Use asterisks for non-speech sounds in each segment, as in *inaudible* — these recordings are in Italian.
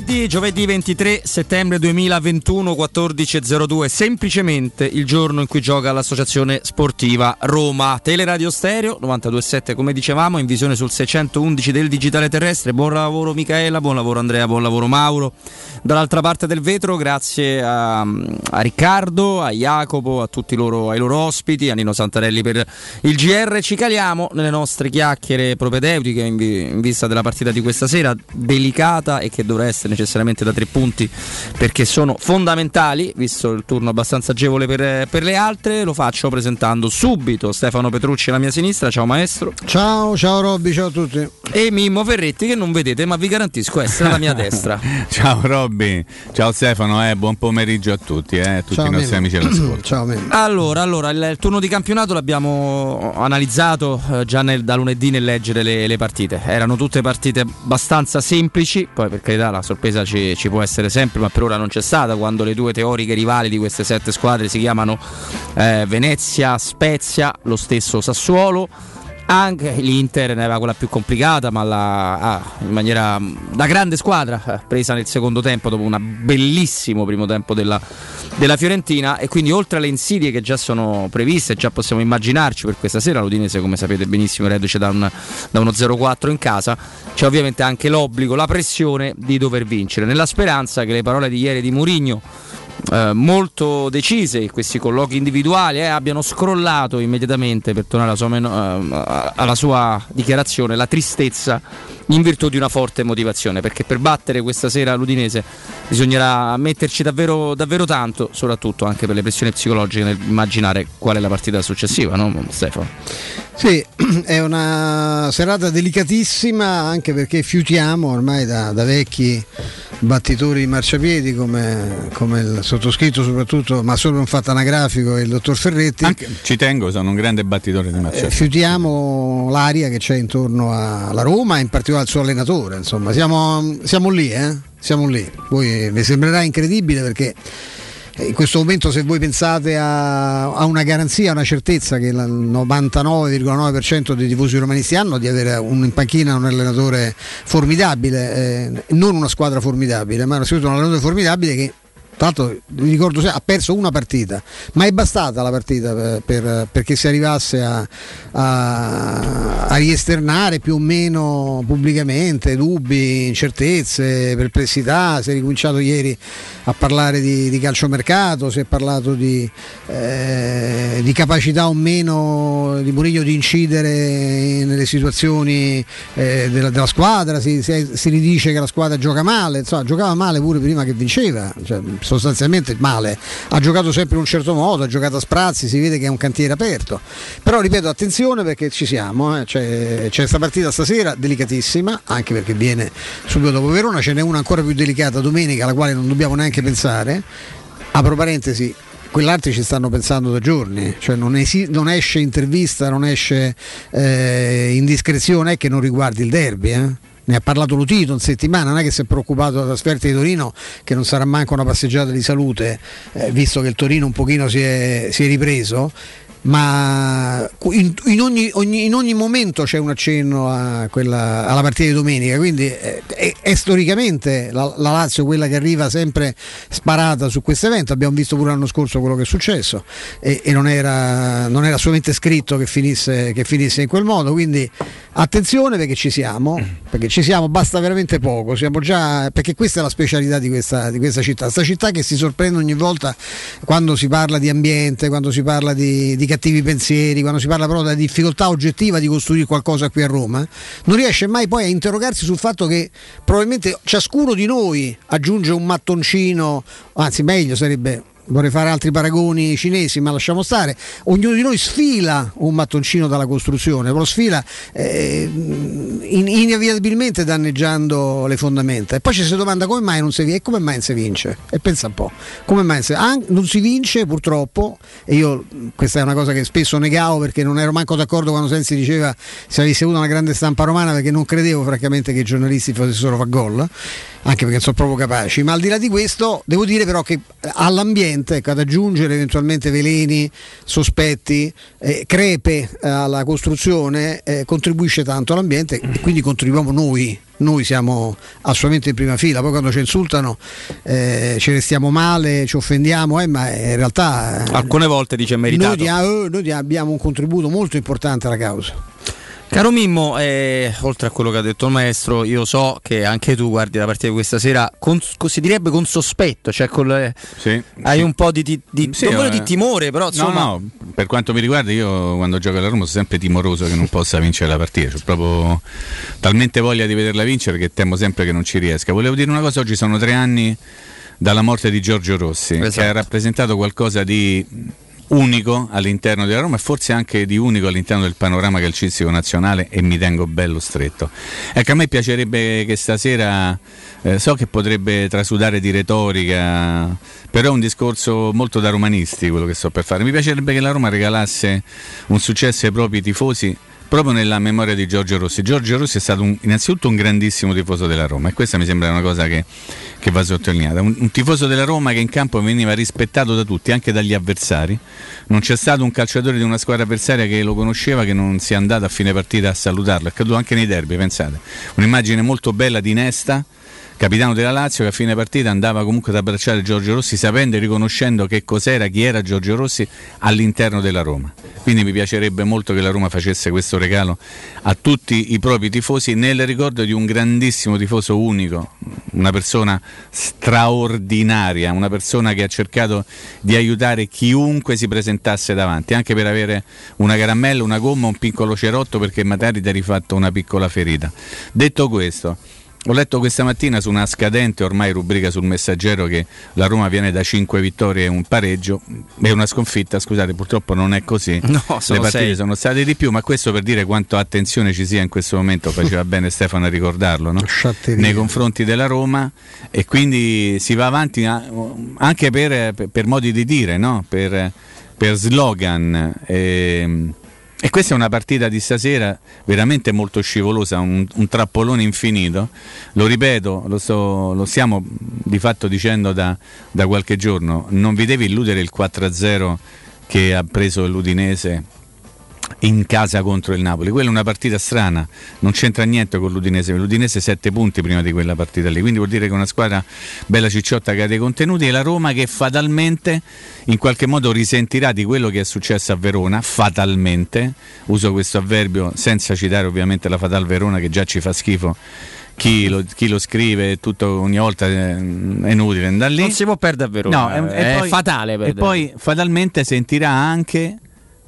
giovedì, giovedì 23 settembre 2021, 14.02, semplicemente il giorno in cui gioca l'associazione sportiva Roma. Teleradio Stereo 92.7, come dicevamo, in visione sul 611 del digitale terrestre. Buon lavoro Michaela, buon lavoro Andrea, buon lavoro Mauro. Dall'altra parte del vetro, grazie a, a Riccardo, a Jacopo, a tutti loro, ai loro ospiti, a Nino Santarelli per il GR. Ci caliamo nelle nostre chiacchiere propedeutiche in, vi, in vista della partita di questa sera, delicata e che dovrà essere necessariamente da tre punti perché sono fondamentali, visto il turno abbastanza agevole per, per le altre. Lo faccio presentando subito Stefano Petrucci alla mia sinistra. Ciao maestro. Ciao, ciao Robby, ciao a tutti. E Mimmo Ferretti che non vedete, ma vi garantisco essere alla mia destra. *laughs* ciao Robby. Ciao Stefano, eh, buon pomeriggio a tutti, eh, a tutti ciao, i nostri amici *clears throat* all'ascolto. ciao, allora, allora il, il, turno di campionato l'abbiamo analizzato eh, già nel, da lunedì nel leggere le, le, partite. Erano tutte partite abbastanza semplici, poi per carità la sorpresa ci, ci, può essere sempre, ma per ora non c'è stata quando le due teoriche rivali di queste sette squadre si chiamano eh, Venezia, Spezia, lo stesso Sassuolo anche l'Inter ne aveva quella più complicata, ma la, ah, in maniera da grande squadra, eh, presa nel secondo tempo dopo un bellissimo primo tempo della, della, Fiorentina. E quindi, oltre alle insidie che già sono previste, già possiamo immaginarci per questa sera, l'Udinese, come sapete benissimo, reduce da, un, da uno 0-4 in casa, c'è ovviamente anche l'obbligo, la pressione di dover vincere, nella speranza che le parole di ieri di Murigno eh, molto decise questi colloqui individuali eh, abbiano scrollato immediatamente per tornare alla sua, eh, alla sua, dichiarazione la tristezza in virtù di una forte motivazione perché per battere questa sera l'Udinese bisognerà metterci davvero, davvero tanto soprattutto anche per le pressioni psicologiche nel immaginare qual è la partita successiva no Stefano? Sì, è una serata delicatissima anche perché fiutiamo ormai da, da vecchi battitori di marciapiedi come, come, il sottoscritto soprattutto, ma solo un fatto anagrafico e il dottor Ferretti. Anche, ci tengo, sono un grande battitore di marciapiedi. Eh, fiutiamo l'aria che c'è intorno alla Roma in particolare al suo allenatore, insomma, siamo, siamo lì, eh? siamo lì. Poi vi sembrerà incredibile perché in questo momento se voi pensate a, a, una garanzia, a una certezza che il 99,9% dei tifosi romanisti hanno di avere un, in panchina un allenatore formidabile, eh, non una squadra formidabile, ma soprattutto un allenatore formidabile che tra l'altro vi ricordo ha perso una partita, ma è bastata la partita per, per, perché si arrivasse a, a, a, riesternare più o meno pubblicamente dubbi, incertezze, perplessità. Si è ricominciato ieri a parlare di, di calciomercato, si è parlato di, eh, di, capacità o meno di Murigno di incidere nelle situazioni eh, della, della, squadra, si, si, si, ridice che la squadra gioca male, insomma, giocava male pure prima che vinceva. Cioè, sostanzialmente male. Ha giocato sempre in un certo modo, ha giocato a sprazzi, si vede che è un cantiere aperto. Però ripeto, attenzione perché ci siamo, eh. c'è, questa partita stasera delicatissima, anche perché viene subito dopo Verona, ce n'è una ancora più delicata domenica alla quale non dobbiamo neanche pensare. Apro parentesi, quell'altri ci stanno pensando da giorni, cioè non, esi- non esce intervista, non esce eh, indiscrezione che non riguardi il derby. Eh? Ne ha parlato Lutito in settimana, non è che si è preoccupato della trasferta di Torino che non sarà manco una passeggiata di salute, eh, visto che il Torino un pochino si è, si è ripreso ma in, in, ogni, ogni, in, ogni, momento c'è un accenno quella, alla partita di domenica, quindi è, è, è storicamente la, la, Lazio quella che arriva sempre sparata su questo evento, abbiamo visto pure l'anno scorso quello che è successo e, e non, era, non, era, assolutamente scritto che finisse, che finisse, in quel modo, quindi attenzione perché ci siamo, perché ci siamo, basta veramente poco, già, perché questa è la specialità di questa, di questa città, questa città che si sorprende ogni volta quando si parla di ambiente, quando si parla di, di cattivi pensieri, quando si parla però della difficoltà oggettiva di costruire qualcosa qui a Roma, non riesce mai poi a interrogarsi sul fatto che probabilmente ciascuno di noi aggiunge un mattoncino, anzi meglio sarebbe vorrei fare altri paragoni cinesi, ma lasciamo stare. Ognuno di noi sfila un mattoncino dalla costruzione, però sfila eh, in, inevitabilmente danneggiando le fondamenta. E poi ci si domanda come mai non si vince e come mai non si vince. E pensa un po', come mai non si vince purtroppo, e io questa è una cosa che spesso negavo perché non ero manco d'accordo quando Sensi diceva se avessi avuto una grande stampa romana perché non credevo francamente che i giornalisti potessero fare gol anche perché sono proprio capaci, ma al di là di questo devo dire però che all'ambiente l'ambiente, ecco, ad aggiungere eventualmente veleni, sospetti, eh, crepe alla costruzione eh, contribuisce tanto all'ambiente e quindi contribuiamo noi noi siamo assolutamente in prima fila, poi quando ci insultano eh, ci restiamo male, ci offendiamo, eh, ma in realtà... Eh, Alcune volte dice meritato. Noi, dia, eh, noi abbiamo un contributo molto importante alla causa. Caro Mimmo, eh, oltre a quello che ha detto il maestro, io so che anche tu guardi la partita di questa sera, con, si direbbe con sospetto, cioè con le, sì, hai sì. un po' di, di, di, sì, eh, di, timore, però insomma... No, no, per quanto mi riguarda io quando gioco alla Roma sono sempre timoroso che non possa vincere la partita, ho proprio talmente voglia di vederla vincere che temo sempre che non ci riesca. Volevo dire una cosa, oggi sono tre anni dalla morte di Giorgio Rossi, esatto. che ha rappresentato qualcosa di unico all'interno della Roma e forse anche di unico all'interno del panorama calcistico nazionale e mi tengo bello stretto. Ecco, a me piacerebbe che stasera, eh, so che potrebbe trasudare di retorica, però è un discorso molto da romanisti quello che sto per fare. Mi piacerebbe che la Roma regalasse un successo ai propri tifosi proprio nella memoria di Giorgio Rossi. Giorgio Rossi è stato un, innanzitutto un grandissimo tifoso della Roma e questa mi sembra una cosa che, che va sottolineata. Un, un, tifoso della Roma che in campo veniva rispettato da tutti, anche dagli avversari. Non c'è stato un calciatore di una squadra avversaria che lo conosceva che non sia andato a fine partita a salutarlo. È accaduto anche nei derby, pensate. Un'immagine molto bella di Nesta capitano della Lazio che a fine partita andava comunque ad abbracciare Giorgio Rossi sapendo e riconoscendo che cos'era, chi era Giorgio Rossi all'interno della Roma. Quindi mi piacerebbe molto che la Roma facesse questo regalo a tutti i propri tifosi nel ricordo di un grandissimo tifoso unico, una persona straordinaria, una persona che ha cercato di aiutare chiunque si presentasse davanti, anche per avere una caramella, una gomma, un piccolo cerotto perché magari ti ha rifatto una piccola ferita. Detto questo, ho letto questa mattina su una scadente ormai rubrica sul messaggero che la Roma viene da 5 vittorie e un pareggio e una sconfitta, scusate purtroppo non è così, *laughs* no, le partite sei. sono state di più, ma questo per dire quanto attenzione ci sia in questo momento, faceva *laughs* bene Stefano a ricordarlo, no? nei confronti della Roma e quindi si va avanti anche per, per modi di dire, no? per, per slogan. E, e questa è una partita di stasera veramente molto scivolosa, un, un trappolone infinito. Lo ripeto, lo, so, lo stiamo di fatto dicendo da, da qualche giorno, non vi devi illudere il 4-0 che ha preso l'Udinese in casa contro il Napoli. Quella è una partita strana, non c'entra niente con l'Udinese. L'Udinese 7 punti prima di quella partita lì, quindi vuol dire che è una squadra bella cicciotta che ha dei contenuti e la Roma che fatalmente in qualche modo risentirà di quello che è successo a Verona, fatalmente, uso questo avverbio senza citare ovviamente la Fatal Verona che già ci fa schifo. Chi lo, chi lo, scrive tutto, ogni volta è inutile andare lì. Non si può perdere a Verona, no, è, è, è poi, fatale. Perdere. E poi fatalmente sentirà anche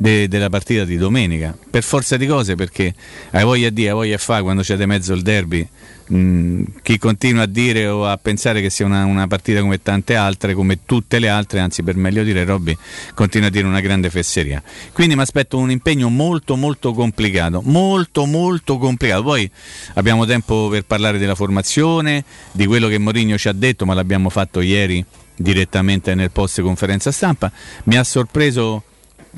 de, della partita di domenica. Per forza di cose, perché hai voglia di, hai voglia di fare quando c'è di mezzo il derby. Mm, chi continua a dire o a pensare che sia una, una, partita come tante altre, come tutte le altre, anzi per meglio dire Robby, continua a dire una grande fesseria. Quindi mi aspetto un impegno molto molto complicato, molto molto complicato. Poi abbiamo tempo per parlare della formazione, di quello che Mourinho ci ha detto, ma l'abbiamo fatto ieri direttamente nel post conferenza stampa. Mi ha sorpreso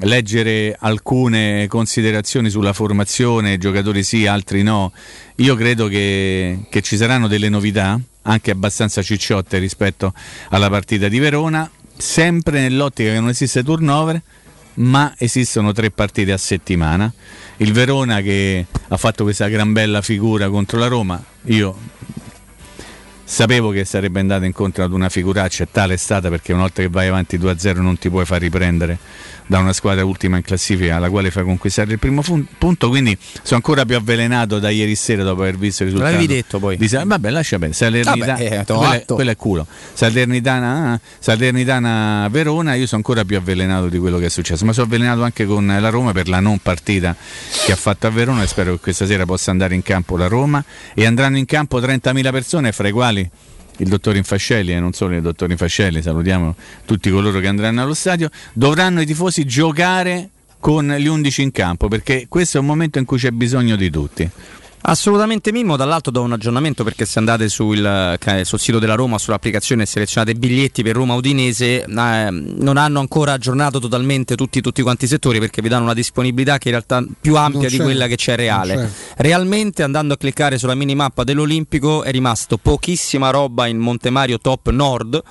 leggere alcune considerazioni sulla formazione, giocatori sì, altri no. Io credo che, che ci saranno delle novità, anche abbastanza cicciotte rispetto alla partita di Verona, sempre nell'ottica che non esiste turnover, ma esistono tre partite a settimana. Il Verona che ha fatto questa gran bella figura contro la Roma, io sapevo che sarebbe andato incontro ad una figuraccia tale è stata perché una volta che vai avanti 2-0 non ti puoi far riprendere da una squadra ultima in classifica alla quale fai conquistare il primo fun- punto quindi sono ancora più avvelenato da ieri sera dopo aver visto il risultato. L'avevi detto poi. Di, vabbè lascia bene Salernitana eh, quello, quello, è culo. Salernitana, Salernitana Verona io sono ancora più avvelenato di quello che è successo ma sono avvelenato anche con la Roma per la non partita che ha fatto a Verona e spero che questa sera possa andare in campo la Roma e andranno in campo 30.000 persone fra i quali il dottor Infascelli e non solo il dottor Infascelli, salutiamo tutti coloro che andranno allo stadio, dovranno i tifosi giocare con gli 11 in campo perché questo è un momento in cui c'è bisogno di tutti. Assolutamente Mimmo, dall'altro do un aggiornamento perché se andate sul, sul sito della Roma, sull'applicazione e selezionate biglietti per Roma Udinese, eh, non hanno ancora aggiornato totalmente tutti, tutti, quanti i settori perché vi danno una disponibilità che in realtà è più ampia di quella che c'è reale. C'è. Realmente andando a cliccare sulla minimappa dell'Olimpico è rimasto pochissima roba in Montemario Top Nord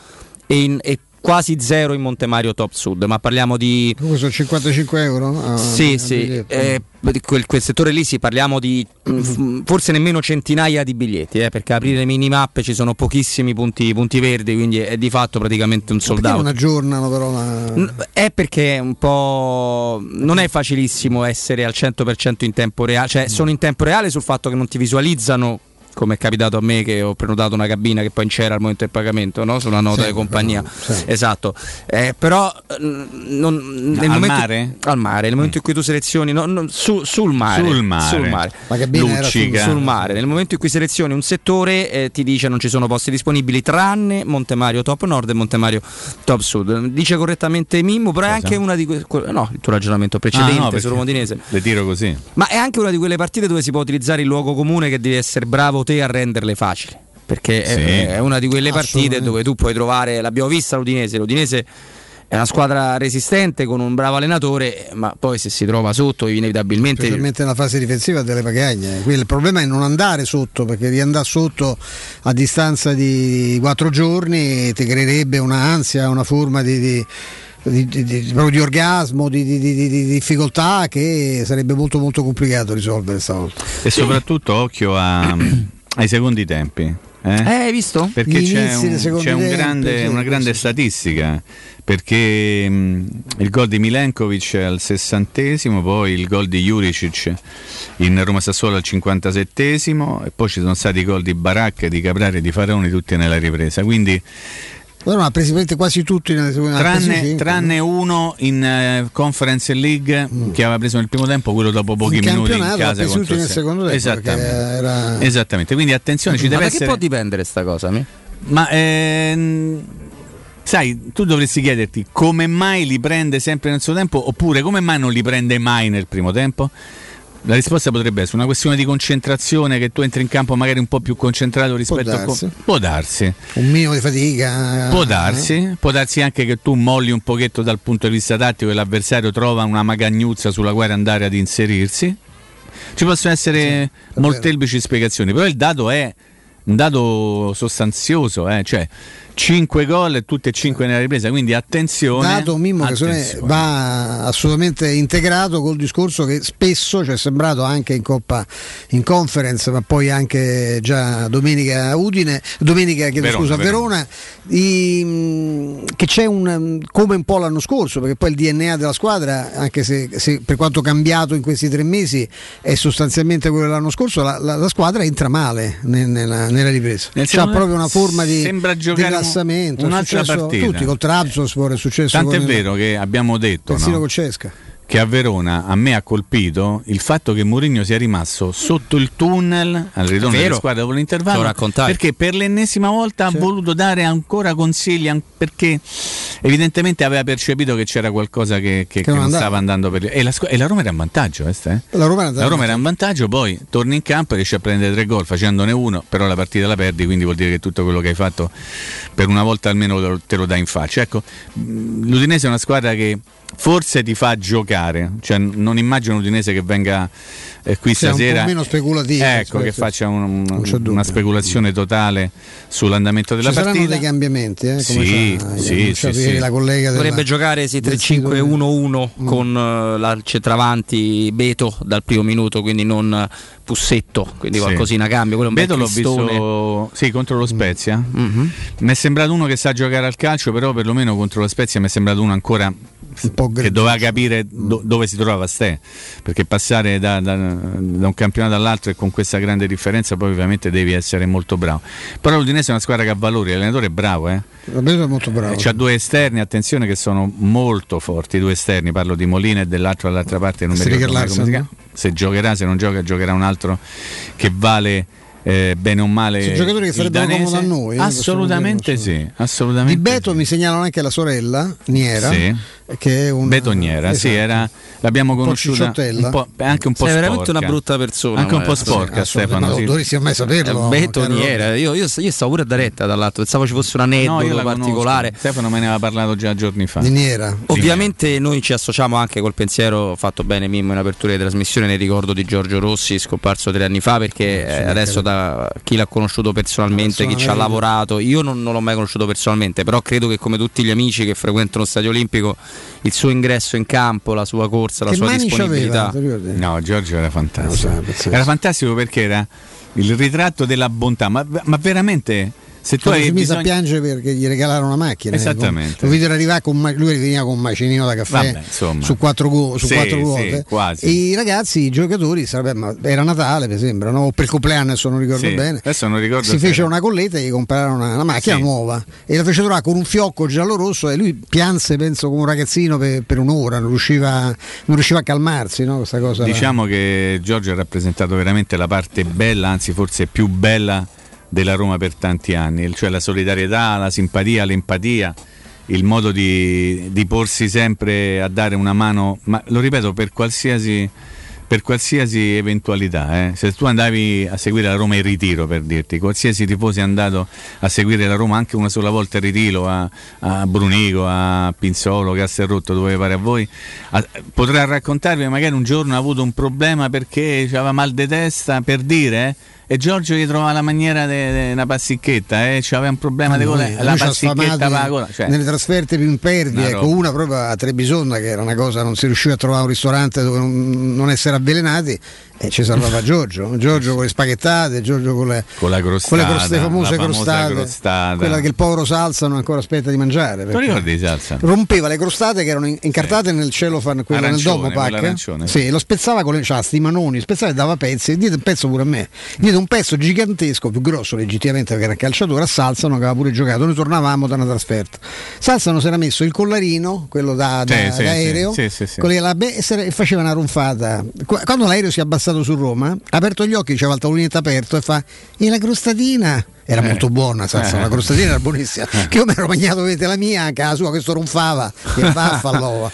e, in, e quasi zero in Montemario Top Sud, ma parliamo di... Comunque sono 55 euro? Ah, sì, sì, eh, quel, quel, settore lì sì, parliamo di mm, forse nemmeno centinaia di biglietti, eh, perché aprire le minimappe ci sono pochissimi punti, punti, verdi, quindi è di fatto praticamente un soldato. Non aggiornano però la... È perché è un po'... non è facilissimo essere al 100% in tempo reale, cioè sono in tempo reale sul fatto che non ti visualizzano come è capitato a me che ho prenotato una cabina che poi c'era al momento del pagamento, no? sulla nota sì, di compagnia. Però, sì. Esatto. Eh, però non, nel al momento, mare? Al mare, nel momento mm. in cui tu selezioni no, no, su, sul mare. Sul mare. Sul mare. La cabina era sul, sul, mare. Nel momento in cui selezioni un settore eh, ti dice non ci sono posti disponibili tranne Montemario Top Nord e Montemario Top Sud. Dice correttamente Mimmo, però Cosa? è anche una di quelle... No, il tuo ragionamento precedente ah, no. Le tiro così. Ma è anche una di quelle partite dove si può utilizzare il luogo comune che devi essere bravo te a renderle facili. Perché sì. è, una di quelle partite dove tu puoi trovare, l'abbiamo vista l'Udinese, l'Udinese è una squadra resistente con un bravo allenatore, ma poi se si trova sotto inevitabilmente... Specialmente nella fase difensiva delle pagagne. Qui il problema è non andare sotto, perché riandare sotto a distanza di quattro giorni ti creerebbe un'ansia, una forma di, di di, di, di, proprio di orgasmo, di, difficoltà che sarebbe molto molto complicato risolvere stavolta. E soprattutto occhio a, *clears throat* ai secondi tempi. Eh? eh hai visto? Perché Gli c'è, un, c'è un grande, sì, una grande sì. statistica. Perché mh, il gol di Milenkovic al sessantesimo, poi il gol di Juricic in Roma Sassuolo al cinquantasettesimo e poi ci sono stati i gol di Baracca, di Caprari e di Faraoni tutti nella ripresa. Quindi loro ha preso quasi tutti nelle seconde tranne, tranne uno in uh, Conference League mm. che aveva preso nel primo tempo, quello dopo pochi in minuti in casa contro nel secondo tempo. Esattamente. Era... Esattamente. Quindi attenzione, ci Ma deve da essere. che può dipendere sta cosa? Mi? Ma ehm, sai, tu dovresti chiederti come mai li prende sempre nel suo tempo oppure come mai non li prende mai nel primo tempo? La risposta potrebbe essere una questione di concentrazione, che tu entri in campo magari un po' più concentrato rispetto a... Può darsi. Un minimo di fatica. Può darsi. Eh? Può darsi anche che tu molli un pochetto dal punto di vista tattico e l'avversario trova una magagnuzza sulla quale andare ad inserirsi. Ci possono essere sì, molteplici spiegazioni, però il dato è un dato sostanzioso, eh? cioè 5 gol e tutte e 5 nella ripresa, quindi attenzione. Dato Mimmo attenzione. che va assolutamente integrato col discorso che spesso ci è sembrato anche in Coppa in conference, ma poi anche già domenica Udine, domenica chiedo Verona, scusa, Verona, i, che c'è un come un po' l'anno scorso, perché poi il DNA della squadra, anche se, se per quanto cambiato in questi tre mesi, è sostanzialmente quello dell'anno scorso, la, la, la squadra entra male nella, nella ripresa. C'ha proprio una forma di, sembra giocare rilassamento. Un'altra partita. Tutti col Trabzonspor è successo. Tant'è vero che abbiamo detto persino no? con Cesca che a Verona a me ha colpito il fatto che Mourinho sia rimasto sotto il tunnel al ritorno della squadra dopo l'intervallo perché per l'ennesima volta sì. ha voluto dare ancora consigli perché evidentemente aveva percepito che c'era qualcosa che, che, che non, non stava andando per e la, e la Roma era in vantaggio eh, la, Roma, la Roma era in vantaggio. poi torni in campo e riesci a prendere tre gol facendone uno però la partita la perdi quindi vuol dire che tutto quello che hai fatto per una volta almeno te lo dai in faccia. Ecco l'Udinese è una squadra che forse ti fa giocare. Cioè, non immagino un udinese che venga eh, qui sì, stasera. Un po' meno speculativo. Ecco, che faccia un, un, una speculazione totale sull'andamento della Ci partita. Ci saranno dei cambiamenti, eh, sì, sì, sì, sì. la collega Dovrebbe giocare sì, 3-5-1-1 mm. con uh, la centravanti Beto dal primo minuto, quindi non Pussetto, quindi sì. qualcosina cambia. Quello Beto l'ho visto sì, contro lo Spezia. Mm-hmm. Mi è sembrato uno che sa giocare al calcio, però perlomeno contro lo Spezia mi è sembrato uno ancora che doveva capire do, dove si trova Ste perché passare da, da, da, un campionato all'altro e con questa grande differenza poi ovviamente devi essere molto bravo. Però l'Udinese è una squadra che ha valori l'allenatore è bravo eh? è molto bravo. Eh, c'ha due esterni attenzione che sono molto forti due esterni parlo di Molina e dell'altro dall'altra parte non mi ricordo come si chiama. se giocherà se non gioca giocherà un altro che vale eh, bene o male Sono giocatori che farebbero comodo a noi assolutamente sì assolutamente di Beto sì. mi segnalano anche la sorella Niera sì che è un betoniera, esatto. sì, era, l'abbiamo conosciuta un po', anche un po' Sei sporca. veramente una brutta persona. Anche un po' sporca, sì, Stefano. Non sì. dovresti mai saperlo. Betoniera, io, io, io, stavo pure da retta dall'altro, pensavo ci fosse un aneddoto no, particolare. Conosco. Stefano me ne aveva parlato già giorni fa. Diniera. Ovviamente noi ci associamo anche col pensiero fatto bene Mimmo in apertura di trasmissione nel ricordo di Giorgio Rossi, scomparso tre anni fa, perché eh, adesso da chi l'ha conosciuto personalmente, chi ci ha lavorato, io non, non l'ho mai conosciuto personalmente, però credo che come tutti gli amici che frequentano lo Stadio Olimpico il suo ingresso in campo, la sua corsa, che la sua disponibilità. Aveva, no, Giorgio era fantastico. Era fantastico perché era il ritratto della bontà, ma, ma veramente se tu hai si mise a piangere perché gli regalarono una macchina. Esattamente. Lo videro arrivare con lui veniva con un macinino da caffè Vabbè, su quattro, gu- su sì, quattro ruote. Sì, e i ragazzi, i giocatori, sarebbe, era Natale mi sembra, no? o per il compleanno adesso non ricordo sì, bene. Adesso non ricordo si fecero una colletta e gli comprarono una, una macchina nuova e la fece trovare con un fiocco giallo-rosso e lui pianse, penso, come un ragazzino per, per un'ora, non riusciva, non riusciva, a calmarsi. No? diciamo che Giorgio ha rappresentato veramente la parte bella, anzi forse più bella della Roma per tanti anni, cioè la solidarietà, la simpatia, l'empatia, il modo di, di porsi sempre a dare una mano, ma lo ripeto, per qualsiasi, per qualsiasi eventualità. Eh. Se tu andavi a seguire la Roma in ritiro, per dirti, qualsiasi tifoso è andato a seguire la Roma anche una sola volta in ritiro, a, a Brunico, a Pinzolo, Castelrotto, dove pare a voi, a, potrà raccontarvi magari un giorno ha avuto un problema perché aveva mal di testa, per dire... Eh, e Giorgio gli trova la maniera di una passicchetta, eh? C'aveva un problema di gola, la passicchetta va gola. Cioè. Nelle trasferte più impervie, ecco, una proprio a Trebisonda che era una cosa, non si riusciva a trovare un ristorante dove non, non essere avvelenati e ci salvava *laughs* Giorgio, Giorgio con le spaghettate, Giorgio con le, con la crostata, con le, famose crostate, crostata. quella che il povero Salsa non ancora aspetta di mangiare. Non ricordi Salsa? Rompeva le crostate che erano incartate sì. nel cellophane, quello arancione, nel domopack, sì, lo spezzava con le cioè, sti manoni, spezzava e dava pezzi, diede un pezzo pure a me, diede un pezzo gigantesco, più grosso legittimamente perché era calciatore, a Salsa non aveva pure giocato, noi tornavamo da una trasferta. Salsa non si era messo il collarino, quello da, da, sì, da aereo, sì, sì, e faceva una ronfata. Quando l'aereo si è abbassato su Roma, ha aperto gli occhi, c'era il tavolino aperto e fa e la crostatina era eh. molto buona salsa, eh. la crostatina era buonissima. Eh. che io mi ero mangiato vedete la mia anche la sua questo ronfava che vaffa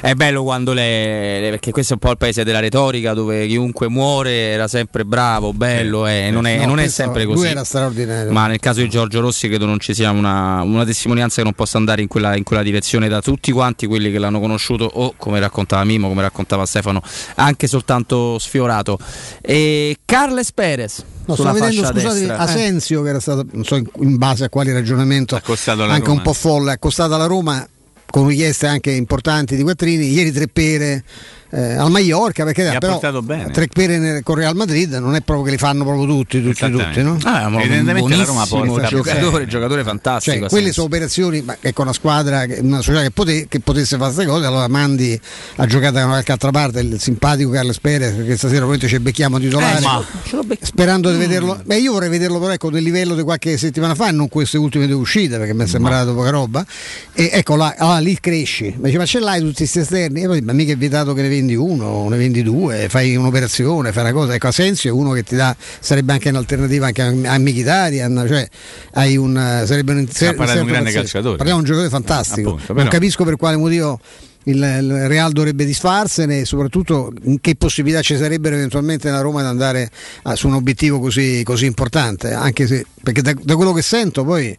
è bello quando le, le, perché questo è un po' il paese della retorica dove chiunque muore era sempre bravo bello e eh, non è, no, non è sempre così. lui era straordinario. Ma nel caso di Giorgio Rossi credo non ci sia una, una testimonianza che non possa andare in quella, in quella, direzione da tutti quanti quelli che l'hanno conosciuto o come raccontava Mimo come raccontava Stefano anche soltanto sfiorato. E Carles Perez No, stavo vedendo, scusate, destra. Asensio, che era stato, non so in base a quali ragionamento, anche Roma. un po' folle, accostato alla Roma con richieste anche importanti di quattrini. Ieri tre pere eh, al Mallorca perché ha però tre pere con Real Madrid non è proprio che li fanno proprio tutti tutti tutti no? ah, evidentemente la Roma porta giocatore, giocatore fantastico cioè, quelle sono operazioni ma che con una squadra una società che, pote, che, potesse fare queste cose allora mandi a giocare da qualche altra parte il simpatico Carles Perez che stasera probabilmente ci becchiamo titolare eh, sperando di mm. vederlo. Beh io vorrei vederlo però ecco del livello di qualche settimana fa non queste ultime due uscite perché mi è sembrato poca roba. E ecco là, allora, lì cresci. Mi dice ma ce l'hai tutti questi esterni? E poi ma mica è vietato che ne vendi uno, ne vendi due, fai un'operazione, fai una cosa. Ecco, Asensio è uno che ti dà, sarebbe anche un'alternativa anche a Mkhitaryan, cioè hai un, sarebbe un, ser, un grande calciatore. Parliamo di un giocatore fantastico. Appunto, non capisco per quale motivo il, Real dovrebbe disfarsene e soprattutto che possibilità ci sarebbero eventualmente nella Roma di andare a, su un obiettivo così, così importante, anche se perché da, da quello che sento poi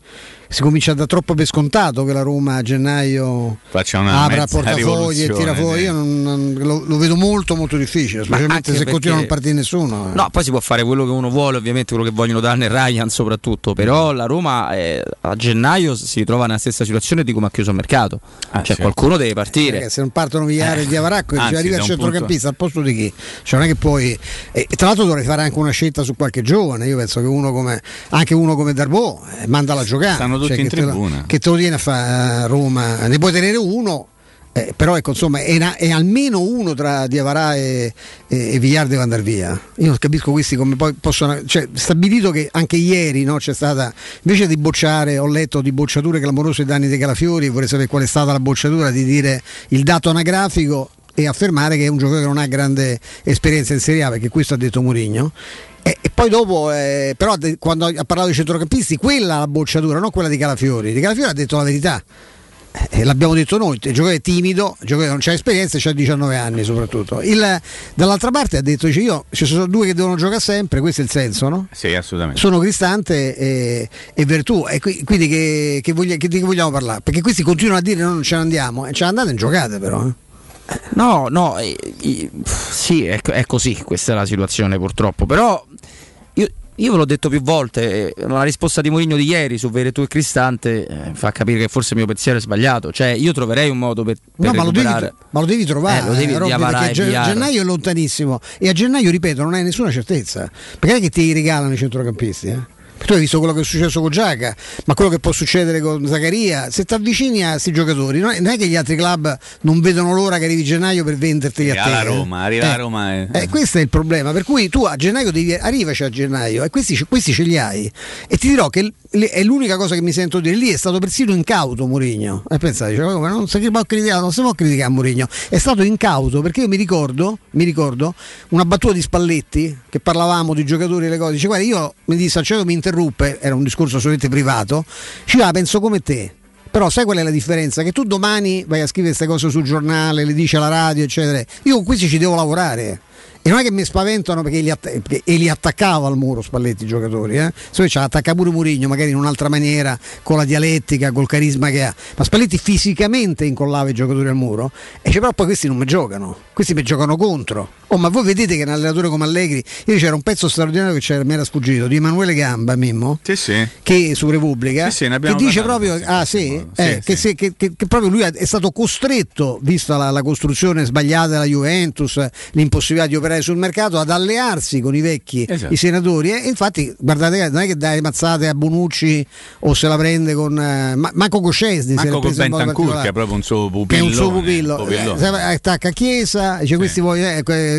si comincia da troppo per scontato che la Roma a gennaio apra portafogli e tira fuori. Io non, non, lo, lo, vedo molto molto difficile, specialmente se perché... continua a non partire nessuno. Eh. No, poi si può fare quello che uno vuole, ovviamente quello che vogliono darne Ryan soprattutto, però la Roma eh, a gennaio si trova nella stessa situazione di come ha chiuso il mercato. Ah, cioè certo. qualcuno deve partire. Eh, se non partono Vigliare eh. e Diavaracco Anzi, arriva il centrocampista punto... al posto di chi? Cioè non è che poi... E, tra l'altro dovrei fare anche una scelta su qualche giovane, io penso che uno come, anche uno come Darbo eh, manda la giocare. Stanno tutti cioè, in tribuna. Te lo, che te lo tiene a fare a Roma, ne puoi tenere uno. Eh, però ecco, insomma, è, una, è, almeno uno tra Diavarà e, e, e Villar deve andare via. Io non capisco questi come poi possono. Cioè, stabilito che anche ieri no, c'è stata. Invece di bocciare, ho letto di bocciature clamorose danni dei Calafiori, vorrei sapere qual è stata la bocciatura di dire il dato anagrafico e affermare che è un giocatore che non ha grande esperienza in Serie A, perché questo ha detto Mourinho. E, e, poi dopo, eh, però, quando ha parlato dei centrocampisti, quella la bocciatura, non quella di Calafiori. Di Calafiori ha detto la verità. eh, l'abbiamo detto noi, il giocatore è timido, il giocatore non c'ha esperienza e c'ha 19 anni soprattutto. Il, dall'altra parte ha detto, dice, io ci sono due che devono giocare sempre, questo è il senso, no? Sì, assolutamente. Sono Cristante e, e Vertù, e qui, quindi che, che, voglia, che, di che vogliamo parlare? Perché questi continuano a dire noi non ce ne andiamo, e ce ne andate e giocate però. Eh. No, no, eh, eh, sì, è, è, così, questa è la situazione purtroppo, però io, io ve l'ho detto più volte, eh, la risposta di Mourinho di ieri su Veretù e Cristante eh, fa capire che forse il mio pensiero è sbagliato, cioè io troverei un modo per, per no, ma lo, devi, ma lo, devi, trovare, eh, lo devi, Robby, perché gen- gennaio è lontanissimo e a gennaio, ripeto, non hai nessuna certezza, perché è che ti regalano i centrocampisti, eh? Tu hai visto quello che è successo con Giaca, ma quello che può succedere con Zaccaria, se ti avvicini a questi giocatori, non è che gli altri club non vedono l'ora che arrivi gennaio per venderti a te. La Roma, arriva eh, a Roma. Eh. Eh, questo è il problema, per cui tu a gennaio devi arrivaci a gennaio e questi, questi ce li hai. E ti dirò che è l'unica cosa che mi sento dire, lì è stato persino incauto Mourinho. E pensate, cioè, non, si può criticare, non si può criticare Mourinho, è stato incauto perché io mi ricordo, mi ricordo una battuta di Spalletti che parlavamo di giocatori e le cose, dice guarda io mi disse Alcedo mi interruppe, era un discorso assolutamente privato, ci va penso come te. Però sai qual è la differenza? Che tu domani vai a scrivere queste cose sul giornale, le dici alla radio, eccetera. Io con questi ci devo lavorare e non è che mi spaventano perché li, att- perché li attaccava al muro Spalletti i giocatori, eh? se ci attacca pure Murigno, magari in un'altra maniera, con la dialettica, col carisma che ha. Ma Spalletti fisicamente incollava i giocatori al muro e dice però poi questi non mi giocano, questi mi giocano contro. Oh, ma voi vedete che un allenatore come Allegri, io c'era un pezzo straordinario che mi era sfuggito di Emanuele Gamba, Mimmo, sì, sì. che su Repubblica, sì, che dice proprio, ah, sì, eh, che, che, che, che, proprio lui è stato costretto, vista la, la costruzione sbagliata della Juventus, l'impossibilità di operare sul mercato, ad allearsi con i vecchi, esatto. i senatori. E infatti, guardate, non è che dai mazzate a Bonucci o se la prende con uh, Marco Coscesni. Marco con Bentancur, che è proprio un suo pupillo. un suo pupillo. Eh, attacca a Chiesa, dice questi voglio...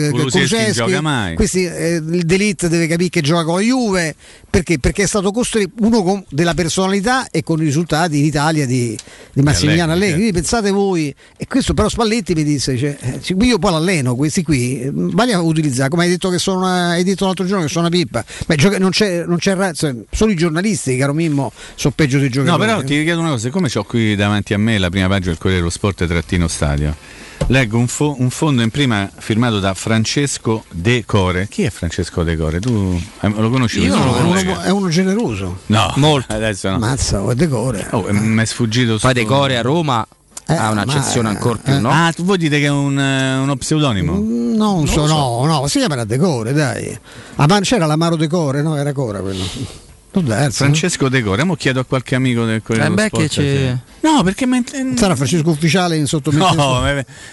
Eh, Kuluseschi gioca mai. Questi, eh, il Delite deve capire che gioca con la Juve perché? Perché è stato costretto uno con della personalità e con i risultati in Italia di, di Massimiliano Allegri. Quindi pensate voi, e questo però Spalletti mi disse: cioè, eh, io poi l'alleno, questi qui, eh, vale a utilizzare, come hai detto che sono una, hai detto l'altro giorno che sono una pippa. Beh, gioca, non c'è, non c'è razza, solo i giornalisti, caro Mimmo, sono peggio dei giocatori. No, però ti chiedo una cosa, siccome ho qui davanti a me la prima pagina del Corriere dello Sport trattino stadio Leggo un, fo- un, fondo in prima firmato da Francesco De Core. Chi è Francesco De Core? Tu lo conosci? Io lo conosco. È uno generoso. No, molto. Adesso no. Mazza, è De Core. Oh, mi è sfuggito. Poi De Core a Roma eh, ha un'accezione ma, ancora più, eh, no? Ah, tu vuoi dire che è un, uh, uno pseudonimo? Mm, non, so, so, no, no, si chiamerà Decore, dai. Ah, c'era l'amaro Decore, no? Era Cora quello. Francesco De Gore, mo chiedo a qualche amico del Corriere eh beh, Sport. No, perché me... sarà Francesco Ufficiale in sottomesso. No,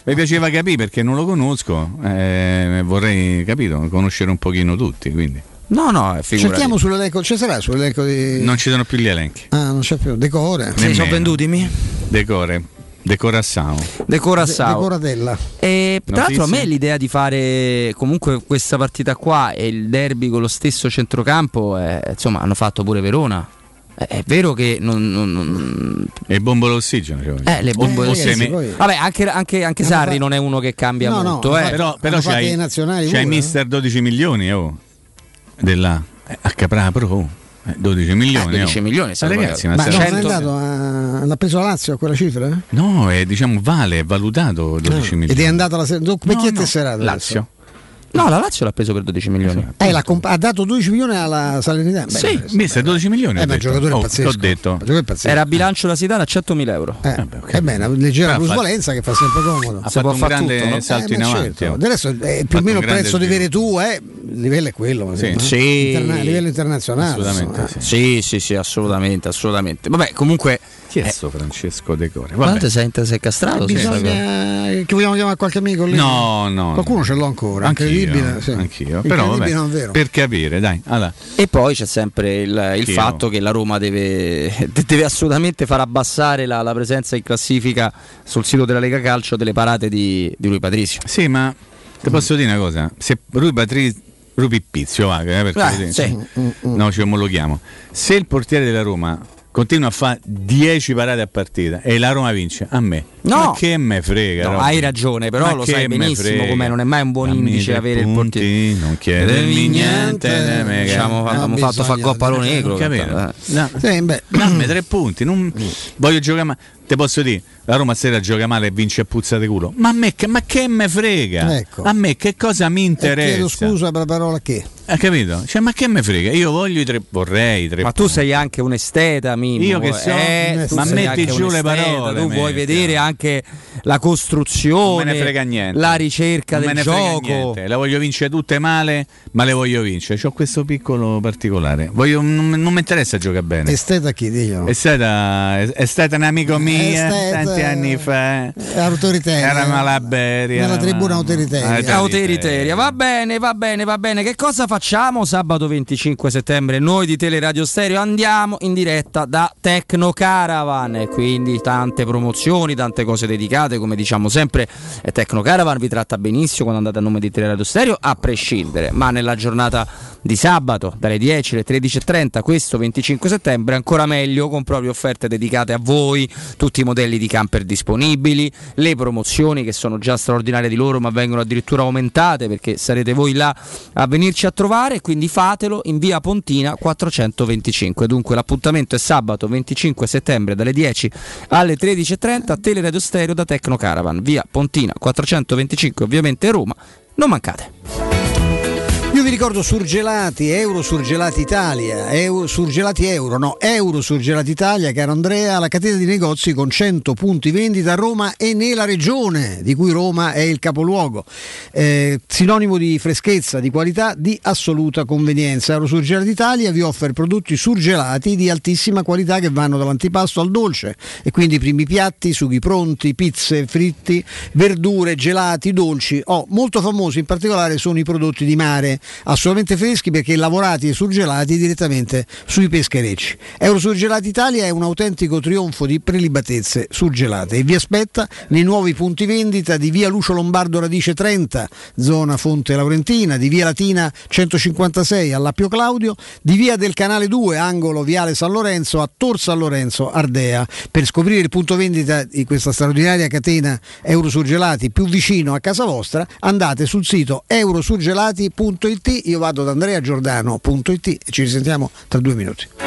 mi piaceva capire perché non lo conosco, eh, vorrei capito, conoscere un pochino tutti, quindi. No, no, Cerchiamo sull'elenco, ci sarà sull'elenco di. Non ci sono più gli elenchi. Ah, non c'è più. Decore. Se sono venduti mi? Decore. Decorassao. Decorassao. De- decoratella. E tra l'altro a me l'idea di fare comunque questa partita qua e il derby con lo stesso centrocampo, eh, insomma, hanno fatto pure Verona. È vero che non. non, non... E bombo l'ossigeno. Cioè. Eh, le bombe eh, d'ossigeno. Poi... Vabbè, anche, anche, anche Sarri fatto... non è uno che cambia no, molto. No, eh. Però, però c'hai, c'hai mister 12 milioni oh, della a Capra Pro. 12 milioni. Eh, 12 oh. milioni, ma ragazzi, ma, ma non è andato a, l'ha preso la Lazio a quella cifra? No, è diciamo vale, è valutato 12 no. Ah, milioni. Ed è andato alla se- no, chi è tesserato? Lazio. Adesso? No, la Lazio l'ha preso per 12 milioni. Eh, comp- ha dato 12 milioni alla Salernità. Beh, sì, mister, 12 milioni. Eh, ma il giocatore oh, è pazzesco. detto. Era a bilancio da Sidana a 100.000 euro. Eh, eh beh, okay. beh, una leggera plusvalenza che fa sempre comodo. Ha fatto un grande tutto, no? salto eh, in avanti. Certo. Oh. Adesso è più o meno il prezzo di vere tu, eh, il livello è quello. Sì. sì. Interna- a livello internazionale. Assolutamente. Sì. sì, sì, sì, assolutamente, assolutamente. Vabbè, comunque chi è sto Francesco Decore? Quanto sei, sei castrato? Eh, bisogna... Che vogliamo chiamare qualche amico lì? No, no. Qualcuno ce l'ho ancora. Anch'io, incredibile. Sì. Anch'io. Però vabbè, per capire, dai. Allora. E poi c'è sempre il, il fatto che la Roma deve, deve assolutamente far abbassare la, la, presenza in classifica sul sito della Lega Calcio delle parate di, di Rui Patrizio. Sì, ma ti posso dire una cosa? Se Rui Patrizio Rupi Pizio, va, eh, perché ah, sì. no, ci omologhiamo. Se il portiere della Roma continua a fare 10 parate a partita e la Roma vince, a me. No, ma che me frega. No, hai ragione, però ma lo sai benissimo come non è mai un buon Dammi indice avere punti, il portiere. Non chiedermi niente, niente diciamo, no, abbiamo fatto fa coppa negro. Capito? No. Sì, beh. Dammi tre punti, non... voglio giocare ma te posso dire, la Roma sera gioca male e vince a puzza di culo. Ma a me che, ma che me frega? Ecco. A me che cosa mi interessa? Eh, chiedo scusa per la parola che. Hai capito? Cioè, ma che me frega? Io voglio i tre, vorrei i tre Ma tu sei anche un esteta, Mimmo. Io che so, eh, ma metti giù le esteta, parole, Tu vuoi metti. vedere anche la costruzione, Non me ne frega niente. la ricerca non del me ne frega gioco. niente. Le voglio vincere tutte male, ma le voglio vincere. Ho questo piccolo particolare. Voglio- non, non mi interessa giocare bene. Esteta chi, diglielo. È stata un amico mio Esteta, tanti anni fa. È autoritaria. Era Malaberia. Nella tribuna autoritaria. Autoriteria, va bene, va bene, va bene. Che cosa facciamo sabato 25 settembre? Noi di Teleradio Stereo andiamo in diretta da Tecno Caravan e quindi tante promozioni, tante cose dedicate, come diciamo sempre. E Tecno Caravan vi tratta benissimo quando andate a nome di Teleradio Stereo, a prescindere. Ma nella giornata di sabato, dalle 10 alle 13.30, questo 25 settembre, ancora meglio con proprio offerte dedicate a voi, tutti i modelli di camper disponibili, le promozioni che sono già straordinarie di loro, ma vengono addirittura aumentate perché sarete voi là a venirci a trovare, quindi fatelo in via Pontina 425. Dunque l'appuntamento è sabato 25 settembre dalle 10 alle 13.30 a Teleradio Stereo da Tecno Caravan, via Pontina 425, ovviamente Roma. Non mancate. Io vi ricordo Surgelati, Euro Surgelati Italia, Euro, Surgelati Euro, no, Euro Surgelati Italia, caro Andrea, la catena di negozi con 100 punti vendita a Roma e nella regione, di cui Roma è il capoluogo. Eh, sinonimo di freschezza, di qualità, di assoluta convenienza. Euro Surgelati Italia vi offre prodotti surgelati di altissima qualità che vanno dall'antipasto al dolce e quindi primi piatti, sughi pronti, pizze, fritti, verdure, gelati, dolci. Oh, molto famosi in particolare sono i prodotti di mare, assolutamente freschi perché lavorati e surgelati direttamente sui pescherecci. Eurosurgelati Italia è un autentico trionfo di prelibatezze surgelate e vi aspetta nei nuovi punti vendita di via Lucio Lombardo Radice 30, zona Fonte Laurentina, di via Latina 156 all'Appio Claudio, di via del Canale 2, angolo Viale San Lorenzo a Tor San Lorenzo Ardea. Per scoprire il punto vendita di questa straordinaria catena Eurosurgelati più vicino a casa vostra, andate sul sito eurosurgelati.it. Io vado da andreagiordano.it e ci risentiamo tra due minuti.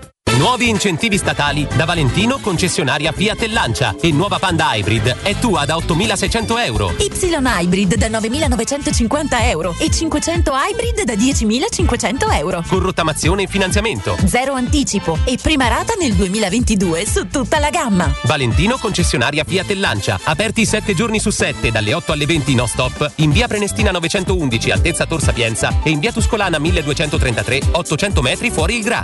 Nuovi incentivi statali da Valentino concessionaria Fiat e Lancia e nuova Panda Hybrid è tua da 8.600 euro. Y Hybrid da 9.950 euro e 500 Hybrid da 10.500 euro. Con rottamazione e finanziamento. Zero anticipo e prima rata nel 2022 su tutta la gamma. Valentino concessionaria Fiat e Lancia. Aperti 7 giorni su 7 dalle 8 alle 20 no stop in via Prenestina 911 altezza Tor Sapienza e in via Tuscolana 1233 800 metri fuori il Gra.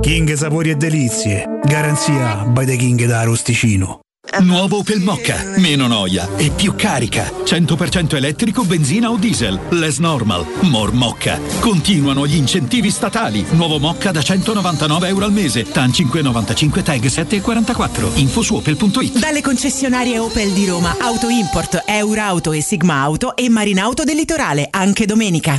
King Sapori e Delizie. Garanzia by the King da Arosticino. Nuovo Opel Mokka, meno noia e più carica. 100% elettrico, benzina o diesel. Less normal, more Mokka. Continuano gli incentivi statali. Nuovo Mokka da 199 euro al mese. TAN 595 TAG 744. Info su opel.it. Dalle concessionarie Opel di Roma, Auto Import, Eurauto e Sigma Auto e Marinauto del Litorale, anche domenica.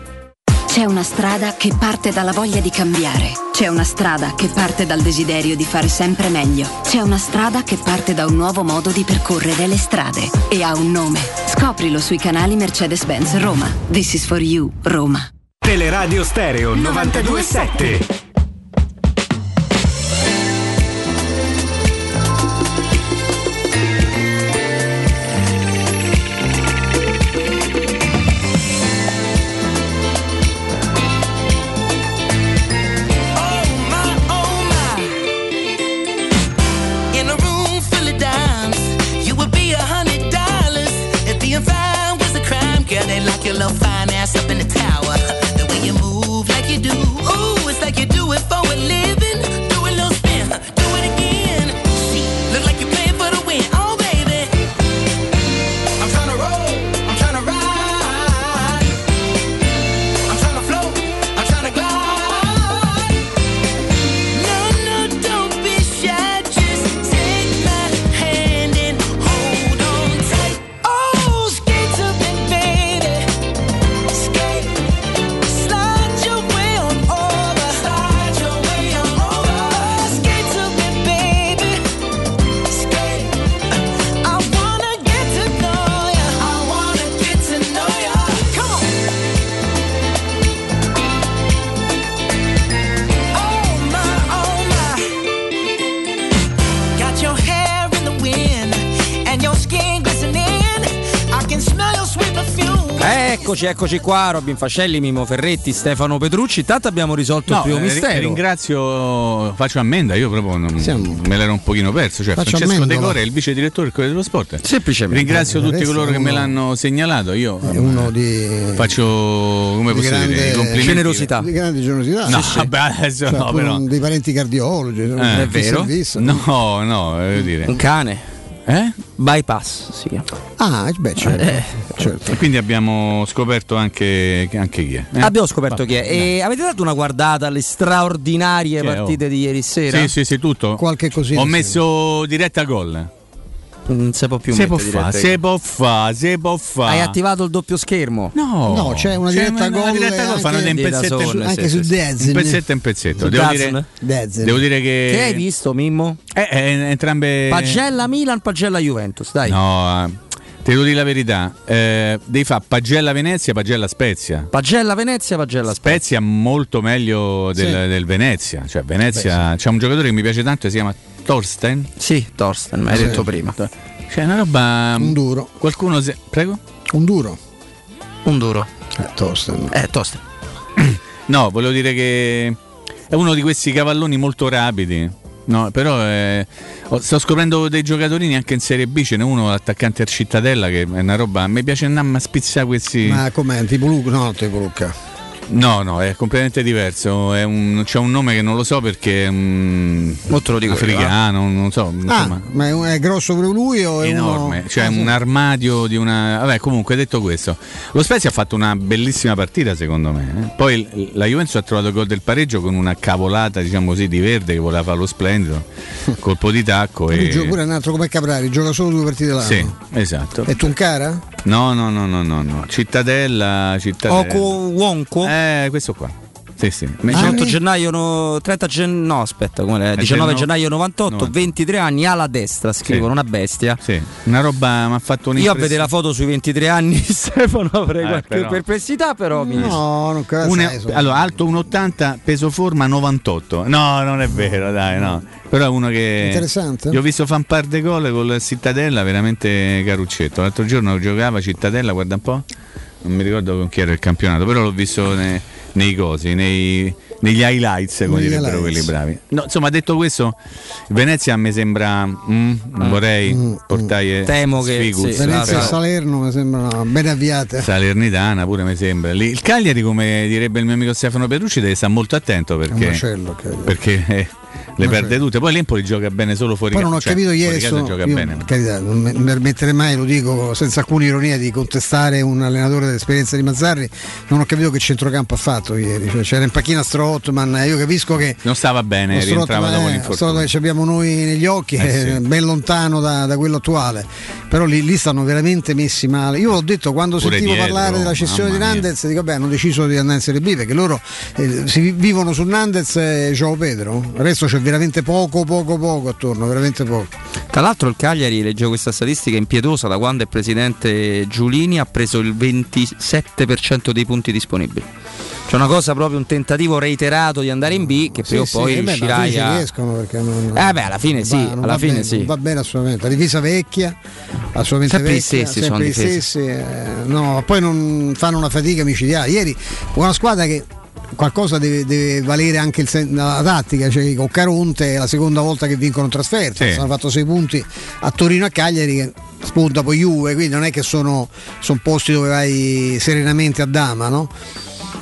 C'è una strada che parte dalla voglia di cambiare. C'è una strada che parte dal desiderio di fare sempre meglio. C'è una strada che parte da un nuovo modo di percorrere le strade. E ha un nome. Scoprilo sui canali Mercedes-Benz Roma. This is for you, Roma. Teleradio Stereo 927. I'll find Eccoci, eccoci qua, Robin Fascelli, Mimo Ferretti, Stefano Petrucci. Intanto abbiamo risolto il No, primo eh, mistero. ringrazio, faccio ammenda, io proprio non, me l'ero un pochino perso. Cioè, Faccio Francesco ammendola. De Core è il vice direttore del Corriere dello Sport. Semplicemente. Ringrazio Eh, tutti coloro che me uno- l'hanno segnalato. Io È uno di, faccio come di posso grande dire, complimenti. Generosità. Di grande generosità. No, Sì, sì. vabbè, adesso Cioè, no, però. dei parenti cardiologi. Eh, un servizio. No, no, voglio dire. Un cane. Eh? Bypass si chiama. Ah, beh, certo. Eh. certo. E quindi abbiamo scoperto anche, anche chi è. eh? Abbiamo scoperto Va, chi è. E avete dato una guardata alle straordinarie Chi è, partite oh? di ieri sera? Sì, sì, sì, tutto. Qualche cosina. Ho sì. messo diretta gol. Non si può più Se può mettere fa, dirette. se può fa, se può fa. Hai attivato il doppio schermo? No, No, c'è una diretta una gol diretta gol, anche- fanno pezzetto solo, in anche sì, su sì, sì. Dezzen. un pezzetto in pezzetto. Su Devo dire, devo dire che. Che hai visto, Mimmo? Eh, eh, entrambe. Pagella Milan, Pagella Juventus, dai. No, eh, te devo dire la verità. Eh, devi fare Pagella Venezia, Pagella Spezia. Pagella Venezia, Pagella Spezia. Spezia molto meglio del, Sì. del Venezia. Cioè, Venezia c'è un giocatore che mi piace tanto, si chiama Thorsten. Sì, Torsten, mi hai Sì. detto prima. C'è una roba. Un duro. Qualcuno. Se... Prego? Un duro. Un duro. Eh, Torsten. Eh, Torsten. No, volevo dire che è uno di questi cavalloni molto rapidi. No, però eh, sto scoprendo dei giocatori anche in Serie B, ce n'è uno attaccante al Cittadella che è una roba, mi piace andare a spizzare questi... Ma com'è? Tipo Luca? No, tipo Lucca. No, no, è completamente diverso, un- c'è un nome che non lo so perché è un lo dico io, africano, non so, Ah, ma è, un- grosso pure lui o è enorme, uno... cioè Ah, sì. un armadio di una... Vabbè, comunque detto questo, lo Spezia ha fatto una bellissima partita secondo me, eh. poi la Juventus ha trovato il gol del pareggio con una cavolata, diciamo così, di Verde che voleva fare lo splendido, *laughs* colpo di tacco Lui e... gioca pure un altro come Caprari, gioca solo due partite l'anno. Sì, esatto. E Tuncara? No, no, no, no, no, no. Cittadella, Cittadella. Oco Wonko? Eh, questo qua. Sì, sì. Me- 18 gennaio, no, 30 gen- no aspetta, come 19 genno- gennaio 98, 90. 23 anni, ala destra, scrivono, Sì. una bestia. Sì, una roba mi ha fatto Io a vedere la foto sui 23 anni *laughs* Stefano avrei Eh, qualche però. perplessità, però mi No, non. Una- sai, allora, alto 1,80, peso forma 98. No, non è vero, dai, no. Però è uno che. Interessante. Gli ho visto fan par de gol con la Cittadella, veramente caruccetto. L'altro giorno giocava Cittadella, guarda un po'. Non mi ricordo con chi era il campionato, però l'ho visto ne- nei cosi, nei- negli highlights, come Negli direbbero highlights. quelli bravi. No, insomma, detto questo, Venezia mi sembra. mm, non vorrei portare. Temo che- sì, Venezia e Salerno mi sembrano ben avviate. Salernitana pure mi sembra. Lì- il Cagliari, come direbbe il mio amico Stefano Petrucci, deve stare molto attento È un perché, macello. perché eh, le perde tutte. Poi l'Empoli gioca bene solo fuori Poi non ho cioè, capito ieri, sono- gioca io, bene. carità, non mi permetterei mai, lo dico senza alcuna ironia, di contestare un allenatore dell'esperienza di Mazzarri. Non ho capito che centrocampo ha fatto ieri. Cioè, c'era in panchina Strootman, io capisco che Non stava bene, rientrava dopo è- l'infortunio. Che abbiamo noi negli occhi Eh è sì. ben lontano da, da quello attuale. Però lì, lì stanno veramente messi male. Io l'ho detto quando Pure sentivo dietro, parlare della cessione di. Nandez, dico beh hanno deciso di andare in Serie B perché loro eh, si vi- vivono su Nandez e Gio Pedro. Il resto c'è veramente poco, poco, poco attorno, veramente poco. Tra l'altro il Cagliari, leggevo questa statistica impietosa, da quando è presidente Giulini ha preso il 27% dei punti disponibili. C'è una cosa proprio, un tentativo reiterato di andare in B che prima o Sì, poi sì, eh beh, riuscirai ci a... riescono perché non, Eh beh, alla fine sì, va- alla fine bene, sì. va bene assolutamente. La difesa vecchia, assolutamente Sempre gli vecchia, stessi sempre sono gli stessi, eh, no, poi non fanno una fatica micidiale. Ieri una squadra che qualcosa deve, deve valere anche sen- la tattica, cioè con Caronte è la seconda volta che vincono in trasferta, Sì. hanno fatto sei punti a Torino e a Cagliari che spunta poi Juve, quindi non è che sono, sono posti dove vai serenamente a dama, no?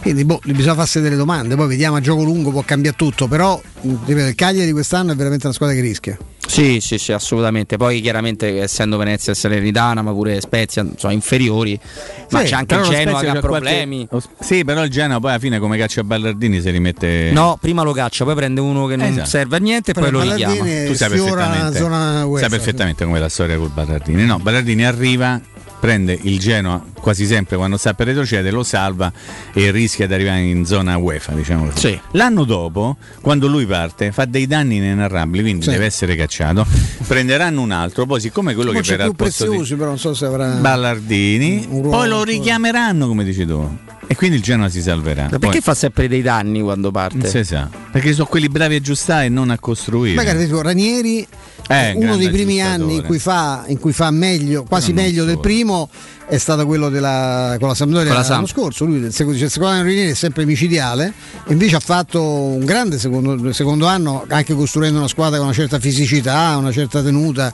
Quindi boh, bisogna farsi delle domande, poi vediamo a gioco lungo può cambiare tutto, però ripeto, il Cagliari quest'anno è veramente una squadra che rischia. Sì, sì, sì, assolutamente. Poi chiaramente essendo Venezia e Salernitana, ma pure Spezia, sono inferiori, ma Sì, c'è anche il Genoa che ha c'ha qualche- problemi. Sì, però il Genoa poi alla fine come caccia Ballardini si rimette. No, prima lo caccia, poi prende uno che non Esatto. serve a niente e poi lo richiama. Tu sai perfettamente, sai perfettamente come la storia col Ballardini. No, Ballardini arriva, prende il Genoa quasi sempre quando sta per retrocedere, lo salva e rischia di arrivare in zona UEFA, diciamo così. Sì. L'anno dopo, quando lui parte, fa dei danni inenarrabili, quindi Sì. deve essere cacciato. *laughs* Prenderanno un altro, poi siccome quello Poi che verrà al posto di preziosi, però non so se avrà Ballardini, ruolo poi lo richiameranno, come dici tu. E quindi il Genoa si salverà. Ma perché Poi- fa sempre dei danni quando parte? non si sa. Perché sono quelli bravi a aggiustare e non a costruire. Magari tipo Ranieri, Eh, uno dei primi anni in cui fa, in cui fa meglio, quasi meglio del solo. primo, è stato quello della, con la Sampdoria Con la l'anno scorso. Lui del secondo, cioè, il secondo anno di Ranieri è sempre micidiale, invece ha fatto un grande secondo, secondo anno, anche costruendo una squadra con una certa fisicità, una certa tenuta.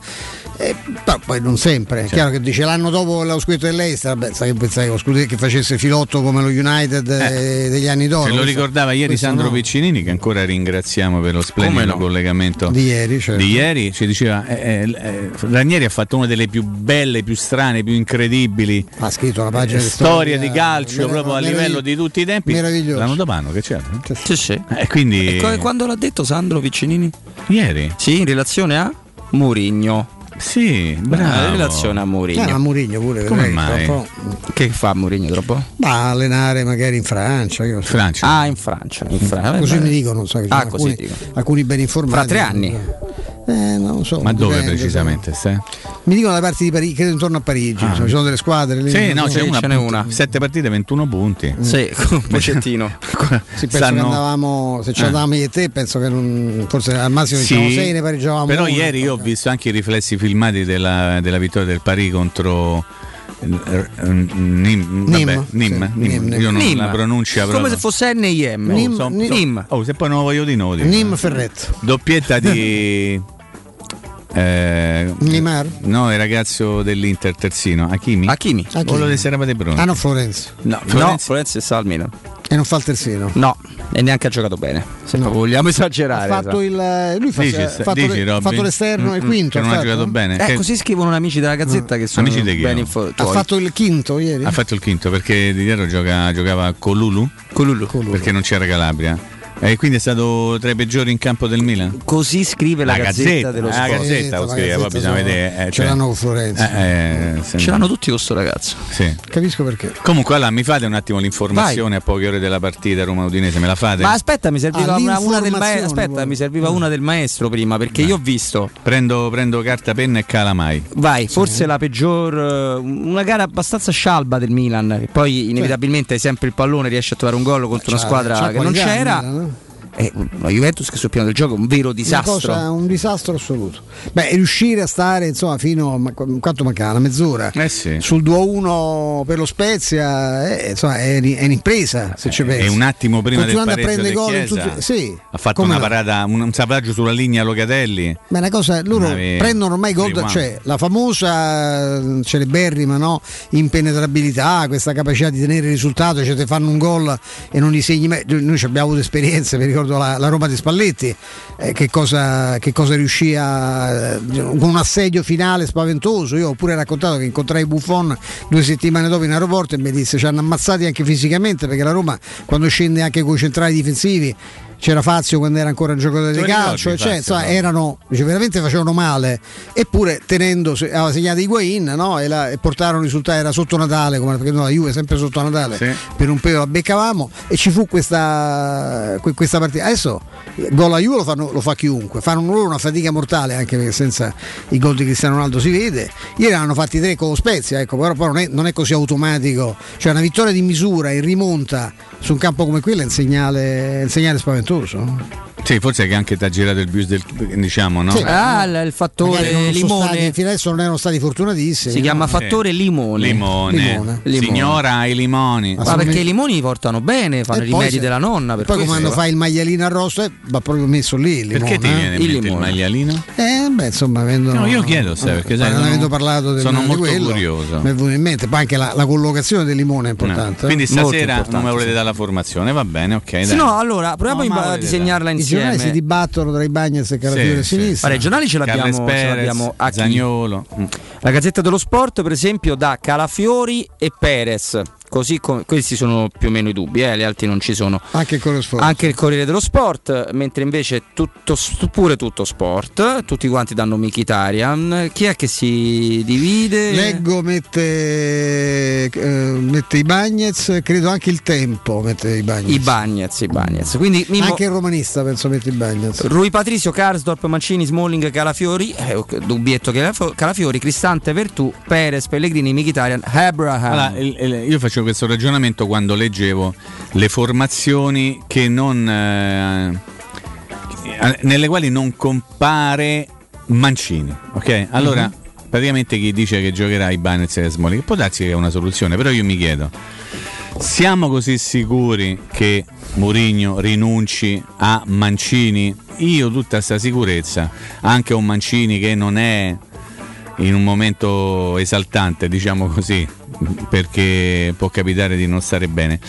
Eh, però poi non sempre, Certo. è chiaro che dice l'anno dopo lo scudetto dell'Eister, vabbè, sai che pensai che lo scudetto che facesse filotto come lo United eh, degli anni d'oro. Ce lo Questo- ricordava ieri questo Sandro no. Piccinini che ancora ringraziamo per lo splendido no? collegamento Di ieri, certo. di ieri, ci diceva eh, eh, eh, Ranieri ha fatto una delle più belle, più strane, più incredibili ha scritto una pagina di storie storia di calcio merav- proprio a meravigli- livello di tutti i tempi meraviglioso. l'anno dopo anno che c'era eh? Sì, sì. e quindi E quando l'ha detto Sandro Piccinini? ieri Sì, in relazione a Mourinho. Sì In bravo relazione a Mourinho. ma Mourinho pure Come mai? troppo- Che fa Mourinho troppo? Ma allenare magari in Francia, io. Francia Ah, in Francia. In Francia. così Vabbè. mi dicono, so, Ah, alcuni, dicono. alcuni ben informati. Fra tre anni. Eh, non lo so. ma dove dipende, precisamente stai? so. Mi dicono da parte di Parigi, credo intorno a Parigi, Ah. insomma, ci sono delle squadre lì. sì, no, c'è una, ce n'è una. 7 partite, 21 punti. Sì, con un pochettino. *laughs* Sì, penso che Stanno- andavamo, se ci Eh. andavamo io e te, penso che non, forse al massimo diciamo 6 ne pareggiavamo. però una. ieri io ho visto anche i riflessi filmati della, della vittoria del Parì contro eh, Nim, vabbè, Nim, Nim, sì, Nim, Nim, io non Nim. la pronuncia Come se fosse N-I-M. Oh, Nim- oh, se poi non lo voglio di dico. Nim Ferretto. Doppietta di. *laughs* eh, Neymar? No, il ragazzo dell'Inter terzino, Hakimi. Hakimi. Quello di Serapate Pronti. Ah no, Florenzi. No, No, Florenzi- Florenzi sta al Milan. E non fa il terzino. No, e neanche ha giocato bene. Se proprio vogliamo esagerare. Ha fatto il. Lui fa, Dici, ha fatto, dici, le- fatto l'esterno, il Mm, quinto. che non ha giocato bene. Eh, Che- così scrivono amici della Gazzetta che sono Amici di chi? ben Ha info- Ha tuoi. fatto il quinto ieri? Ha fatto il quinto perché Di Pietro gioca- giocava con Lulu. Con Lulu. Perché non c'era Calabria. E quindi è stato tra i peggiori in campo del Milan. Così scrive la, Gazzetta, dello la Sport. Gazzetta lo scrive, poi bisogna vedere. eh, Ce l'hanno con Florenzi. eh, eh, Ce l'hanno tutti con sto ragazzo. Sì. Capisco perché. Comunque, allora mi fate un attimo l'informazione a poche ore della partita Roma-Udinese, me la fate? Ma aspetta, mi serviva Ah, una, una del maestro. Aspetta, mi serviva una del maestro prima perché io ho visto. Prendo, prendo carta, penna e calamai. Vai, forse la peggior. eh, Una gara abbastanza scialba del Milan. Che poi inevitabilmente hai sempre il pallone, riesce a trovare un gol contro una C'ha- squadra che non c'era. No? Eh, la Juventus che sul piano del gioco è un vero Una disastro. cosa- un disastro assoluto. Beh, riuscire a stare insomma fino a quanto mancava? Una mezz'ora Eh sì. sul 2-1 per lo Spezia, eh, insomma, è, è un'impresa se ci pensi. E un attimo prima del Continuando a pareggio prendere gol Chiesa, tutti- sì, ha fatto come una no? parata, un, un sabotaggio sulla linea Locatelli. Ma è una cosa, loro Navi- prendono ormai gol, cioè la famosa eh, celeberrima no? impenetrabilità, questa capacità di tenere il risultato, cioè ti fanno un gol e non gli segni mai. Noi ci abbiamo avuto esperienze, mi ricordo la, la Roma di Spalletti, eh, che, cosa, che cosa riuscì a. eh, con un assedio finale spaventoso. Io ho pure raccontato che incontrai Buffon due settimane dopo in aeroporto e mi disse ci hanno ammazzati anche fisicamente perché la Roma quando scende anche con i centrali difensivi. C'era Fazio quando era ancora un giocatore di calcio, ricordi, cioè, Fazio, insomma, no? erano dice, veramente facevano male eppure tenendo aveva segnato Higuain no? e, la, e portarono il risultato era sotto Natale come perché no, la Juve è sempre sotto Natale Sì. per un periodo la beccavamo e ci fu questa, que- questa partita adesso il gol a Juve lo, fanno- lo fa chiunque fanno loro una fatica mortale anche perché senza i gol di Cristiano Ronaldo si vede ieri hanno fatti tre con lo Spezia ecco, però poi non è, non è così automatico cioè una vittoria di misura in rimonta su un campo come quello è un segnale, un segnale spaventoso Sì, forse che anche ti ha girato il bus del diciamo, no? Sì. Ah, il, il fattore limone. stati- fino adesso non erano stati fortunatissimi si chiama no? fattore limone. Limone. Limone. Limone. Signora, i limoni. Ma perché i limoni portano bene, fanno i rimedi se- della nonna. Per poi questo. quando fai il maglialino arrosto eh, va proprio messo lì il limone, Perché ti eh? viene in Il mente il limone. maglialino? Eh, beh, insomma, avendo, No, io chiedo, sai, perché sai, non avendo parlato del, sono molto quello, curioso. Mi è venuto in mente, poi anche la, la collocazione del limone è importante. No. Quindi eh. stasera non me volete sì. dare la formazione, va bene, ok. Sì, no, allora proviamo No, a disegnarla I giornali si dibattono tra i Bagnets e Calafiore Sì, sinistra. Ma i giornali ce l'abbiamo, Carles ce Perez, l'abbiamo a chi? Zaniolo. Mm. La Gazzetta dello Sport, per esempio, da Calafiori e Perez. Così come questi sono più o meno i dubbi, eh, gli altri non ci sono. Anche il Corriere Sport. Anche il Corriere dello Sport, mentre invece tutto, pure tutto sport, tutti quanti danno Mkhitaryan. Chi è che si divide? Leggo mette, eh, mette i Bagnets, credo anche il tempo mette i Bagnets. I Bagnets, i Bagnets. Quindi Mimmo- Anche il romanista penso mette i Bagnets. Rui Patricio, Karsdorp, Mancini, Smalling, Calafiori, eh, dubbietto Calafio- Calafiori, Cristante, Vertù, Perez, Pellegrini, Mkhitaryan, Abraham. Allora, il- il- io facevo questo ragionamento quando leggevo le formazioni che non eh, nelle quali non compare Mancini, ok? Allora, praticamente chi dice che giocherà i Bagnets e Smoli, può darsi che è una soluzione, però io mi chiedo siamo così sicuri che Mourinho rinunci a Mancini? Io tutta questa sicurezza, anche un Mancini che non è in un momento esaltante, diciamo così, perché può capitare di non stare bene.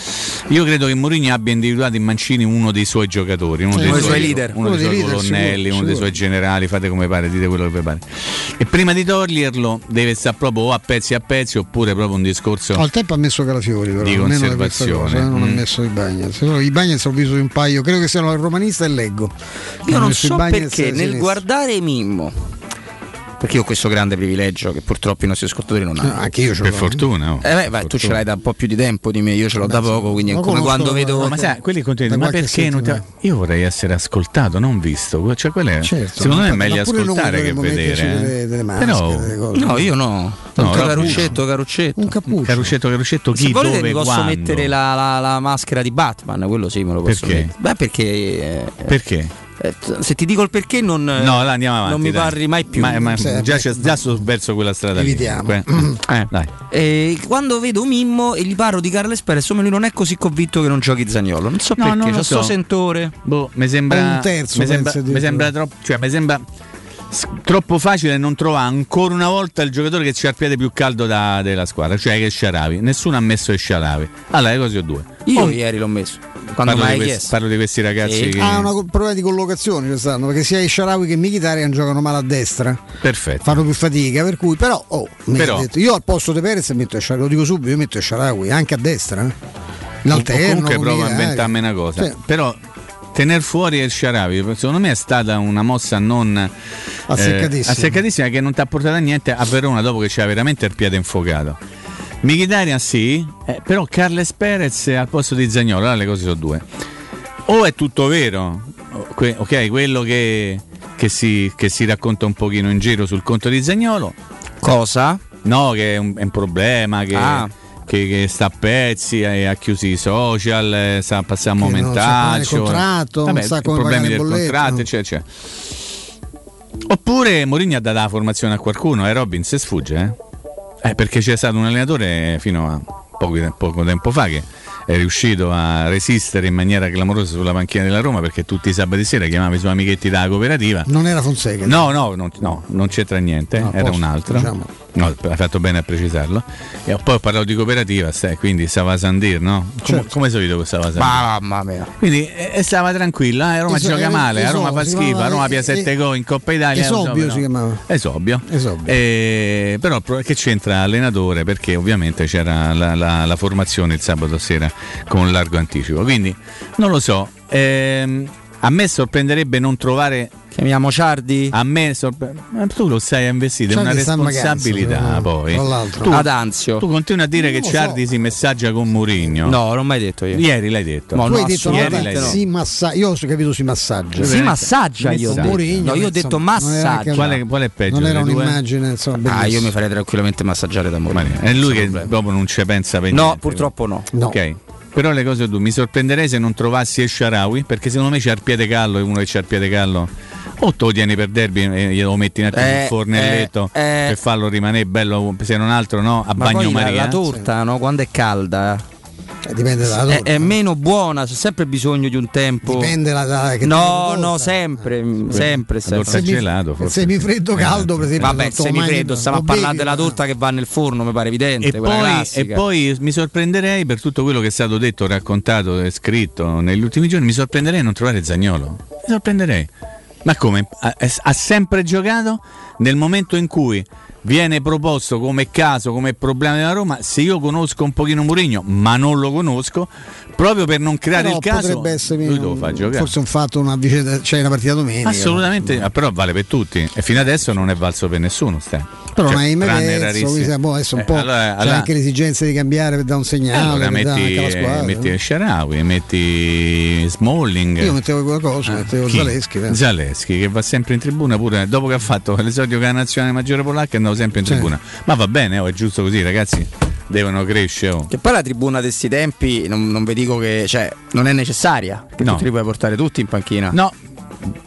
Io credo che Mourinho abbia individuato in Mancini uno dei suoi giocatori, uno, dei, uno dei suoi, suoi leader. uno Uno dei dei suoi leader, colonnelli, sicuro, uno dei sicuro. suoi generali, fate come pare, dite quello che vi pare. E prima di toglierlo deve stare proprio o a pezzi a pezzi oppure proprio un discorso Al tempo ha messo Calafiori però, Di conservazione. cosa, eh, non ha Mm. messo i Bagnets. I Bagnets ho visto un paio, credo che siano il romanista e leggo. Io non so perché nel sinistra. guardare Mimmo, perché io ho questo grande privilegio che purtroppo i nostri ascoltatori non hanno. No, anche io ce per l'ho. fortuna. oh. Eh beh, vai, tu ce l'hai da un po' più di tempo di me, io ce l'ho da poco, quindi è come conosco, quando vedo. no, Ma sai, quelli continuano, ma perché non ti... settimana. Io vorrei essere ascoltato, non visto. Cioè, quelle- Certo, secondo me è meglio ascoltare che vedere. delle- eh. delle maschere, Però, delle cose. No, io no. No, caruccetto, caruccetto. Un cappuccio. Caruccetto, Caruccetto, chi, Se volete dove, posso mettere la, la- la maschera di Batman, quello sì me lo posso Perché? mettere. Beh, perché. eh, Perché? Eh, se ti dico il perché non, No, là andiamo avanti. non mi dai. parli mai più. Ma, ma- Sì, già, c'è- già sto verso quella strada Evitiamo. *clears throat* Eh. Dai. E quando vedo Mimmo e gli parlo di Carles Perez, lui non è così convinto che non giochi Zagnolo. Non so No, perché, non sto so. sentore. Boh, mi sembra. Un terzo, mi sembra, mi sembra troppo. Cioè, mi sembra troppo facile non trovare ancora una volta il giocatore che c'ha il piede più caldo da- della squadra, cioè che è Sciaravi. Nessuno ha messo il Sciaravi. Allora, le cose ho due. Io Oh, ieri l'ho messo. Quando parlo, di hai questi, parlo di questi ragazzi Sì. che. Ah, una co- problema di collocazione ci stanno, perché sia Isharawi che Mkhitaryan giocano male a destra, Perfetto. fanno più fatica, per cui però, oh, Però- ha detto, io al posto di Perez metto Isharawi, lo dico subito, io metto Isharawi anche a destra, eh. in O- o alterno. comunque con prova a inventarmi una cosa. Sì. Però tener fuori il Sharavi secondo me è stata una mossa non eh, Azzeccatissima. azzeccatissima che non ti ha portato a niente a Verona dopo che c'era veramente il piede infuocato. Mkhitaryan sì, eh, però Carles Perez al posto di Zagnolo, allora le cose sono due. O è tutto vero, que- ok, quello che, che si, che si racconta un pochino in giro sul conto di Zagnolo. Cosa? No, che è un, è un problema, che, Ah. Che- che sta a pezzi, eh, ha chiuso i social, eh, sta passando un Che non sa momentaccio. contratto, non sa come problemi del le bollette, contratto, eccetera, eccetera. Oppure Mourinho ha dato la formazione a qualcuno, eh, Robin, se sfugge, eh? Eh, perché c'è stato un allenatore fino a poco, poco tempo fa che è riuscito a resistere in maniera clamorosa sulla panchina della Roma perché tutti i sabati sera chiamava i suoi amichetti dalla cooperativa. Non era Fonseca. No, no, no, no, non c'entra niente, No, era posso, un altro. diciamo. No, hai fatto bene a precisarlo. E poi ho parlato di cooperativa, sai, quindi stava Sandir, no? Come, Certo. come solito stava Sandir. Mamma mia. Quindi eh, stava tranquilla, eh, Roma Eso- gioca eh, male, a Roma Eso- fa schifo, a Roma pia eh, 7 eh, gol in Coppa Italia. Esobio non so, si chiamava. Esobio. Esobio. Però che c'entra allenatore? Perché ovviamente c'era la, la- la formazione il sabato sera con un largo anticipo. Quindi non lo so. ehm, a me sorprenderebbe non trovare. Chiamiamo Ciardi? A me sorpre- ma tu lo sai a investire, è una responsabilità me, poi. Tu, Ad Anzio. tu continui a dire Non che Ciardi si messaggia con Mourinho. No, non ho mai detto io. Ieri l'hai detto. No, tu no, hai detto ieri l'hai che detto. si massa- io ho capito si massaggia. Si massaggia io. Mourinho, No, io ho detto massaggio. che- Quale, quale è peggio? non era un'immagine, insomma, Ah, bellissima. io mi farei tranquillamente massaggiare da Mourinho. È lui che dopo non ci pensa per No, niente. purtroppo no. No. Ok. Però le cose due, mi sorprenderei se non trovassi El Sharawi, perché secondo me c'è il piede callo e uno che c'ha il piede callo o te lo tieni per derby e glielo metti un attimo Eh, sul fornelletto eh, eh. per farlo rimanere bello, se non altro no, a Ma poi la- bagnomaria. La, torta, no? Quando è calda, Eh, dipende dalla è, torta. è meno buona, c'è sempre bisogno di un tempo. Dipende da, da che No, no, sempre, sempre. La torta sempre. gelato, forse. semifreddo caldo, per esempio. Vabbè, semifreddo, stiamo a parlare della torta che va nel forno, mi pare evidente. E poi, e poi mi sorprenderei per tutto quello che è stato detto, raccontato e scritto negli ultimi giorni, mi sorprenderei a non trovare Zagnolo. Mi sorprenderei. Ma come? Ha, ha sempre giocato nel momento in cui viene proposto come caso, come problema della Roma, se io conosco un pochino Mourinho, ma non lo conosco, proprio per non creare Però il caso, potrebbe essere lui lo fa giocare. forse un fatto, una vicenda, cioè una partita domenica. Assolutamente, però vale per tutti e fino adesso non è valso per nessuno. Stai. Però Cioè, non hai mai rarissimi. quindi siamo- adesso un Eh, po' allora- c'è allora- anche l'esigenza di cambiare per dare un segnale, allora per dare metti, anche alla squadra. eh, metti no? Sharawi, metti Smalling. Io mettevo qualcosa, mettevo Chi? Zaleschi. eh. Zaleschi che va sempre in tribuna pure dopo che ha fatto l'esordio con la nazionale maggiore polacca è andato sempre in tribuna. Ma va bene, oh, è giusto così, ragazzi. Devono crescere. oh. Che poi la tribuna di questi tempi non, non vi dico che cioè, non è necessaria. Che No. tu li puoi portare tutti in panchina. No,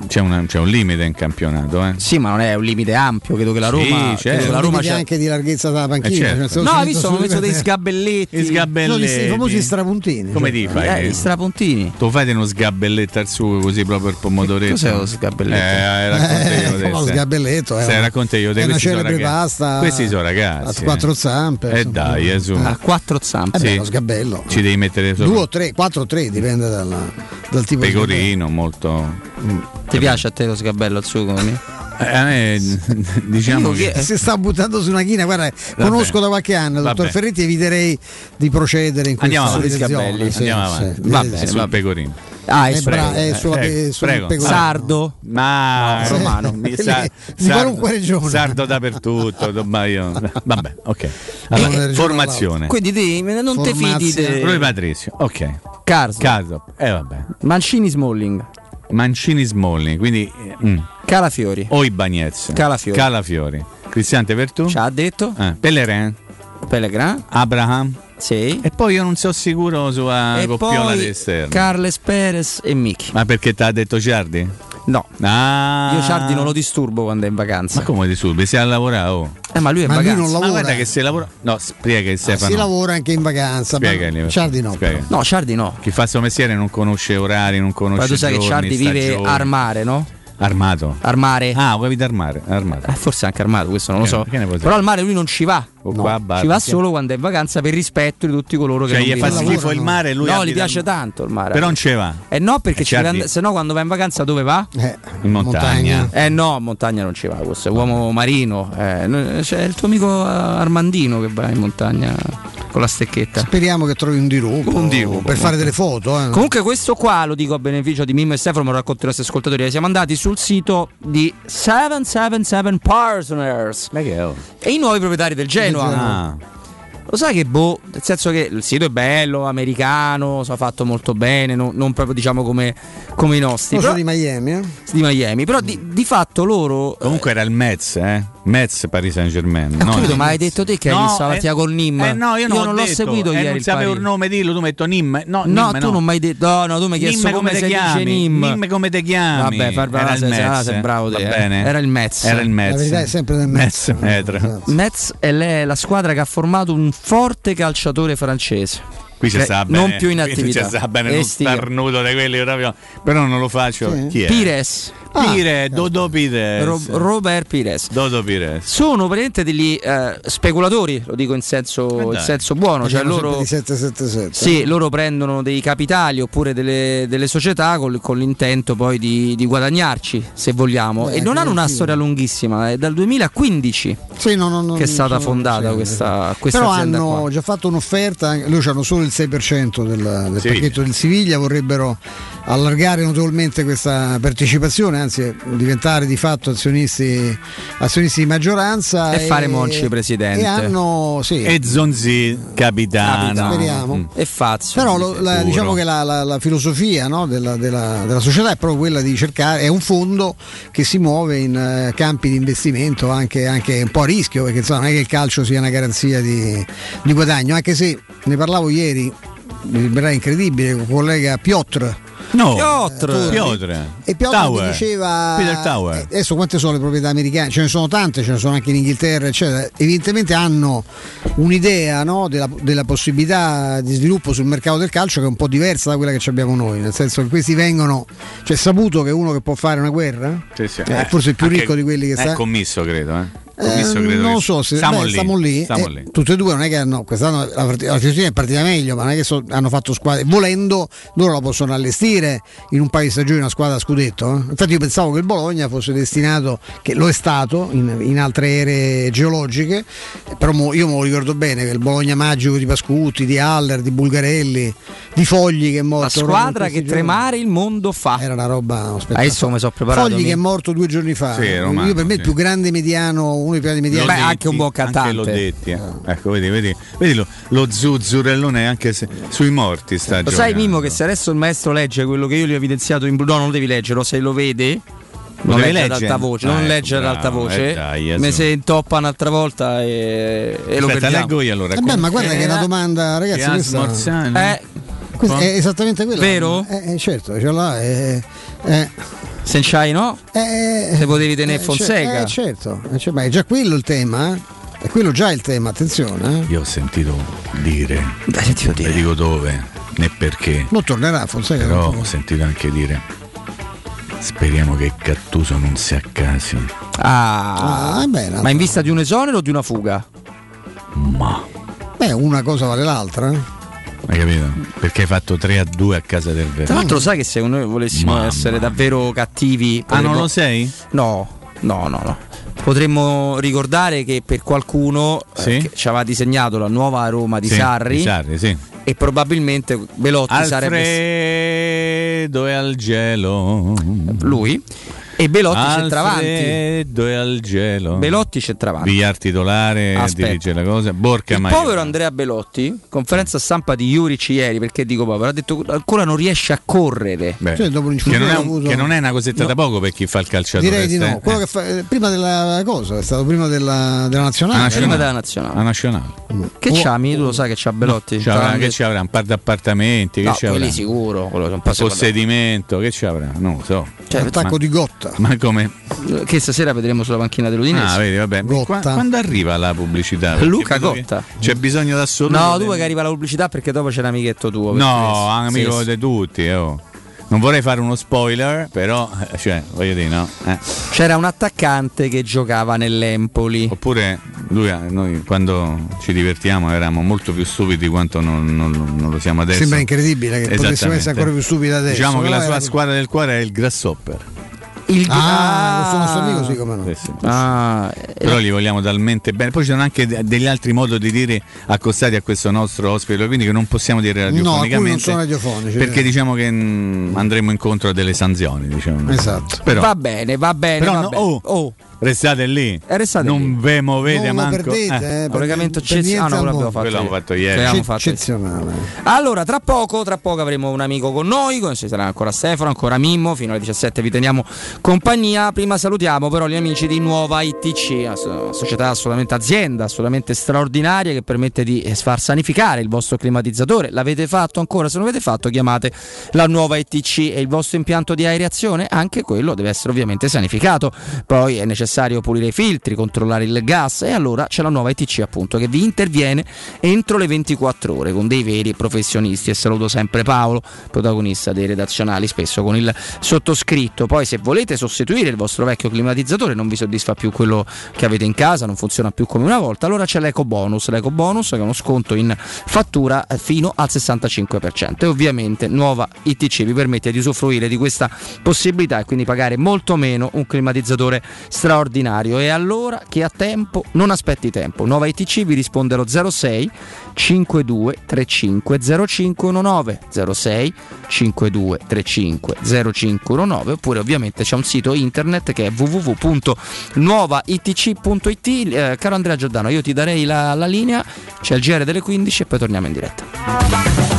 c'è, una- c'è un limite in campionato. Eh. Sì, ma non è un limite ampio. Credo che la Sì, Roma. certo. credo che la Roma c'è. anche di larghezza della panchina. Eh, certo. cioè, No, hai visto? Ho messo dei sgabelletti. I sgabelletti. No, i famosi strapuntini. Come cioè. ti fai? Eh, gli strapuntini. Tu fai uno sgabelletto al sugo così proprio il pomodoretto. Cos'è lo sgabelletto? Eh, racconta io *laughs* Eh, te, lo sgabelletto è una- racconta io te, è una questi sono celebre ragazzi. pasta Questi sono ragazzi. a quattro zampe. Eh dai, eh, su. A quattro zampe. Eh Sì. lo sgabello. Ci devi mettere sopra. Due o tre, quattro o tre, dipende dal tipo di pecorino molto Ti piace a te lo sgabello al sugo? mi? Eh, a me *laughs* diciamo che Si sta buttando su una china, guarda, conosco da qualche anno, dottor Vabbè. Ferretti, eviterei di andiamo procedere in questa avanti, direzione. sgabelli, Sì, andiamo sì. avanti Va Sì, bene, sul va bene. pecorino Ah, È, è bra- è sulla, Prego, sul prego. pecorino. Sardo. ma Sì. romano *laughs* mi sa- Di qualunque regione. sardo dappertutto vabbè ok allora, formazione Quindi ti- non te fidi. Rui di Patrizio ok Carso. caso eh vabbè Mancini Smalling. Mancini Smalling quindi mm. Calafiori. o i Bagnez Calafiori. Calafiori Cristiante Vertù Ci ha detto eh. Pellerin Pellegrin. Abraham Sì. e poi io non sono sicuro sulla e coppiola di esterno Carles Perez e Miki. ma perché ti ha detto Giardi? No. Ah. Io Ciardi non lo disturbo quando è in vacanza. Ma come disturbi? Si è a lavorare, oh. Eh, ma lui è in Ma lui vacanza. non Ma lavora. guarda che se lavora. No, spiega il Stefano. si lavora anche in vacanza. ma- Spiegali. Ciardi no. Spiega. No, Ciardi no. Chi fa il suo mestiere non conosce orari, non conosce Ma tu sai che giorni, Ciardi vive stagioni. armare, no? Armato. Armare. Ah, vuoi da armare? armato. Eh, forse anche armato, questo non lo Che- so. Però al mare lui non ci va. O qua a Bar- Ci va perché- solo quando è in vacanza per rispetto di tutti coloro che Cioè, non gli fa schifo il mare lui No, gli piace tanto il mare. Però non ce va. Eh no, perché Eh, and- se no quando va in vacanza dove va? In montagna. Eh no, in montagna non ci va, questo è uomo marino. Eh, no- c'è il tuo amico eh, Armandino che va in montagna con la stecchetta. Speriamo che trovi un dirupo, Un dirupo, per fare delle foto. eh. Comunque questo qua lo dico a beneficio di Mimmo e Stefano, me lo racconto i nostri ascoltatori. Siamo andati sul sito di 777 Partners e i nuovi proprietari del Genoa. Ah. Lo sai che boh, nel senso che il sito è bello, americano, si è fatto molto bene, non, non proprio diciamo come, come i nostri. Io Però, sono di Miami, eh? di Miami, però di, di fatto loro... Comunque era il Metz, eh? Metz Paris Saint Germain. Eh, ho capito, ma hai detto te che hai visto la partita col Nim? Eh no, io non, l'ho detto, seguito eh, ieri. Non sapevo il nome, dillo, tu metto Nim. No, No, Nim, tu non mi hai detto. No, no, tu mi hai chiesto Nim come, dice chiami? Nim. Nim come te chiami? Vabbè, far Era Metz. sei bravo te. Va eh. bene. Era il Metz. Era il Metz. La verità è sempre del Metz. Metz. Metz è la squadra che ha formato un forte calciatore francese. Qui c'è Che sta non bene, più in qui attività. C'è sta bene uno starnuto di quelli proprio. Però non lo faccio. Sì. Chi è? Pires. Pire, Dodo Pires. Ro- Robert Pires. Dodo Pires. Sono praticamente degli eh, speculatori, lo dico in senso, in dai. senso buono. Cioè loro, sempre di 777. Sì, loro prendono dei capitali oppure delle, delle società col- con, l'intento poi di, di guadagnarci, se vogliamo. Beh, e non hanno una creativo. storia lunghissima, è dal 2015 Sì, no, no, no, che è stata fondata sì, questa, questa Però hanno qua. già fatto un'offerta, loro hanno solo il 6% del, del pacchetto del Siviglia, vorrebbero allargare notevolmente questa partecipazione, anzi diventare di fatto azionisti, azionisti di maggioranza E fare Monci presidente. E hanno, sì, E Zonzi capitano. Speriamo. Mm. E Fazio. Però lo- la- diciamo che la, la- la filosofia no, della, della- della società è proprio quella di cercare, è un fondo che si muove in eh, campi di investimento anche, anche un po' a rischio, perché insomma, non è che il calcio sia una garanzia di, di guadagno, anche se ne parlavo ieri, mi sembrerà incredibile, con il collega Piotr. No, Piotr. Piotr. E Piotr Tower. diceva Peter Tower. eh, adesso quante sono le proprietà americane? Ce ne sono tante, ce ne sono anche in Inghilterra, eccetera. Evidentemente hanno un'idea no, della, della possibilità di sviluppo sul mercato del calcio che è un po' diversa da quella che ci abbiamo noi, nel senso che questi vengono, cioè è saputo che uno che può fare una guerra, Sì, sì. Eh, forse il più ricco di quelli che È sta- commisso, credo. Eh. Eh, Commisso, credo non so se stiamo beh, lì. stiamo lì, eh, lì. tutte e due non è che hanno quest'anno la, la Fiorentina è partita meglio ma non è che so- hanno fatto squadre volendo loro la possono allestire in un paio di stagioni una squadra a scudetto eh. infatti io pensavo che il Bologna fosse destinato che lo è stato in, in altre ere geologiche però mo- io me lo ricordo bene che il Bologna magico di Pascutti di Haller di Bulgarelli di Fogli che è morto La squadra che giorni. tremare il mondo fa. Era una roba Adesso come sono preparato. Fogli mi- che è morto due giorni fa Sì, romano, io per me sì. il più grande mediano uno dei mediani L'ho Beh, anche un buon Anche cantante. l'ho detti, eh. Ecco, vedi, vedi, vedi lo, lo zuzzurellone anche se, sui morti sta Lo sai giocando. Mimmo che se adesso il maestro legge quello che io gli ho evidenziato in blu, no non lo devi leggerlo, se lo vede Lo non devi legge ad alta voce, Ah, non ecco, leggere ad alta voce. eh, dai, Me adesso- se intoppa un'altra volta e, e lo Aspetta, perdiamo. leggo io allora. Eh beh, ma guarda che è una domanda, ragazzi. Che Questa. Eh, questa è esattamente quella. Vero? Eh, eh, certo, ce l'ha. Eh, eh, Senchai no? eh, Se potevi tenere eh, Fonseca. eh, certo, eh, cioè, ma è già quello il tema. eh. È quello già il tema, attenzione. eh. Io ho sentito dire, Dai, sentito non dico dove né perché, Non tornerà Fonseca. però ho sentito anche dire speriamo che Cattuso non si accasi. Ah, Ah, beh, ma in vista di un esonero o di una fuga? Ma Beh, una cosa vale l'altra. Eh. hai capito? Perché hai fatto 3 a 2 a casa del Tra Verona. l'altro sai che se noi volessimo Mamma essere davvero cattivi... Ah, non potremmo- lo sei? No, no, no, no. Potremmo ricordare che per qualcuno eh, Sì? che ci aveva disegnato la nuova Roma di Sì, Sarri di Sarri, sì. e probabilmente Belotti sarebbe Alfredo è al gelo. lui. E Belotti Al centravanti. e al gelo. Belotti centravanti. Villar titolare, Aspetta. dirige la cosa. Borca Il povero Andrea Belotti, conferenza stampa di Juric ieri, perché dico povero, ha detto ancora non riesce a correre. Beh, Cioè, che, non è un- avuto- che non è una cosetta da poco per chi fa il calciatore. Direi di no. eh. Quello che fa, eh, prima della cosa, è stato prima della, della Ah, nazionale. nazionale. Prima della nazionale. La nazionale. Che c'ha, mi tu lo sai che c'ha Belotti? C'avrà- T'avranno che ci avrà? Un par di appartamenti? No, che ci avrà? quelli sicuro. Possedimento? Che ci avrà? Non lo so. Cioè, Attacco Ma- di Gotta. Ma come? Che stasera vedremo sulla panchina dell'Udinese. Ah, vedi, vabbè. Qua- quando arriva la pubblicità? Perché Luca Gotta. C'è bisogno d'assoluto. No, del- tu vuoi che arriva la pubblicità perché dopo c'è un amichetto tuo. No, amico Sì, di tutti. oh. Non vorrei fare uno spoiler, però, eh, cioè, voglio dire, no. Eh. C'era un attaccante che giocava nell'Empoli. Oppure lui, eh, noi quando ci divertiamo eravamo molto più stupidi di quanto non, non- non lo siamo adesso. Sembra incredibile che potessimo essere ancora più stupidi adesso. Diciamo che la sua era- squadra del cuore è il Grasshopper. Il Ah, questo nostro amico sì, come no. Sì, sì. Ah, Però li vogliamo talmente bene. Poi ci sono anche de- degli altri modi di dire accostati a questo nostro ospite, quindi che non possiamo dire radiofonicamente. alcuni non sono radiofonici, Perché eh. diciamo che mm, andremo incontro a delle sanzioni. Diciamo. Esatto. Però, va bene, va bene. però va no- bene. oh, Oh, restate lì. Eh, restate non lì. ve muovete Non manco. perdete, eh, collegamento per- per eccezionale. Ah, no, al quello abbiamo mondo. fatto l'abbiamo ieri. fatto ieri. L'abbiamo fatto ieri. Eccezionale. Allora, tra poco, tra poco avremo un amico con noi, ci sarà ancora Stefano, ancora Mimmo, fino alle 17 vi teniamo compagnia. Prima salutiamo però gli amici di Nuova ITC, società assolutamente azienda, assolutamente straordinaria che permette di eh, far sanificare il vostro climatizzatore. L'avete fatto ancora? Se non l'avete fatto, chiamate la Nuova ITC e il vostro impianto di aereazione, anche quello deve essere ovviamente sanificato. Poi è necessario pulire i filtri, controllare il gas e allora c'è la Nuova ITC appunto che vi interviene entro le 24 ore con dei veri professionisti. E saluto sempre Paolo, protagonista dei redazionali, spesso con il sottoscritto. Poi se volete sostituire il vostro vecchio climatizzatore, non vi soddisfa più quello che avete in casa, non funziona più come una volta, allora c'è l'eco bonus, l'eco bonus che è uno sconto in fattura fino al 65% e ovviamente nuova ITC vi permette di usufruire di questa possibilità e quindi pagare molto meno un climatizzatore straordinario e allora che ha tempo non aspetti tempo. Nuova ITC vi risponde allo 06 52 35 0519 06 52 35 0519 oppure ovviamente c'è un sito internet che è www.nuovaitc.it Eh, caro Andrea Giordano io ti darei la, la linea c'è il GR delle 15 e poi torniamo in diretta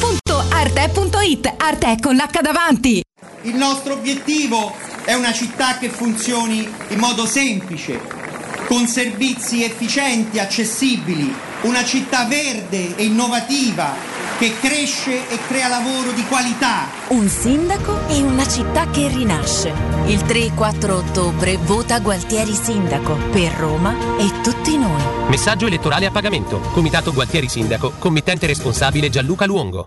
www.arte.it Arte con l'H davanti. Il nostro obiettivo è una città che funzioni in modo semplice, con servizi efficienti, accessibili, una città verde e innovativa che cresce e crea lavoro di qualità. Un sindaco e una città che rinasce. Il 3 e 4 ottobre vota Gualtieri Sindaco per Roma e tutti noi. Messaggio elettorale a pagamento. Comitato Gualtieri Sindaco. Committente responsabile Gianluca Luongo.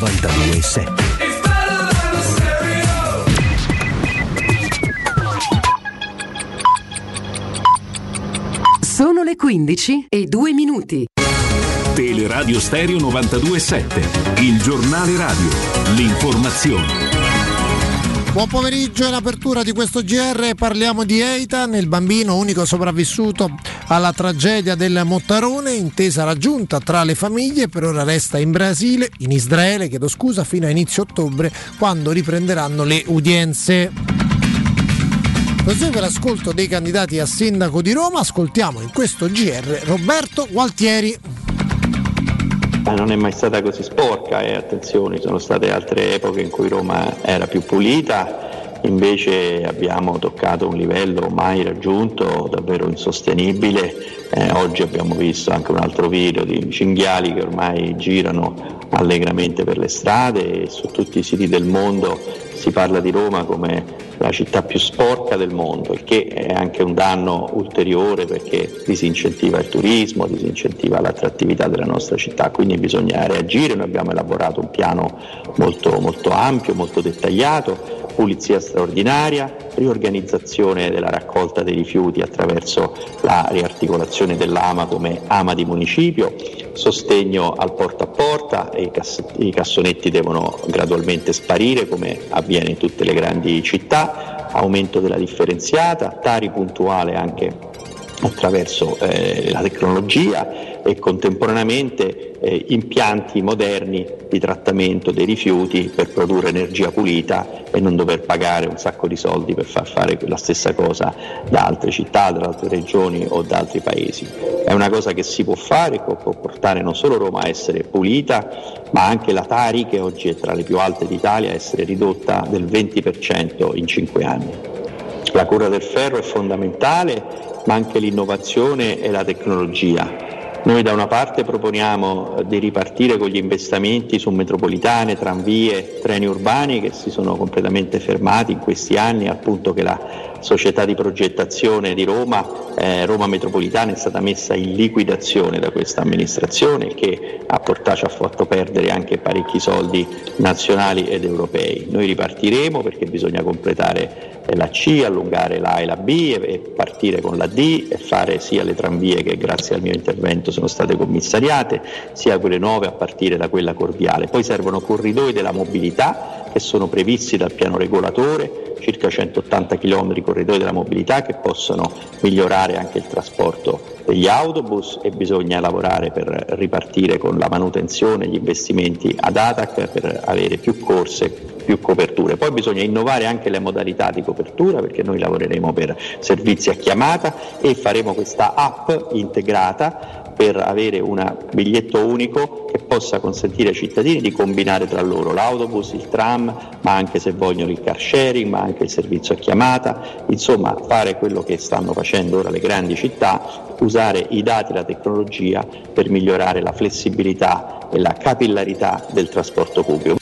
92.7 Sono le 15 e 2 minuti. Teleradio Stereo 92.7 Il giornale radio. L'informazione Buon pomeriggio, in apertura di questo GR parliamo di Eitan, il bambino unico sopravvissuto alla tragedia del Mottarone, intesa raggiunta tra le famiglie, per ora resta in Brasile, in Israele, chiedo scusa, fino a inizio ottobre, quando riprenderanno le udienze. Prosegue l'ascolto dei candidati a sindaco di Roma, ascoltiamo in questo GR Roberto Gualtieri. Ma non è mai stata così sporca e attenzione, ci sono state altre epoche in cui Roma era più pulita, invece abbiamo toccato un livello mai raggiunto, davvero insostenibile. Eh, oggi abbiamo visto anche un altro video di cinghiali che ormai girano allegramente per le strade e su tutti i siti del mondo si parla di Roma come la città più sporca del mondo, il che è anche un danno ulteriore perché disincentiva il turismo, disincentiva l'attrattività della nostra città, quindi bisogna reagire, noi abbiamo elaborato un piano molto, molto ampio, molto dettagliato, pulizia straordinaria, riorganizzazione della raccolta dei rifiuti attraverso la riarticolazione dell'AMA come AMA di municipio, sostegno al porta a porta i, cass- i cassonetti devono gradualmente sparire come avviene in tutte le grandi città, aumento della differenziata, tari puntuale anche attraverso eh, la tecnologia e contemporaneamente eh, impianti moderni di trattamento dei rifiuti per produrre energia pulita e non dover pagare un sacco di soldi per far fare la stessa cosa da altre città, da altre regioni o da altri paesi. È una cosa che si può fare, può portare non solo Roma a essere pulita, ma anche la Tari, che oggi è tra le più alte d'Italia, a essere ridotta del 20% in cinque anni. La cura del ferro è fondamentale, ma anche l'innovazione e la tecnologia. Noi da una parte proponiamo eh, di ripartire con gli investimenti su metropolitane, tranvie, treni urbani che si sono completamente fermati in questi anni al punto che la società di progettazione di Roma, eh, Roma Metropolitana, è stata messa in liquidazione da questa amministrazione che ha portato, ci ha fatto perdere anche parecchi soldi nazionali ed europei. Noi ripartiremo perché bisogna completare la C, allungare la A e la B e partire con la D e fare sia le tranvie che grazie al mio intervento sono state commissariate, sia quelle nuove a partire da quella cordiale. Poi servono corridoi della mobilità che sono previsti dal piano regolatore, circa 180 km corridoi della mobilità che possono migliorare anche il trasporto degli autobus e bisogna lavorare per ripartire con la manutenzione, gli investimenti ad ATAC per avere più corse, più coperture. Poi bisogna innovare anche le modalità di copertura perché noi lavoreremo per servizi a chiamata e faremo questa app integrata per avere un biglietto unico che possa consentire ai cittadini di combinare tra loro l'autobus, il tram, ma anche se vogliono il car sharing, ma anche il servizio a chiamata, insomma fare quello che stanno facendo ora le grandi città, usare i dati e la tecnologia per migliorare la flessibilità e la capillarità del trasporto pubblico.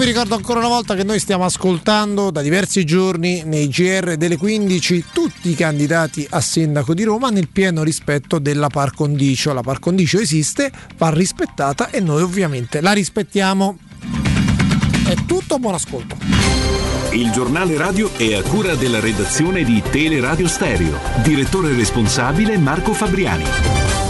Vi ricordo ancora una volta che noi stiamo ascoltando da diversi giorni nei GR delle 15 tutti i candidati a sindaco di Roma nel pieno rispetto della par condicio. La par condicio esiste, va rispettata e noi ovviamente la rispettiamo. È tutto, buon ascolto. Il giornale radio è a cura della redazione di Teleradio Stereo. Direttore responsabile Marco Fabriani.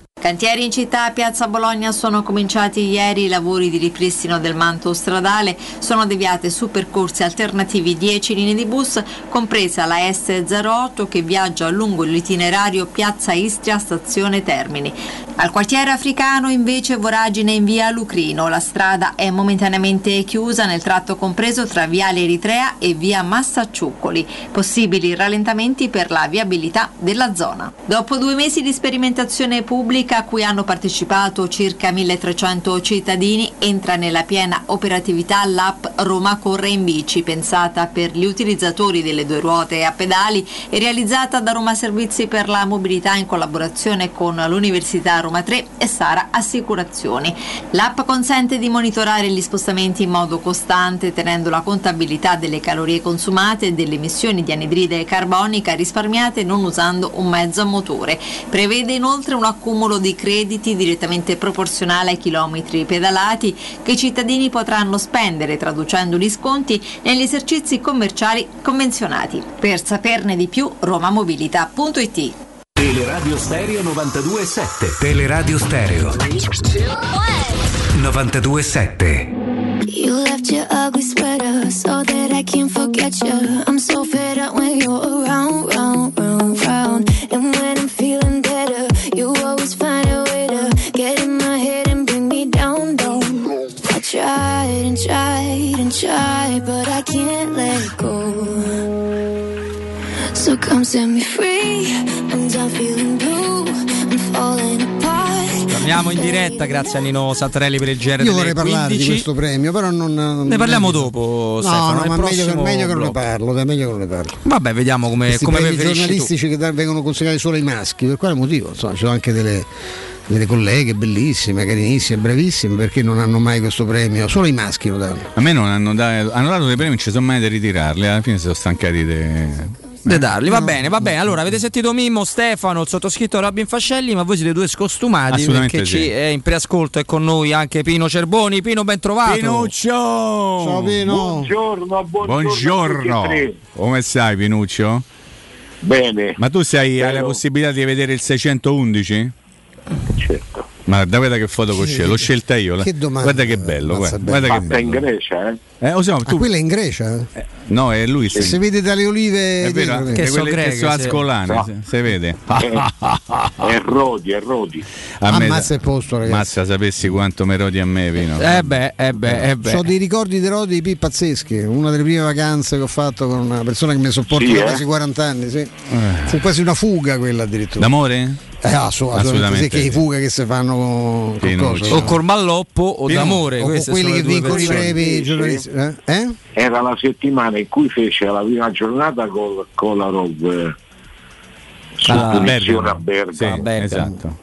Cantieri in città a Piazza Bologna sono cominciati ieri i lavori di ripristino del manto stradale, sono deviate su percorsi alternativi 10 linee di bus, compresa la S08 che viaggia lungo l'itinerario Piazza Istria stazione Termini. Al quartiere africano invece voragine in via Lucrino, la strada è momentaneamente chiusa nel tratto compreso tra viale Eritrea e via Massacciuccoli, possibili rallentamenti per la viabilità della zona. Dopo due mesi di sperimentazione pubblica a cui hanno partecipato circa 1300 cittadini, entra nella piena operatività l'app Roma Corre in Bici, pensata per gli utilizzatori delle due ruote a pedali e realizzata da Roma Servizi per la Mobilità in collaborazione con l'Università Roma 3 e Sara Assicurazioni. L'app consente di monitorare gli spostamenti in modo costante, tenendo la contabilità delle calorie consumate e delle emissioni di anidride carbonica risparmiate non usando un mezzo a motore. Prevede inoltre un accumulo di crediti direttamente proporzionale ai chilometri pedalati che i cittadini potranno spendere traducendo gli sconti negli esercizi commerciali convenzionati. Per saperne di più, romamobilità.it. Teleradio Stereo 92.7. Teleradio Stereo 92.7 You left your ugly sweater so that I can forget you. I'm so fed up when you're around, Torniamo in diretta, grazie a Nino Santarelli per il GR Io vorrei parlare 15. di questo premio, però non. Ne parliamo dopo, No, Stefano, no, ma meglio, che, meglio che non ne parlo, dai, meglio che non ne parlo. Vabbè, vediamo come, come premi preferisci tu. giornalistici che da- vengono consegnati solo ai maschi, per quale motivo? Insomma, ci sono anche delle, delle colleghe bellissime, carinissime, bravissime, perché non hanno mai questo premio? Solo i maschi lo danno. A me non hanno, dato, hanno dato dei premi, non ci sono mai da ritirarli. Alla fine si sono stancati di. De darli, va bene, va bene. Allora, avete sentito Mimmo, Stefano, il sottoscritto Robin Fascelli, ma voi siete due scostumati Assolutamente perché sì. ci è in preascolto è con noi anche Pino Cerboni. Pino, ben trovato. Pinuccio! Ciao Pino! Buongiorno, buongiorno. Buongiorno! e. Come stai, Pinuccio? Bene. Ma tu sei, hai la Bello. possibilità di vedere il 611? Certo. Ma da guarda che foto che c'è, l'ho scelta io. Che domanda, Guarda che bello, guarda, guarda che Fatta in bello. Grecia, eh? Eh, o se no, Ah, tu- quella è in Grecia? no, è lui. Se si vede dalle olive È vero, dietro, che, so che greche, sono sì. ascolane, No. se, se vede. È *laughs* Rodi, è Rodi. A me- Ammazza il posto, ragazzi. Mazza, sapessi quanto mi rodi a me, Pino. Eh beh, eh beh, eh beh. Ho dei ricordi di Rodi P pazzeschi. Una delle prime vacanze che ho fatto con una persona che mi sopporta Sì, da eh? quasi 40 anni. Sì. Fu quasi una fuga quella addirittura. D'amore? Eh, assolutamente, Assolutamente sì, che sì. i fughe che si fanno con, con cosa, O col malloppo o Pino, d'amore. o quelli sono che vincono i premi Sì. Eh? Eh? Era la settimana in cui fece la prima giornata col Kolarov eh, su Ah, punizione a Bergamo. Sì, Bergamo. Bergamo. esatto.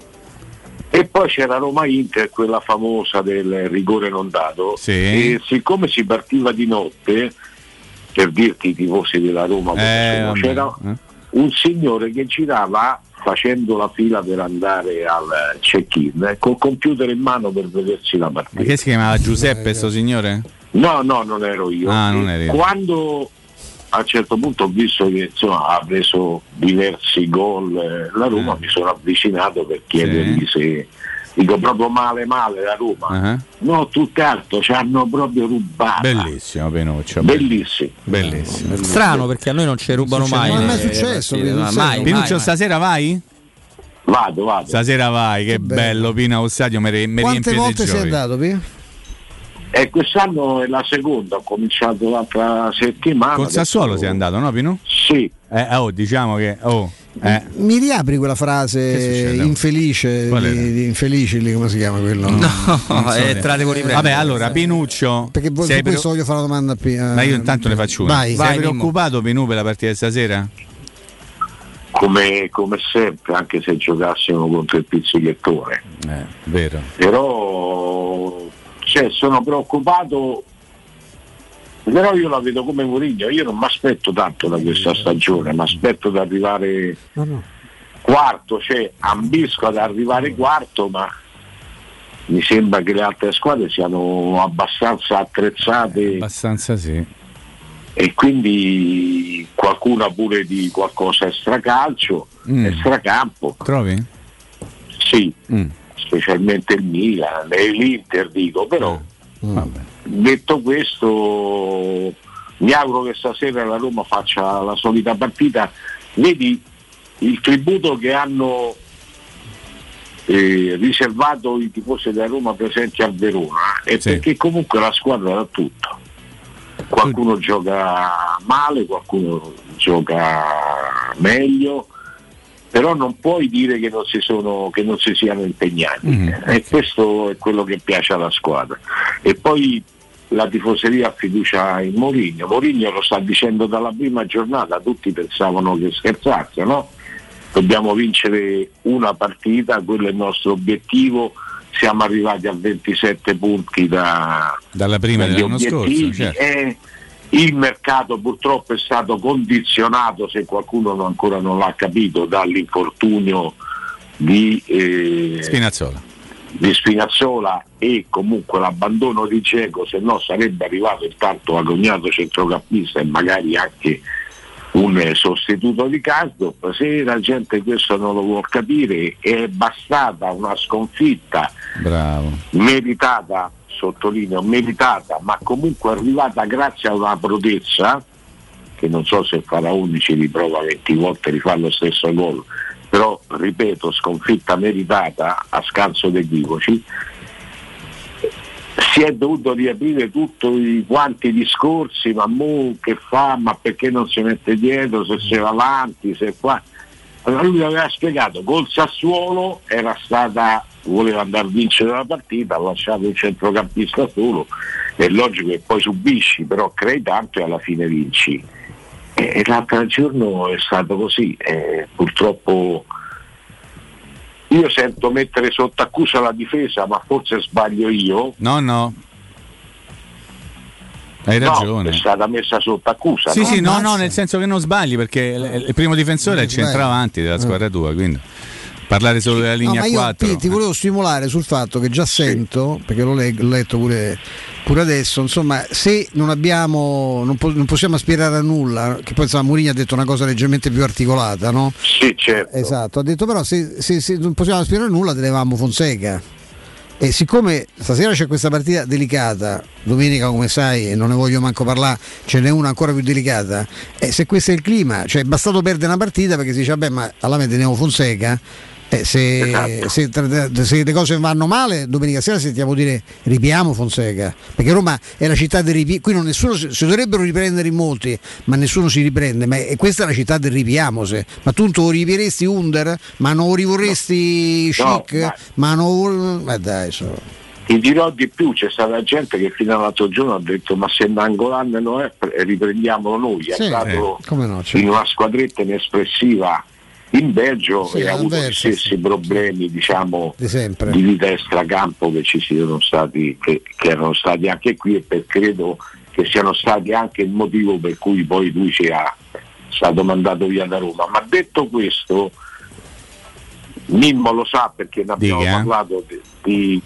E poi c'era Roma Inter, quella famosa del rigore non dato. Sì. E siccome si partiva di notte, per dirti i tifosi della Roma, Eh, c'era, Eh? un signore che girava facendo la fila per andare al check-in eh, col computer in mano per vedersi la partita. Ma che si chiamava Giuseppe, sto signore? No, no, non ero io. Ah, non eri io. Quando a un certo punto ho visto che insomma, ha preso diversi gol eh, la Roma, mi sono avvicinato per chiedergli se dico proprio male male la Roma. Ah, No, tutt'altro, ci hanno proprio rubato. Bellissimo Pinuccio. Bellissimo. Bellissimo. Strano perché a noi non ci rubano mai. Non è mai le- le successo, Pinuccio. ma mai, Pinuccio, mai, stasera vai? Vado, vado. Stasera vai, che, bello, Pina allo stadio, mi, mi Quante volte sei andato, Pia? E quest'anno è la seconda, ho cominciato l'altra settimana. Adesso- Sassuolo sei andato, no Pinu? Sì. Eh, oh, diciamo che... Oh, eh. Mi riapri quella frase infelice di, di infelici lì, come si chiama quello? No, so se- tra devo riprendere. Vabbè, allora, Pinuccio... Perché su questo pre- voglio fare una domanda a Pia. Ma io intanto ne faccio una. Vai. Sei Vai, preoccupato, Pinu, per la partita di stasera? Come, come sempre, anche se giocassimo contro il pizzichettone. Eh, vero. Però cioè, sono preoccupato, però io la vedo come Mourinho, io non mi aspetto tanto da questa stagione, mi aspetto di arrivare quarto, cioè ambisco ad arrivare quarto, ma mi sembra che le altre squadre siano abbastanza attrezzate Abbastanza sì. e quindi qualcuna pure di qualcosa extracalcio, Mm. extracampo. Trovi? Sì, Mm. Specialmente il Milan e l'Inter dico, però Vabbè. detto questo mi auguro che stasera la Roma faccia la solita partita. Vedi il tributo che hanno eh, riservato i tifosi della Roma presenti a Verona è Sì. perché comunque la squadra dà tutto. Qualcuno gioca male, qualcuno gioca meglio, però non puoi dire che non si, sono, che non si siano impegnati Mm. e questo è quello che piace alla squadra. E poi la tifoseria ha fiducia in Mourinho. Mourinho lo sta dicendo dalla prima giornata, tutti pensavano che scherzasse, no? Dobbiamo vincere una partita, quello è il nostro obiettivo. Siamo arrivati a 27 punti da, Dalla prima dell'anno scorso, certo. e il mercato purtroppo è stato condizionato, se qualcuno ancora non l'ha capito, dall'infortunio di, eh, Spinazzola. di Spinazzola e comunque l'abbandono di Geco, se no sarebbe arrivato intanto agognato centrocampista e magari anche un eh, sostituto di Kasdorp. Se la gente questo non lo vuol capire è bastata una sconfitta Bravo. meritata, sottolineo, meritata, ma comunque arrivata grazie a una prodezza, che non so se Faraoni ci riprova 20 volte fare lo stesso gol, però ripeto, sconfitta meritata a scanso di equivoci, si è dovuto riaprire tutti quanti i discorsi, ma mo che fa, ma perché non si mette dietro, se si va avanti, se qua. Allora lui aveva spiegato, col Sassuolo era stata, voleva andare a vincere la partita, ha lasciato il centrocampista solo, è logico che poi subisci, però crei tanto e alla fine vinci. E, e l'altro giorno è stato così, e purtroppo io sento mettere sotto accusa la difesa, ma forse sbaglio io. No, no. Hai No, ragione. è stata messa sotto accusa. Sì, no? sì, no, no, nel senso che non sbagli perché il, il primo difensore è il centravanti della squadra tua, quindi parlare solo della No, linea ma io 4. Pi, ti volevo stimolare sul fatto che già sento, perché l'ho, le- l'ho letto pure, pure adesso, insomma, se non abbiamo, non, po- non possiamo aspirare a nulla, che poi insomma, Mourinho ha detto una cosa leggermente più articolata, no? Sì, certo. Esatto, ha detto però se, se- se non possiamo aspirare a nulla tenevamo Fonseca. E siccome stasera c'è questa partita delicata, domenica come sai, e non ne voglio manco parlare, ce n'è una ancora più delicata, e se questo è il clima, cioè è bastato perdere una partita perché si dice vabbè ma alla fine teniamo Fonseca, eh, se, Esatto. se tra- se le cose vanno male domenica sera sentiamo dire ripiamo Fonseca, perché Roma è la città del ripiamo, qui non nessuno si, dovrebbero riprendere in molti, ma nessuno si riprende, ma è- questa è la città del ripiamo, se. ma tu non ripieresti Under, ma non rivorresti No, Chic, ma- ma non... Ma dai, so. Ti dirò di più, c'è stata gente che fino all'altro giorno ha detto ma se Nangolan non è, pre- riprendiamolo noi, è Sì, andato eh, come no, certo. in una squadretta inespressiva in Belgio Sì, e ha avuto gli stessi problemi diciamo, Di di vita extracampo che ci siano stati, che, che erano stati anche qui e per credo che siano stati anche il motivo per cui poi lui si, ha- stato mandato via da Roma. Ma detto questo, Mimmo lo sa perché ne abbiamo Dica. parlato di, di-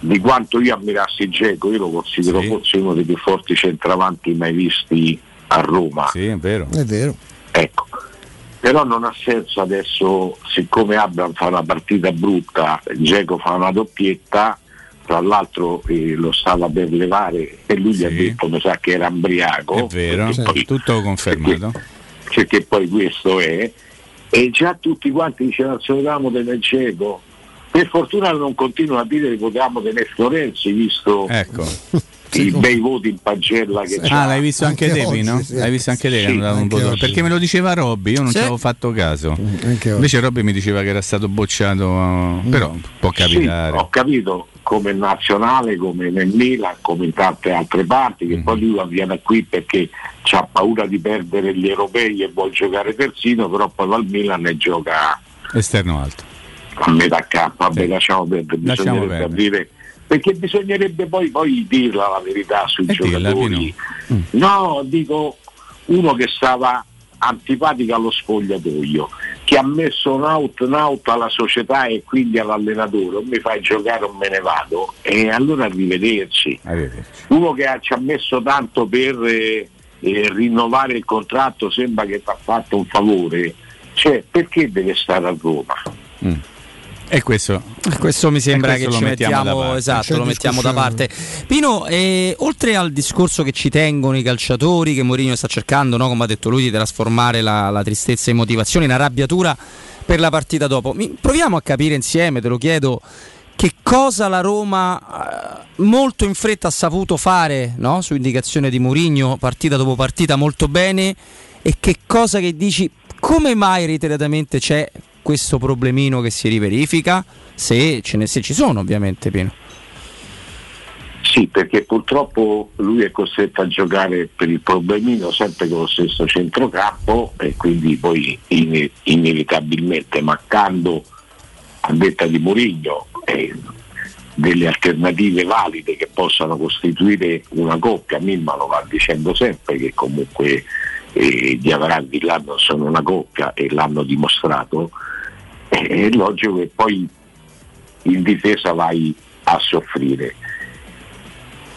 di quanto io ammirassi Geco, io lo considero forse uno dei più forti centravanti mai visti a Roma. Sì, è vero. È vero. Ecco. Però non ha senso adesso, siccome Abram fa una partita brutta, Geco fa una doppietta, tra l'altro eh, lo stava per levare e lui gli ha detto mi sa che era ambriaco. È vero, perché poi- tutto confermato. perché poi questo è, e già tutti quanti dicevano se volevamo tenere Geco. Per fortuna non continuano a dire che potevamo tenere Florenzi, visto Ecco. *laughs* i bei voti in pagella che c'ha. Ah, l'hai visto anche, Devi, no? L'hai visto anche te che Sì, anche. Perché me lo diceva Robby, io non Sì. ci avevo fatto caso. Invece Robby mi diceva che era stato bocciato, uh, però può Sì, capitare. ho capito come nazionale, come nel Milan, come in tante altre parti, che poi lui viene qui perché ha paura di perdere gli europei e vuole giocare terzino, però poi va al Milan e gioca Esterno alto. a metà campo. Vabbè, lasciamo perdere, Lasciamo bisognerebbe aprire- perché bisognerebbe poi, poi dirla la verità sui E giocatori. Mm. No, dico uno che stava antipatico allo spogliatoio, che ha messo un out, un out alla società e quindi all'allenatore, o mi fai giocare o me ne vado, e allora arrivederci. Uno che ha- ci ha messo tanto per eh, eh, rinnovare il contratto sembra che ti ha fatto un favore, cioè perché deve stare a Roma? E questo, Questo mi sembra E questo che lo ci mettiamo mettiamo, da parte. esatto, lo mettiamo da parte. Pino, eh, oltre al discorso che ci tengono i calciatori, che Mourinho sta cercando, no, come ha detto lui, di trasformare la, la tristezza in motivazione, in arrabbiatura per la partita dopo. Mi- proviamo a capire insieme, te lo chiedo, che cosa la Roma eh, molto in fretta ha saputo fare, no? su indicazione di Mourinho, partita dopo partita molto bene, e che cosa che dici, come mai reiteratamente c'è questo problemino che si riverifica? Se, ce ne, se ci sono ovviamente, Pino. Sì, perché purtroppo lui è costretto a giocare per il problemino sempre con lo stesso centrocampo e quindi poi in- inevitabilmente mancando a detta di Mourinho eh, delle alternative valide che possano costituire una coppia, Mimma lo va dicendo sempre che comunque eh, gli Avarandi l'anno sono una coppia e l'hanno dimostrato, è logico che poi in difesa vai a soffrire.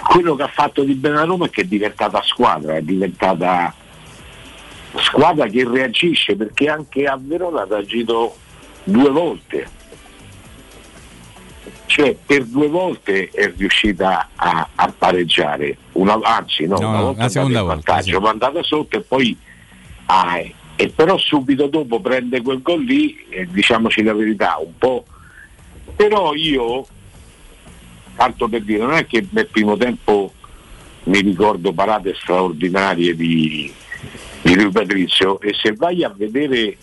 Quello che ha fatto di bene a Roma è che è diventata squadra, è diventata squadra che reagisce perché anche a Verona ha reagito due volte. Cioè per due volte è riuscita a, a pareggiare, una, anzi no, No, una volta la seconda volta, vantaggio, ma è andata sotto e poi ah, eh, e però subito dopo prende quel gol lì, e diciamoci la verità, un po'. Però io tanto per dire, non è che nel primo tempo mi ricordo parate straordinarie di, di Rui Patrizio e se vai a vedere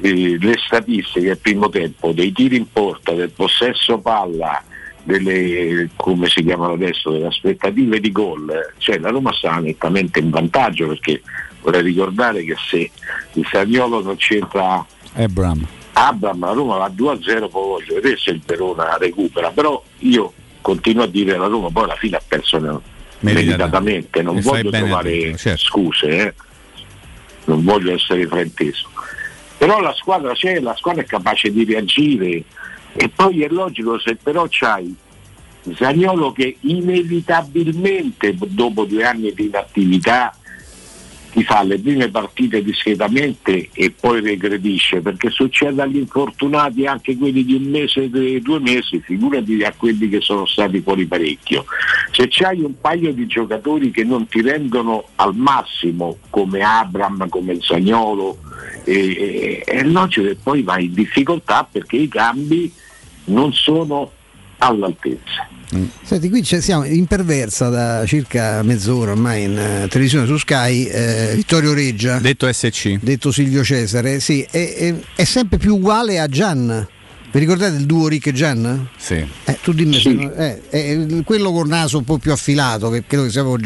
eh, le statistiche al primo tempo dei tiri in porta, del possesso palla, delle come si chiamano adesso, delle aspettative di gol, cioè la Roma sta nettamente in vantaggio perché vorrei ricordare che se il Sagnolo non c'entra Abram. Abram la Roma va 2-0 poi voglio vedere se il Verona recupera però io continuo a dire la Roma poi alla fine ha perso meritatamente non voglio trovare certo. scuse eh. non voglio essere frainteso però la squadra c'è la squadra è capace di reagire e poi è logico se però c'hai Zagnolo che inevitabilmente dopo due anni di inattività ti fa le prime partite discretamente e poi regredisce perché succede agli infortunati anche quelli di un mese, di due mesi, figurati a quelli che sono stati fuori parecchio. Se c'hai un paio di giocatori che non ti rendono al massimo come Abram, come Zagnolo, eh, è logico che poi vai in difficoltà perché i cambi non sono all'altezza. Senti, qui siamo imperversa da circa mezz'ora ormai in eh, televisione su Sky, eh, Vittorio Reggia. Detto SC. Detto Silvio Cesare, sì, è, è- è sempre più uguale a Gian. Vi ricordate il duo Rick e Gian? Sì. Eh, tu dimmi se non- eh, è quello col naso un po' più affilato, che credo che sia proprio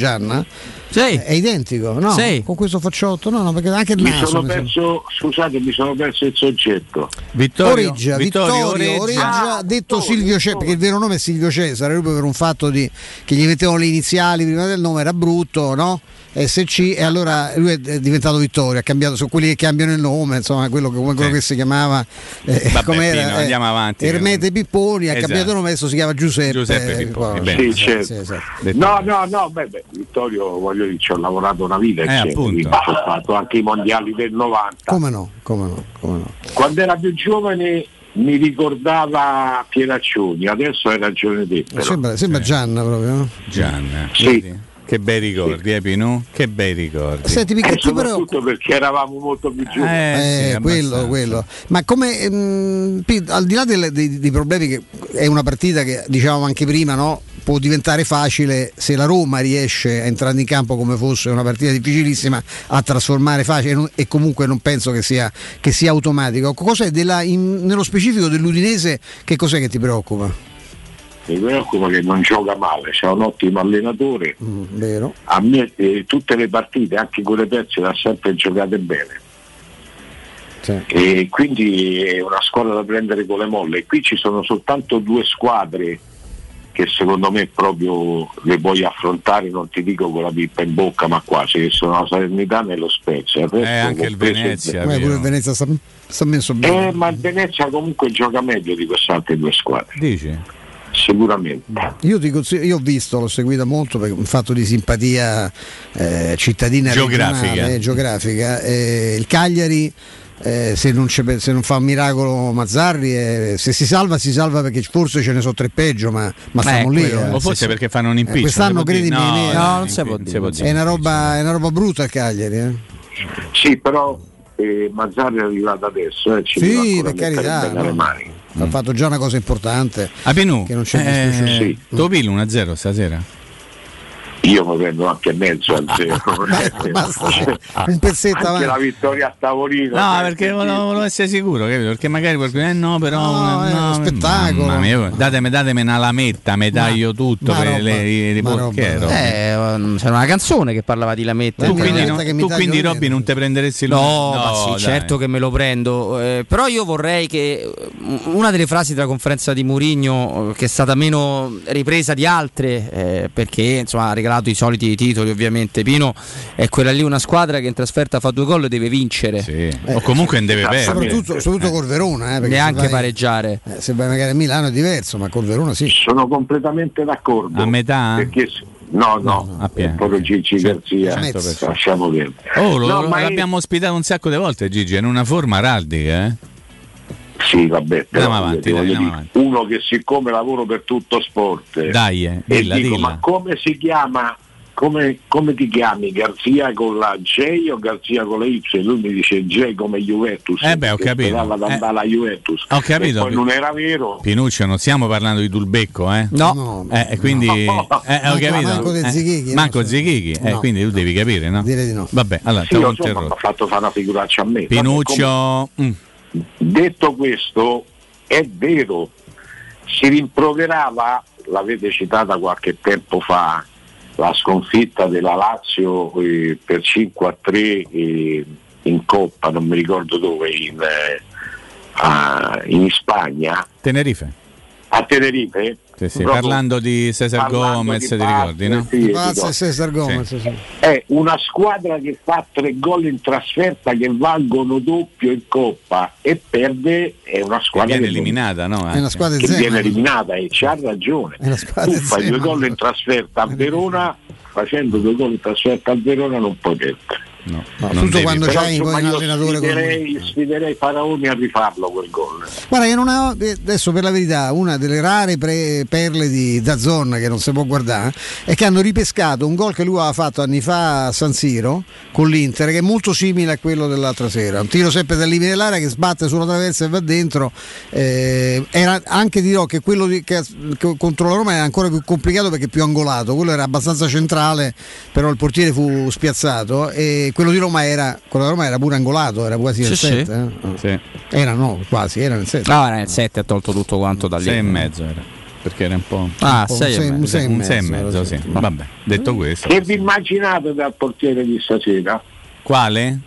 Gian. È identico, no? Sì. Con questo facciotto, no, no, perché anche il Mi naso. sono mi perso, scusate, mi sono perso il soggetto. Vittorio, Oreggia, Vittorio, Oreggia, Ah, detto Silvio Cesare, perché il vero nome è Silvio Cesare, proprio per un fatto di, che gli mettevano le iniziali prima del nome, era brutto, no? SC e allora lui è diventato Vittorio, ha cambiato, sono quelli che cambiano il nome, insomma, quello che, come quello che si chiamava eh, Vabbè, com'era, Pino, eh, andiamo avanti. Ermete Pipponi, ha Esatto. cambiato nome, adesso si chiama Giuseppe. Giuseppe eh, Pipponi, bene. Sì, certo. sì, esatto. No, no, no, beh, beh, Vittorio, voglio dire, ci ho lavorato una vita Eh, quindi ho fatto anche i mondiali del 90. Come no, come no, come no. Quando era più giovane mi ricordava Pieraccioni, adesso hai ragione te. Sembra, sembra Gianna proprio. no? Gianna. Sì. vedi? Che bei ricordi, eh Pino? Che bei ricordi. Senti, Eh, Picchetti, però soprattutto perché eravamo molto più giovani. Eh, Eh, sì, quello, quello. Ma come ehm, Pi- al di là delle- dei, dei problemi che è una partita che dicevamo anche prima, no? può diventare facile se la Roma riesce a entrare in campo come fosse una partita difficilissima a trasformare facile e e comunque non penso che sia, che sia automatico. Cos'è della- in- nello specifico dell'Udinese che cos'è che ti preoccupa? Mi preoccupa che non gioca male, c'è un ottimo allenatore. Mm, vero? A me eh, tutte le partite, anche quelle perse, le ha sempre giocate bene. E quindi è una squadra da prendere con le molle. E qui ci sono soltanto due squadre che secondo me proprio le puoi affrontare, non ti dico con la pippa in bocca, ma quasi, che sono la Salernitana e lo Spezia. Eh, anche il Venezia, Eh, pure il Venezia sta, sta messo bene. Eh, ma il Venezia comunque gioca meglio di queste altre due squadre. Dici? Sicuramente. Io, ti consiglio- io ho visto, l'ho seguita molto per un fatto di simpatia eh, cittadina Geografica. eh, geografica. Eh, il Cagliari, eh, se, non c'è- se non fa un miracolo Mazzarri, eh, se si salva, si salva perché forse ce ne sono tre peggio, ma, ma stiamo lì. quello- eh. o forse perché fanno un Eh, impeachment. quest'anno credimi, no, ne- no, non si può dire. è, una roba, è una roba brutta il Cagliari. eh. Sì, però eh, Mazzarri è arrivato adesso, eh, ci deve Sì, per carità. no. Ha fatto già una cosa importante. A Penù, Che non c'è eh. Sì. Topil 1-0 stasera. Io mi prendo anche mezzo al *laughs* zero. Basta, un *laughs* pezzetto anche avanti. la vittoria a tavolino. No, cioè, perché volevo, volevo essere sicuro, capito? Perché magari qualcuno eh no, però No, una- è uno no, spettacolo. Mamma mia, datemi, datemi una lametta, me taglio tutto ma per roba, le, le, porchero. Eh, um, c'era una canzone che parlava di lametta. tu quindi, non, lametta che mi tu quindi. Robby non ti prenderesti il No, ma sì, dai. certo che me lo prendo. eh, però io vorrei che eh, una delle frasi della conferenza di Mourinho, che è stata meno ripresa di altre, eh, perché insomma ha regalato i soliti titoli, ovviamente. Pino è quella lì, una squadra che in trasferta fa due gol e deve vincere. Sì. o comunque non deve perdere. Soprattutto, soprattutto col Verona, eh, Neanche se vai- pareggiare. eh, se vai magari a Milano è diverso, ma col Verona sì. Sono completamente d'accordo. A metà? Perché no, no, pieno. è proprio Gigi Garzia. 100%. Lasciamo perdere. Oh, lo- No, lo- ma è- l'abbiamo ospitato un sacco di volte Gigi, è in una forma araldica, eh? Sì, vabbè, però Andiamo avanti, ti voglio andiamo dire, uno che siccome lavoro per tutto sport eh, Dai, eh, e dilla, dico, dilla. ma come si chiama come, come ti chiami Garzia con la J o Garzia con la Y? Lui mi dice J come Juventus Eh beh, ho capito. Eh, andare alla Juventus ho capito. e poi non era vero Pinuccio, non stiamo parlando di Dulbecco, eh? No, Eh, e quindi eh, ho Manco- capito. manco di Eh, Zichichi, manco no? Zichichi, eh, No. quindi tu devi capire, no? Direi di no. Vabbè, allora sì, interrompo. ha fatto fare una figuraccia a me Vabbè, Pinuccio, mm, detto questo è vero si rimproverava l'avete citata qualche tempo fa la sconfitta della Lazio eh, per 5 a 3 eh, in Coppa, non mi ricordo dove, in, eh, a- in Spagna, Tenerife. a Tenerife. Sì, sì, parlando di Cesar Gomez, di ti ricordi, no? Sì, Pazza ricordo. e Cesar Gomez. Sì. sì. È una squadra che fa tre gol in trasferta che valgono doppio in Coppa e perde, è una Che squadra viene che eliminata, no? È una squadra che viene eliminata e c'ha ragione. È una squadra Tu fai due gol in trasferta a Verona, facendo due gol in trasferta a Verona non puoi perdere. No, No, non tutto devi quando c'hai poi un io allenatore come sfiderei, sfiderei Faraoni a rifarlo quel gol. Guarda che non ha, eh, adesso per la verità, una delle rare pre- perle di Dazzon che non si può guardare è che hanno ripescato un gol che lui aveva fatto anni fa a San Siro con l'Inter, che è molto simile a quello dell'altra sera. Un tiro sempre dal limite dell'area che sbatte sulla traversa e va dentro. Eh, era anche dirò che quello di- che, che contro la Roma era ancora più complicato perché più angolato, quello era abbastanza centrale, però il portiere fu spiazzato e quello di Roma era, quello di Roma era pure angolato, era quasi nel Sì, sì. 7. Sì. Era no, quasi, era nel 7. Ah, era nel 7 ha tolto tutto quanto da lì. Sei e mezzo era. perché era un po'. Ah, un po' sei e un mezzo. e Un mezzo, sei e mezzo, sì. sì. Vabbè, detto questo. Che vi immaginate dal portiere di stasera? Quale?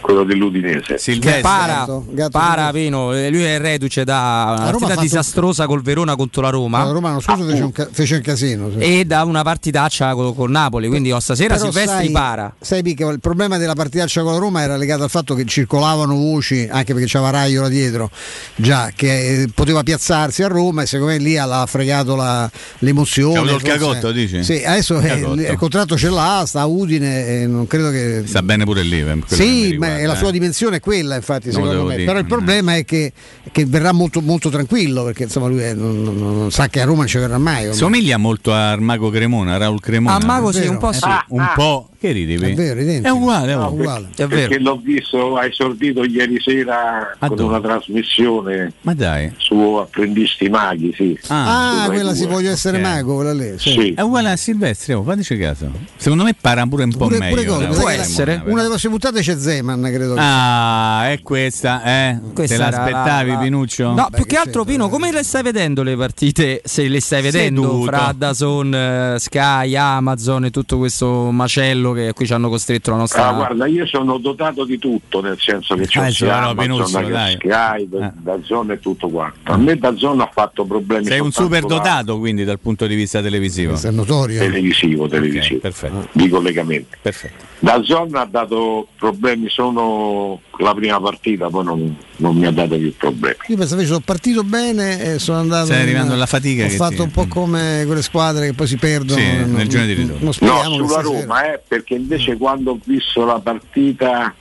Quello dell'Udinese. Para, para Pino, eh, lui è reduce da una partita disastrosa col Verona contro la Roma. La Roma l'anno scorso fece un, ca- fece un casino. sì. E da una partitaccia con, con Napoli, quindi oh, stasera Però Silvestri sai- para. Sai Picca, il problema della partitaccia con la Roma era legato al fatto che circolavano voci, anche perché c'era Raiola dietro, già che eh, poteva piazzarsi a Roma e secondo me lì ha fregato la- l'emozione. Il cagotto, dici? Sì, adesso Il eh, il contratto ce l'ha, sta a Udine e non credo che... Sta bene pure lì. mi Sì, ma riguarda, la sua eh. dimensione è quella, infatti, secondo me. dire, Però il è- problema è che, che verrà molto, molto tranquillo, perché insomma lui è- non, non- non sa che a Roma non ci verrà mai. ormai. Somiglia molto a Armago Cremona, Raul Cremona. A Mago sì, un po' Eh, sì. un Ah, po'. Che ridi? È vero, identico. È uguale, No, oh. per- È perché vero. l'ho visto, ha esordito ieri sera Ah, con dove? una trasmissione Ma dai. su Apprendisti Maghi, sì. Ah, Rai quella si voglio essere ok. mago, quella lì. Sì. Sì. È uguale a Silvestri, oh, fateci caso. Secondo me para pure un po' Pure, meglio. pure cosa, può essere. Una delle prossime puntate c'è Zeman, credo. che- Ah, è questa, eh? Questa Te l'aspettavi, la- la- Pinuccio? No, più che altro Pino, come le stai vedendo le partite? Se le stai vedendo Seduto. fra Dazon, eh, Sky, Amazon e tutto questo macello che qui ci hanno costretto la nostra Ah, guarda, io sono dotato di tutto, nel senso che c'ho Ah, sia sì, Amazon Pinuccio, che dai. Sky, da, da zona e tutto quanto. A me da zona ha fatto problemi Sei un super dotato quindi dal punto di vista televisivo. È notorio. da- televisivo, televisivo, perfetto. di collegamenti. Perfetto. Da zona ha dato problemi solo la prima partita, poi non, non mi ha dato più problemi. Io pensavo che sono partito bene e sono andato. Stai in- arrivando alla fatica Ho fatto ti- un po' come quelle squadre che poi si perdono. Sì, non- nel giorno di ritorno. Non No, sulla Roma, eh, perché invece quando ho visto la partita,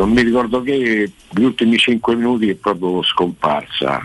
non mi ricordo che gli ultimi 5 minuti è proprio scomparsa.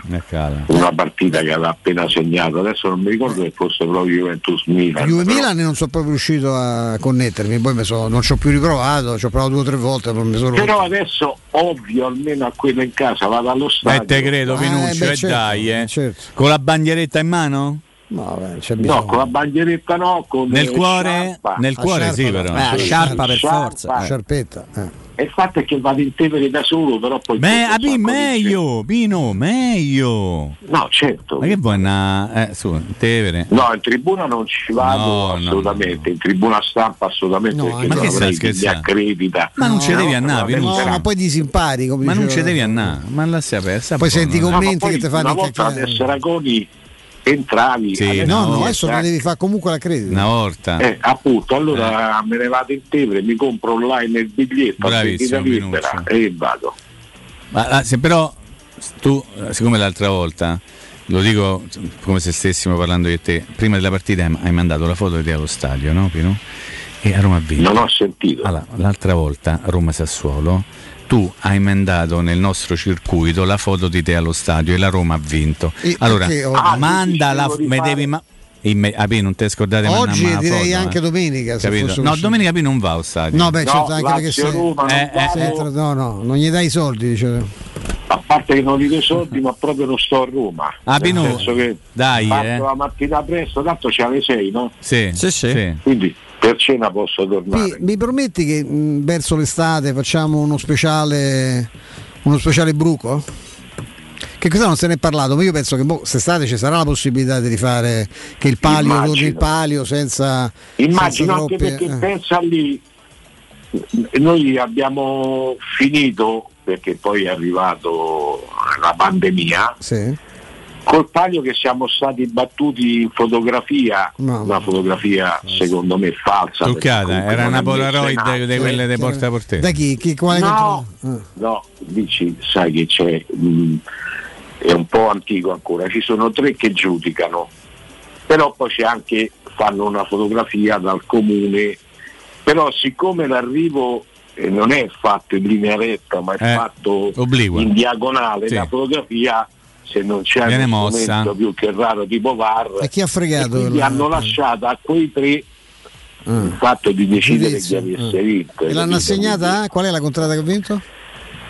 Una partita che aveva appena segnato, adesso non mi ricordo che fosse proprio Juventus Milan. Juve Milan non sono proprio riuscito a connettermi, poi so- non ci ho più riprovato, ci ho provato due o tre volte, sono. Però adesso ovvio almeno a quello in casa vado allo stadio. Eh, te credo, Ah, Pinuccio, eh, beh, e certo, dai, eh. certo. Con la bandieretta in mano? No, beh, c'è No, con la bandieretta no, con Nel eh, cuore? sciarpa. Nel cuore sciarpa, sì, però. Eh, a sciarpa per Sciarpa. forza. Sciarpetta. eh. E il fatto è che vado in Tevere da solo, però poi... Beh, sacco di meglio, Pino, meglio. No, certo. Ma che vuoi una... Eh, su, Tevere. No, in tribuna non ci vado No, no, assolutamente, in tribuna stampa assolutamente No, perché ma non che stai scherzando? accredita. Ma non ci No, devi andare, Pinuccio. No, ma poi disimpari. Ma non ci devi andare, ma lascia perdere. Poi senti i No, commenti poi che ti fanno una volta incaccare. ad Serraconi entravi Sì, adesso No, no, non adesso lo devi fare comunque la credito. Una volta. Eh, appunto, allora me ne vado in Tevere, mi compro online il biglietto Bravissimo, libera e vado. Ma ah, se però tu, eh, siccome l'altra volta, lo dico come se stessimo parlando di te, prima della partita hai- mandato la foto di te allo stadio, no Pino? E a Roma ha vinto. Non ho sentito. Allora, l'altra volta, Roma-Sassuolo, tu hai mandato nel nostro circuito la foto di te allo stadio e la Roma ha vinto. E Allora, Ah, manda la... me fare- devi ma- imme- ah, Pino, non ti scordate mai Oggi una direi foto, anche eh. domenica. se Capito? fosse No, uscito. domenica Pino non va allo stadio. No, beh, No, certo, anche perché se, non Eh, eh, vado, se entra- no, no, non gli dai i soldi, dice. a parte che non li do i soldi, ma proprio non sto a Roma. Ah, Nel senso che dai, parto eh. la mattina presto, tanto c'è alle 6, no? Sì, Sì, sì. Quindi per cena posso tornare. Mi, mi prometti che mh, verso l'estate facciamo uno speciale uno speciale bruco? Che cosa non se ne è parlato, ma io penso che boh, quest'estate ci sarà la possibilità di fare che il palio Immagino. torni il palio senza Immagino senza anche troppe- perché eh. pensa lì, noi abbiamo finito, perché poi è arrivato la pandemia, Sì. Col palio che siamo stati battuti in fotografia, No. una fotografia secondo me falsa. comunque era una Polaroid di quelle di porta a portetta. Da chi? chi quale No, controllo? no, dici, sai che c'è, mh, è un po' antico ancora, ci sono tre che giudicano, però poi c'è anche, fanno una fotografia dal comune, però siccome l'arrivo eh, non è fatto in linea retta, ma è Eh, fatto obliqua. in diagonale, Sì. la fotografia se non c'è Viene un mossa. strumento più che raro tipo VAR, E chi ha e fregato? quindi il- hanno lasciato a quei tre il fatto di decidere chi Giudizio. avesse Ah. vinto. E l'hanno assegnata? Qual è la contrada che ha vinto?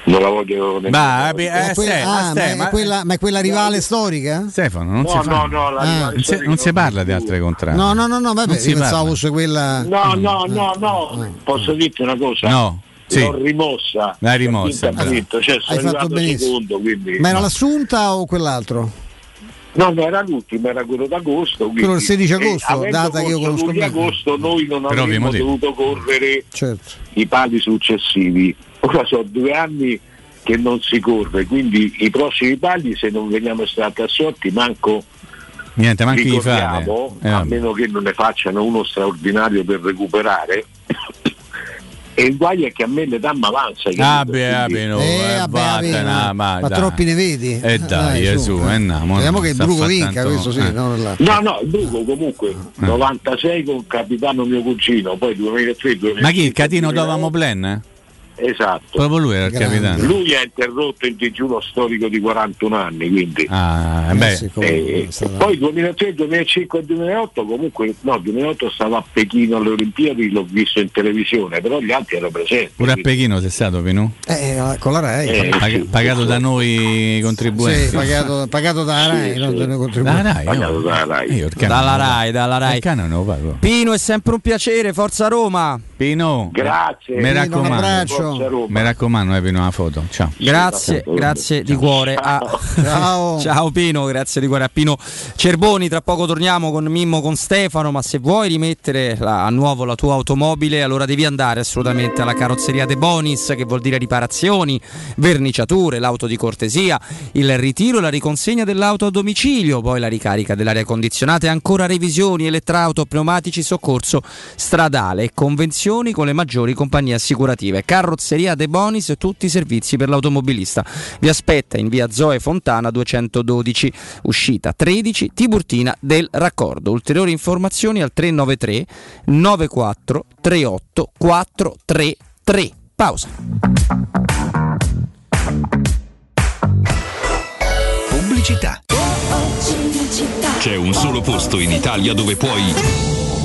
Non la voglio nemmeno Ma, eh, È quella- ah, ma, è quella, ma è quella rivale storica? Stefano, non No, si no, no, la Ah. Non si, non si parla di altre contratte. No, no, no, no, vabbè, Non si pensavo parla. fosse quella. No, no, no, no, posso dirti una cosa? No, sì. L'ho rimossa. L'hai rimossa, vinto, Cioè, sono Hai fatto benissimo. secondo, quindi... Ma era l'assunta o quell'altro? No, no, era l'ultimo, era quello d'agosto. quindi, Quello del 16 eh, agosto, avendo data che io conosco bene. luglio-agosto noi non Per ovvi avremmo dovuto correre Certo. i pali successivi. Ora sono due anni che non si corre, quindi i prossimi pali se non veniamo estratti assorti manco Niente, di fare. corriamo, Eh, a meno che non ne facciano uno straordinario per recuperare. E il guaio è che a me l'età mi avanza. Ah, beh, ah, beh, no, Eh, eh, vabbè, vattene, vabbè, ma dai. troppi ne vedi? Eh dai, Dai, eh, su, eh. eh, no, mo Speriamo non che il Bruco vinca, tanto- questo sì, eh. no. No, no, il Bruco comunque 96 con capitano mio cugino, poi 2003 2005, Ma chi? Il Catino 2008. Dovamo Plen? Eh? Esatto. Proprio lui era il Grande. capitano. Lui ha interrotto il digiuno storico di 41 anni, quindi. Ah, beh, Eh, poi 2003, 2005 e 2008 comunque no, 2008 stava a Pechino alle Olimpiadi, l'ho visto in televisione, però gli altri erano presenti. pure a Pechino sei stato, Pinu? Eh, con la Rai. Eh, Pag- sì, pagato sì. da noi contribuenti. Sì, pagato, pagato dalla Rai, Sì, non sì. da noi Da contribuenti. Rai, Pagato io- dalla Rai. io il canone Dalla Rai, dalla. Rai. Pino è sempre un piacere, forza Roma. Pino, Grazie. mi un raccomando. abbraccio. Roma. Mi raccomando, eh, Pino, una foto. Ciao. Grazie, Ciao. grazie di cuore a *laughs* Ciao. Ciao Pino, grazie di cuore a Pino Cerboni. Tra poco torniamo con Mimmo con Stefano. Ma se vuoi rimettere la- a nuovo la tua automobile, allora devi andare assolutamente alla carrozzeria De Bonis, che vuol dire riparazioni, verniciature, l'auto di cortesia, il ritiro e la riconsegna dell'auto a domicilio, poi la ricarica dell'aria condizionata e ancora revisioni, elettrauto, pneumatici, soccorso stradale e convenzioni con le maggiori compagnie assicurative. Carrozzeria De Bonis, tutti i servizi per l'automobilista. Vi aspetta in via Zoe Fontana 212, uscita 13, Tiburtina del Raccordo. Ulteriori informazioni al 393 94 38 433. Pausa. Pubblicità. C'è un solo posto in Italia dove puoi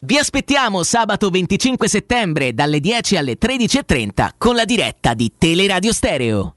Vi aspettiamo sabato 25 settembre dalle 10 alle 13.30 con la diretta di Teleradio Stereo.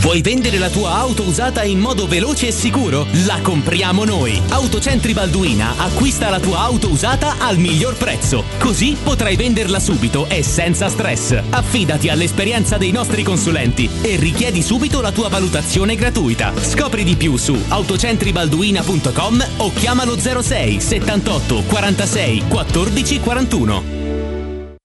Vuoi vendere la tua auto usata in modo veloce e sicuro? La compriamo noi. Autocentri Balduina acquista la tua auto usata al miglior prezzo. Così potrai venderla subito e senza stress. Affidati all'esperienza dei nostri consulenti e richiedi subito la tua valutazione gratuita. Scopri di più su autocentribalduina.com o chiamalo 06 78 46 14 41.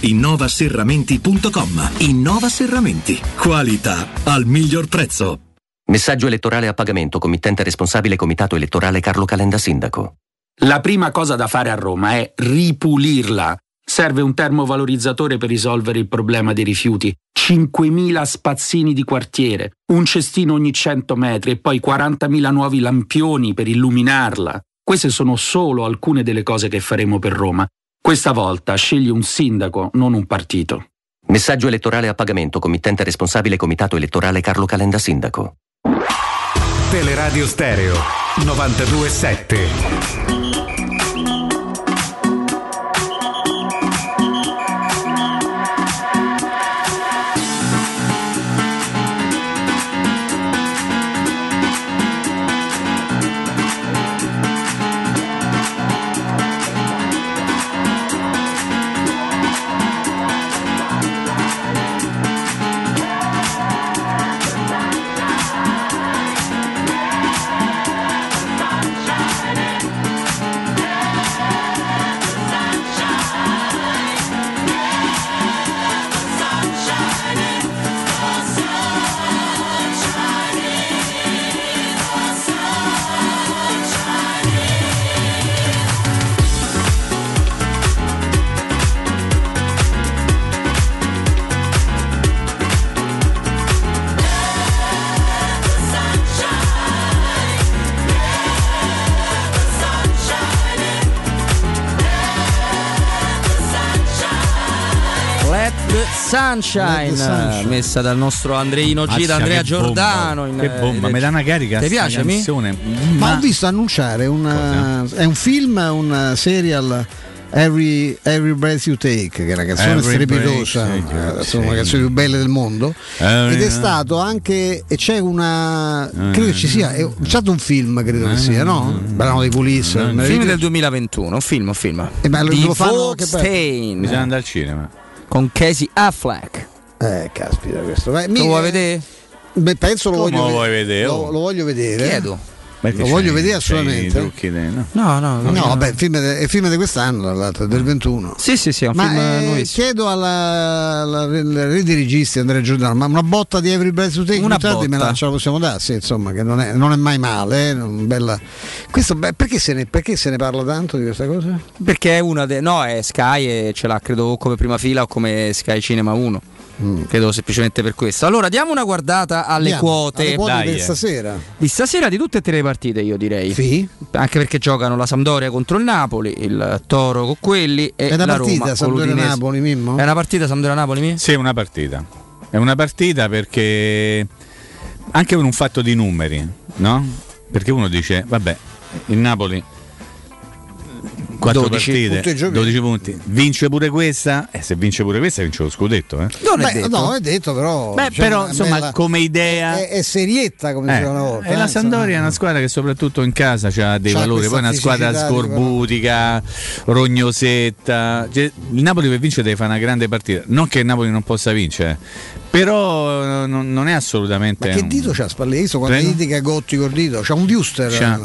innovaserramenti.com. Innova Serramenti. Qualità al miglior prezzo. Messaggio elettorale a pagamento, committente responsabile Comitato Elettorale Carlo Calenda Sindaco. La prima cosa da fare a Roma è ripulirla. Serve un termovalorizzatore per risolvere il problema dei rifiuti, 5.000 spazzini di quartiere, un cestino ogni 100 metri e poi 40.000 nuovi lampioni per illuminarla. Queste sono solo alcune delle cose che faremo per Roma. Questa volta scegli un sindaco, non un partito. Messaggio elettorale a pagamento, committente responsabile Comitato Elettorale Carlo Calenda Sindaco. Teleradio Stereo 927. Sunshine, Sunshine. messa dal nostro Andreino G, da Andrea che bomba. Giordano. in- Che bomba, in- mi dà una carica Ti piace? mi? canzone. Ma ho visto annunciare un, è un film, un serial Every, Every Breath You Take, che è una canzone Every strepitosa, Breath You Take, eh, sono sì. le canzoni più belle del mondo. Every- Ed è stato anche, e c'è una, credo che ci sia, è, c'è stato un film, credo che sia, no? Brano dei Police. Un me lo film del 2021, un film, un film. Eh, ma lo- di lo fanno Stain Bisogna andare al cinema. Con Casey Affleck. Eh, caspita questo. Beh, Lo mi- vuoi vedere? beh, penso lo Come voglio lo ve- vuoi vedere, Lo, lo voglio vedere. Chiedo. Lo voglio vedere assolutamente. dei- no? No, no, No, vabbè, il film, è il film di quest'anno, tra l'altro, del 21. Sì, sì, sì, è un Ma film eh, nuovissimo. chiedo alla, alla, alla rete registi Andrea Giordano, ma una botta di Every Breath You Take Una tardi me la, botta. ce la possiamo dare, sì, insomma, che non è, non è mai male. eh, un bella- Questo, beh, perché, se ne, perché se ne parla tanto di questa cosa? Perché è una de- no, è Sky e ce l'ha credo come prima fila o come Sky Cinema 1. Credo semplicemente per questo. Allora diamo una guardata alle Andiamo, quote. alle quote Dai, per eh. stasera. Di stasera di tutte e tre le partite, io direi. Sì. Anche perché giocano la Sampdoria contro il Napoli, il Toro con quelli e È una la partita, Roma Sampdoria. Napoli, Mimmo? È una partita Sampdoria-Napoli, mi? Sì, è una partita. È una partita perché anche per un fatto di numeri, no? Perché uno dice, vabbè, il Napoli 4 12 partite, punti giochi. 12 punti, vince pure questa, e se vince pure questa vince lo scudetto, eh? Non è Beh, detto. no, è detto però. Beh, diciamo, però è insomma, bella- come idea è, è serietta come Eh, diceva una volta. e la eh, Sampdoria è una squadra che soprattutto in casa ha dei C'ha valori, poi è una squadra scorbutica, rognosetta. Cioè, il Napoli per vincere deve fare una grande partita. Non che il Napoli non possa vincere, però eh, non, non è assolutamente. Ma che un- dito c'ha Spalletti? Quando Prego? litiga Gotti col dito? C'ha un Wuster. C'ha,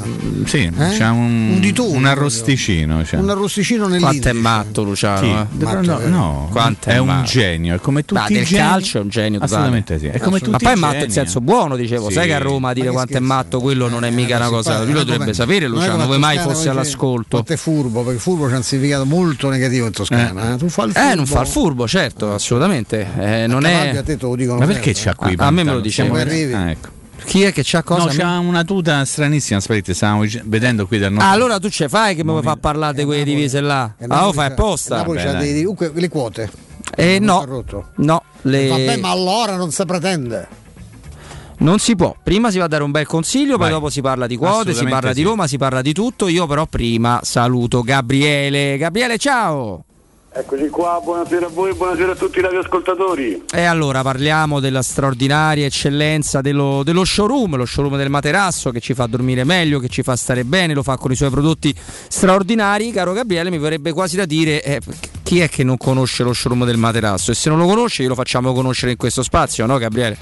sì, Eh? c'ha un, Un ditone un arrosticino. Cioè. Un arrosticino Quanto è matto Luciano? Sì. eh? No, no, no. Quanto è un matto. genio, è come tutti Ma i del geni. calcio è un genio totale. Assolutamente sì. È come tutti Ma poi è matto in senso eh. buono, dicevo. Sì. Sai che a Roma dire Ma quanto è matto, quello non è mica una cosa. Lui lo è dovrebbe sapere, è Luciano, come mai fosse all'ascolto. Quanto è furbo, perché furbo c'è un significato molto negativo in Toscana. Eh, Tu fai il furbo. Eh, non fa il furbo, certo, assolutamente. Eh, non è. Ma perché c'ha qui? A- me me lo Arrivi. Ah, ecco. Chi è che c'ha cosa? No, c'ha una tuta stranissima. Aspetta, stavamo dic- vedendo qui dal nostro. Ah, allora tu ce fai che mi vuoi far parlare di quelle divise là? Ah, lo fai c'ha- apposta? Napoli c'ha dei, comunque le quote. Eh, no, no, le- Vabbè, ma allora non si pretende. non si può. Prima si va a dare un bel consiglio, poi Vai. dopo si parla di quote, si parla di sì. Roma, si parla di tutto. Io però prima saluto Gabriele. Gabriele, ciao! Eccoci qua, buonasera a voi, buonasera a tutti i radioascoltatori. E allora parliamo della straordinaria eccellenza dello, dello showroom, lo showroom del materasso che ci fa dormire meglio, che ci fa stare bene, lo fa con i suoi prodotti straordinari. Caro Gabriele, mi verrebbe quasi da dire eh, chi è che non conosce lo showroom del materasso? E se non lo conosce, glielo facciamo conoscere in questo spazio, no Gabriele?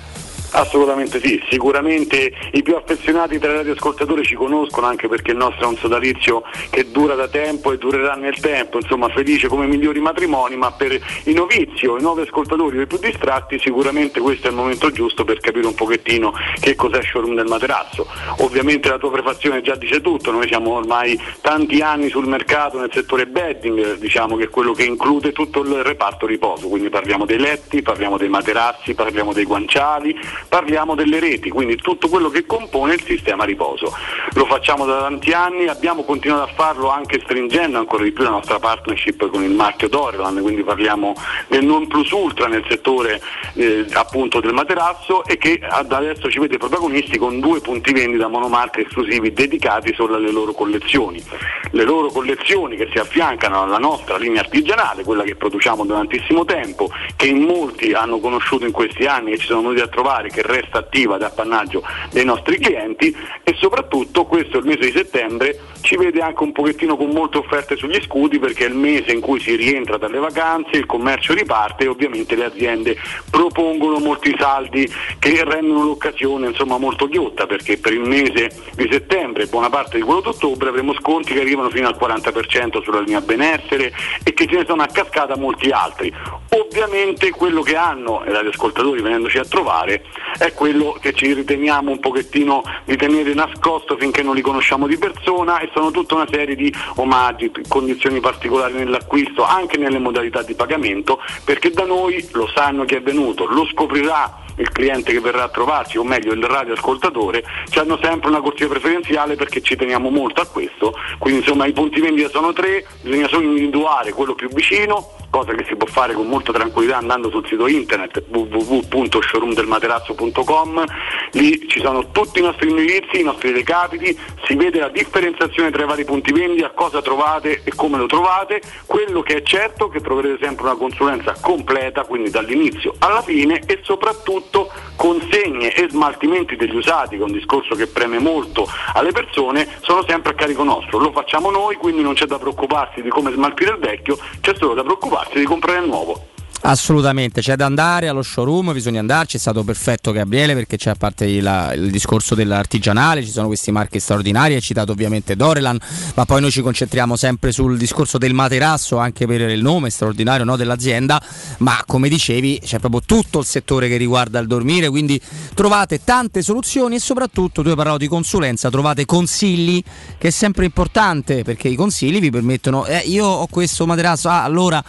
Assolutamente sì, sicuramente i più affezionati tra i radioascoltatori ci conoscono anche perché il nostro è un sodalizio che dura da tempo e durerà nel tempo, insomma felice come migliori matrimoni, ma per i novizi o i nuovi ascoltatori o i più distratti sicuramente questo è il momento giusto per capire un pochettino che cos'è showroom del materasso. Ovviamente la tua prefazione già dice tutto, noi siamo ormai tanti anni sul mercato nel settore bedding, diciamo che è quello che include tutto il reparto riposo, quindi parliamo dei letti, parliamo dei materassi, parliamo dei guanciali, parliamo delle reti, quindi tutto quello che compone il sistema riposo. Lo facciamo da tanti anni, abbiamo continuato a farlo anche stringendo ancora di più la nostra partnership con il marchio Doreland, quindi parliamo del non plus ultra nel settore eh, appunto del materasso e che ad adesso ci vede protagonisti con due punti vendita monomarca esclusivi dedicati solo alle loro collezioni. Le loro collezioni che si affiancano alla nostra linea artigianale, quella che produciamo da tantissimo tempo, che in molti hanno conosciuto in questi anni e ci sono venuti a trovare, che resta attiva ad appannaggio dei nostri clienti e soprattutto questo il mese di settembre ci vede anche un pochettino con molte offerte sugli scudi perché è il mese in cui si rientra dalle vacanze, il commercio riparte e ovviamente le aziende propongono molti saldi che rendono l'occasione insomma molto ghiotta perché per il mese di settembre e buona parte di quello d'ottobre avremo sconti che arrivano fino al 40% sulla linea benessere e che ce ne sono a cascata molti altri. Ovviamente quello che hanno i radioascoltatori venendoci a trovare è quello che ci riteniamo un pochettino di tenere nascosto finché non li conosciamo di persona e sono tutta una serie di omaggi, condizioni particolari nell'acquisto, anche nelle modalità di pagamento, perché da noi lo sanno chi è venuto, lo scoprirà il cliente che verrà a trovarci, o meglio il radioascoltatore, ci hanno sempre una corsia preferenziale perché ci teniamo molto a questo. Quindi insomma i punti vendita sono tre, bisogna solo individuare quello più vicino, cosa che si può fare con molta tranquillità andando sul sito internet www.showroomdelmaterasso.com, lì ci sono tutti i nostri indirizzi, i nostri recapiti, si vede la differenziazione tra i vari punti vendita, cosa trovate e come lo trovate, quello che è certo è che troverete sempre una consulenza completa, quindi dall'inizio alla fine e soprattutto consegne e smaltimenti degli usati, che è un discorso che preme molto alle persone, sono sempre a carico nostro, lo facciamo noi, quindi non c'è da preoccuparsi di come smaltire il vecchio, c'è solo da preoccuparsi di comprare il nuovo. Assolutamente, c'è da andare allo showroom, bisogna andarci, è stato perfetto Gabriele perché c'è a parte il, il discorso dell'artigianale, ci sono questi marchi straordinari, hai citato ovviamente Dorelan, ma poi noi ci concentriamo sempre sul discorso del materasso anche per il nome straordinario no, dell'azienda, ma come dicevi c'è proprio tutto il settore che riguarda il dormire, quindi trovate tante soluzioni e soprattutto tu hai parlato di consulenza, trovate consigli che è sempre importante perché i consigli vi permettono, eh, io ho questo materasso, ah, allora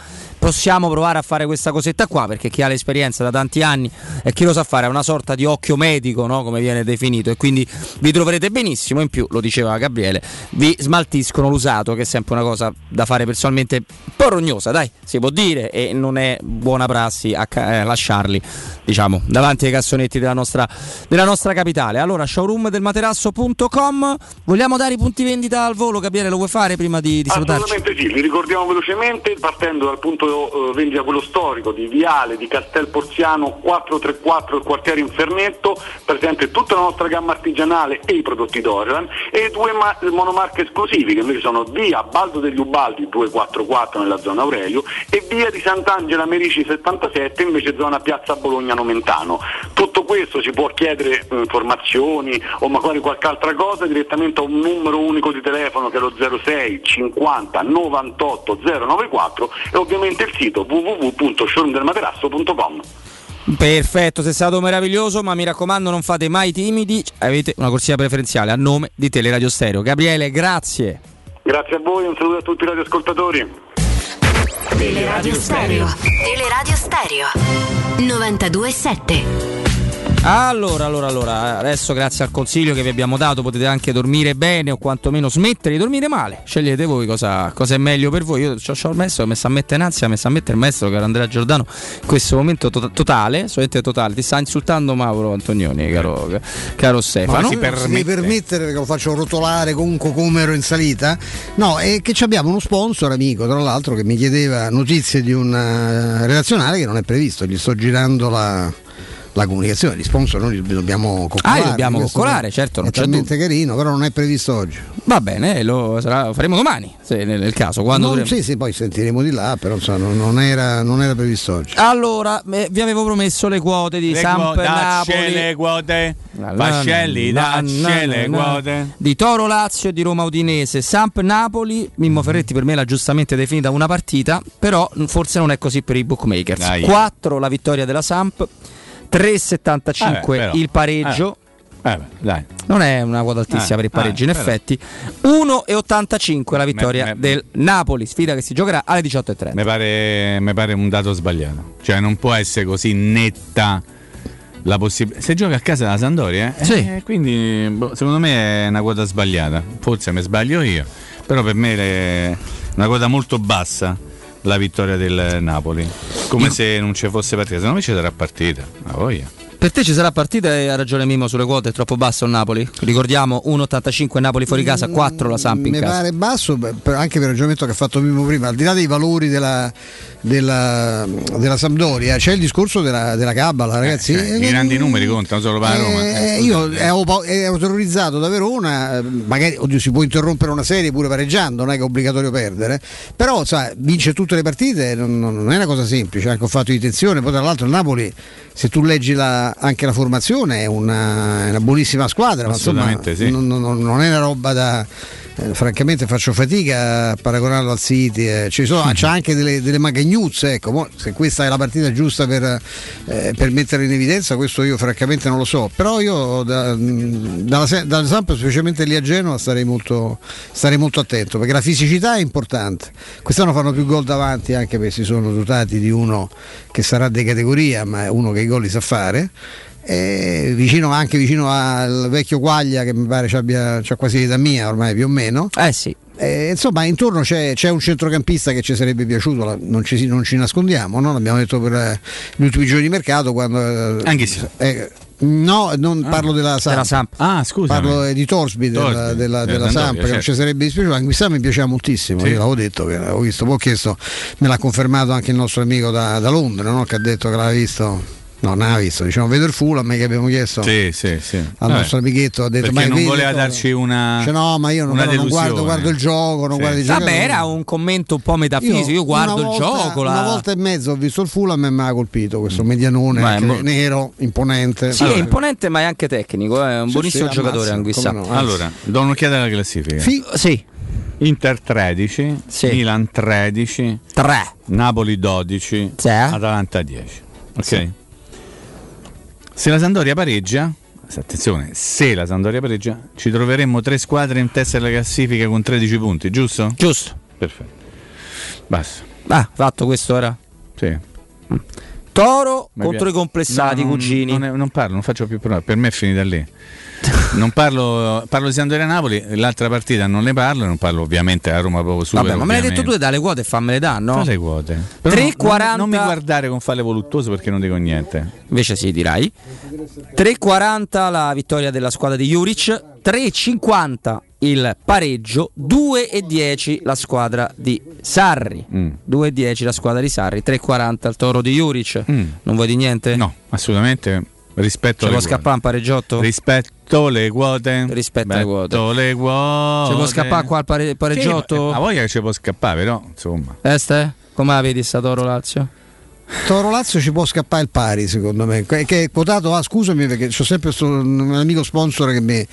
possiamo provare a fare questa cosetta qua perché chi ha l'esperienza da tanti anni e chi lo sa fare è una sorta di occhio medico no? come viene definito e quindi vi troverete benissimo in più lo diceva Gabriele vi smaltiscono l'usato che è sempre una cosa da fare personalmente un po' rognosa dai si può dire e non è buona prassi a ca- eh, lasciarli diciamo davanti ai cassonetti della nostra, della nostra capitale allora showroomdelmaterasso.com vogliamo dare i punti vendita al volo Gabriele lo vuoi fare prima di, di salutarci? Assolutamente sì, li ricordiamo velocemente partendo dal punto punto eh, vendita quello storico di Viale di Castel Porziano 434 il quartiere Infernetto, presente tutta la nostra gamma artigianale e i prodotti Dorian e due ma- monomarche esclusivi che invece sono via Baldo degli Ubaldi 244 nella zona Aurelio e via di Sant'Angela Merici 77 invece zona Piazza Bologna Nomentano. Tutto questo si può chiedere eh, informazioni o magari qualche altra cosa direttamente a un numero unico di telefono che è lo 06 50 98 094 e ovviamente il sito www.showroomdelmaterasso.com. Perfetto, sei stato meraviglioso, ma mi raccomando non fate mai timidi, avete una corsia preferenziale a nome di Teleradio Stereo. Gabriele, grazie. Grazie a voi, un saluto a tutti i radioascoltatori. Teleradio Stereo. Teleradio Stereo. 92.7. Allora, allora, allora, adesso grazie al consiglio che vi abbiamo dato potete anche dormire bene o quantomeno smettere di dormire male. Scegliete voi cosa, cosa è meglio per voi. Io ci ho messo, ho messo a mettere in ansia, ho messo a mettere il maestro che era Andrea Giordano in questo momento to- totale, solamente totale. Ti sta insultando Mauro Antonioni, caro, caro Stefano. Ma si, si deve permettere perché lo faccio rotolare comunque come ero in salita? No, è che ci abbiamo uno sponsor amico, tra l'altro, che mi chiedeva notizie di un eh, relazionale che non è previsto. Gli sto girando la, la comunicazione. Gli sponsor noi li dobbiamo coccolare. Ah, li dobbiamo coccolare, certo, non È talmente carino, però non è previsto oggi. Va bene, lo, sarà- lo faremo domani, se nel, nel caso. Quando Non- dovremo- sì, sì, poi sentiremo di là, però insomma, non, non era, non era previsto oggi. Allora, eh, vi avevo promesso le quote di Le Samp quote, Napoli. le quote. Vascelli, na- le quote. Di Toro Lazio e di Roma Udinese, Samp Napoli, Mimmo Ferretti per me l'ha giustamente definita una partita, però forse non è così per i bookmakers. Dai. 4 la vittoria della Samp, 3,75 Vabbè, però. il pareggio. Eh, beh, dai. Non è una quota altissima Eh, per il pareggio, eh, in però. effetti. 1,85 la vittoria Me- me- del Napoli, sfida che si giocherà alle 18.30. Mi pare, mi pare un dato sbagliato. Cioè, non può essere così netta la possibilità. Se gioca a casa la Sandoria, eh? Sì. Eh, quindi boh, secondo me è una quota sbagliata. Forse mi sbaglio io, però per me è una quota molto bassa la vittoria del Napoli. Come se non ci fosse partita. Secondo me ci sarà partita. Ma voglia. Per te ci sarà partita e ha ragione Mimmo sulle quote, è troppo basso il Napoli? Ricordiamo 1,85 Napoli fuori casa, 4 la Samp in Mi casa. pare basso anche per il ragionamento che ha fatto Mimmo prima, al di là dei valori della, della, della Sampdoria, c'è il discorso della, della cabala, ragazzi. Cioè, I grandi numeri contano solo per la Roma. Eh, Eh, io ero, ero terrorizzato da Verona, eh, magari oddio, si può interrompere una serie pure pareggiando, non è che è obbligatorio perdere, però sa, vince tutte le partite non, non- non è una cosa semplice, anche un fatto di tensione, poi tra l'altro il Napoli, se tu leggi la- anche la formazione, è una, è una buonissima squadra, ma insomma sì. non, non- non è una roba da... eh, francamente faccio fatica a paragonarlo al City, eh. Ci sono- c'ha anche delle, delle magagnuzze, ecco, mo, se questa è la partita giusta per, eh, per mettere in evidenza, questo io francamente non lo so, però io da, dalla, se- dalla Samp, specialmente lì a Genova, starei molto, starei molto attento, perché la fisicità è importante. Quest'anno fanno più gol davanti anche perché si sono dotati di uno che sarà di categoria, ma è uno che i gol li sa fare. E vicino anche vicino al vecchio Quaglia che mi pare ci abbia c'ha quasi l'età mia ormai più o meno eh sì insomma intorno c'è, c'è un centrocampista che ci sarebbe piaciuto la- non ci, non ci nascondiamo no? l'abbiamo detto per eh, gli ultimi giorni di mercato quando eh, Anche sì. eh, no non Ah, parlo della Samp, della Samp. Ah, scusa. parlo eh, di Torsby della, della, della della Sampdoria, Samp che non certo. ci sarebbe dispiaciuto anche quest'anno mi piaceva moltissimo Sì. io l'avevo detto che l'avevo visto poi ho chiesto me l'ha confermato anche il nostro amico da, da Londra no? che ha detto che l'aveva visto no non l'aveva visto diciamo vedo il Fulham che abbiamo chiesto Sì, sì, sì. al Vabbè. nostro amichetto ha detto Perché ma non voleva cosa?" darci una. Cioè, no ma io non, non guardo, delusione. guardo il gioco non Sì. guardo i Vabbè, giocatori. era un commento un po' metafisico. Io, guardo una il volta- gioco. la- Una volta e mezzo ho visto il Fulham e mi ha colpito questo medianone Ma mo- nero, imponente. Sì, è imponente, ma è anche tecnico. È un Sì, buonissimo sì, giocatore Anguissa. no, anzi. Allora, do un'occhiata alla classifica. Sì. Sì. Inter 13, Milan 13, 3, Napoli 12, Sì. Atalanta 10. Ok? Se la Sandoria pareggia, attenzione, se la Sandoria pareggia, ci troveremmo tre squadre in testa alla classifica con 13 punti, giusto? Giusto. Perfetto. Basta. Ah, fatto questo era. Sì. Toro Mi contro i complessati, No, non- cugini. Non, è- non parlo, non faccio più prove, per me è finita lì. non parlo, parlo di Sandoria Napoli, l'altra partita non ne parlo, non parlo ovviamente a Roma proprio super. Vabbè, ma me l'hai detto tu ovviamente. dalle quote e fammele da, no? Fa le quote. Però 3,40 non, non mi guardare con falle voluttuose perché non dico niente. Invece sì, dirai. 3,40 la vittoria della squadra di Juric, 3,50 il pareggio, 2 e 10 la squadra di Sarri. 2 e 10 la squadra di Sarri, 3,40 il toro di Juric. Non vuoi di niente? No, assolutamente. Rispetto Ci può scappare un pareggiotto? Rispetto le quote. Rispetto le quote. le quote. Ci può scappare qua il pare- pareggiotto? Sì, a voglia che ci può scappare, però, insomma. Este? Come la vedi sta Toro Lazio? Toro Lazio ci può scappare il pari secondo me che è quotato ah scusami perché c'ho sempre un amico sponsor che mi,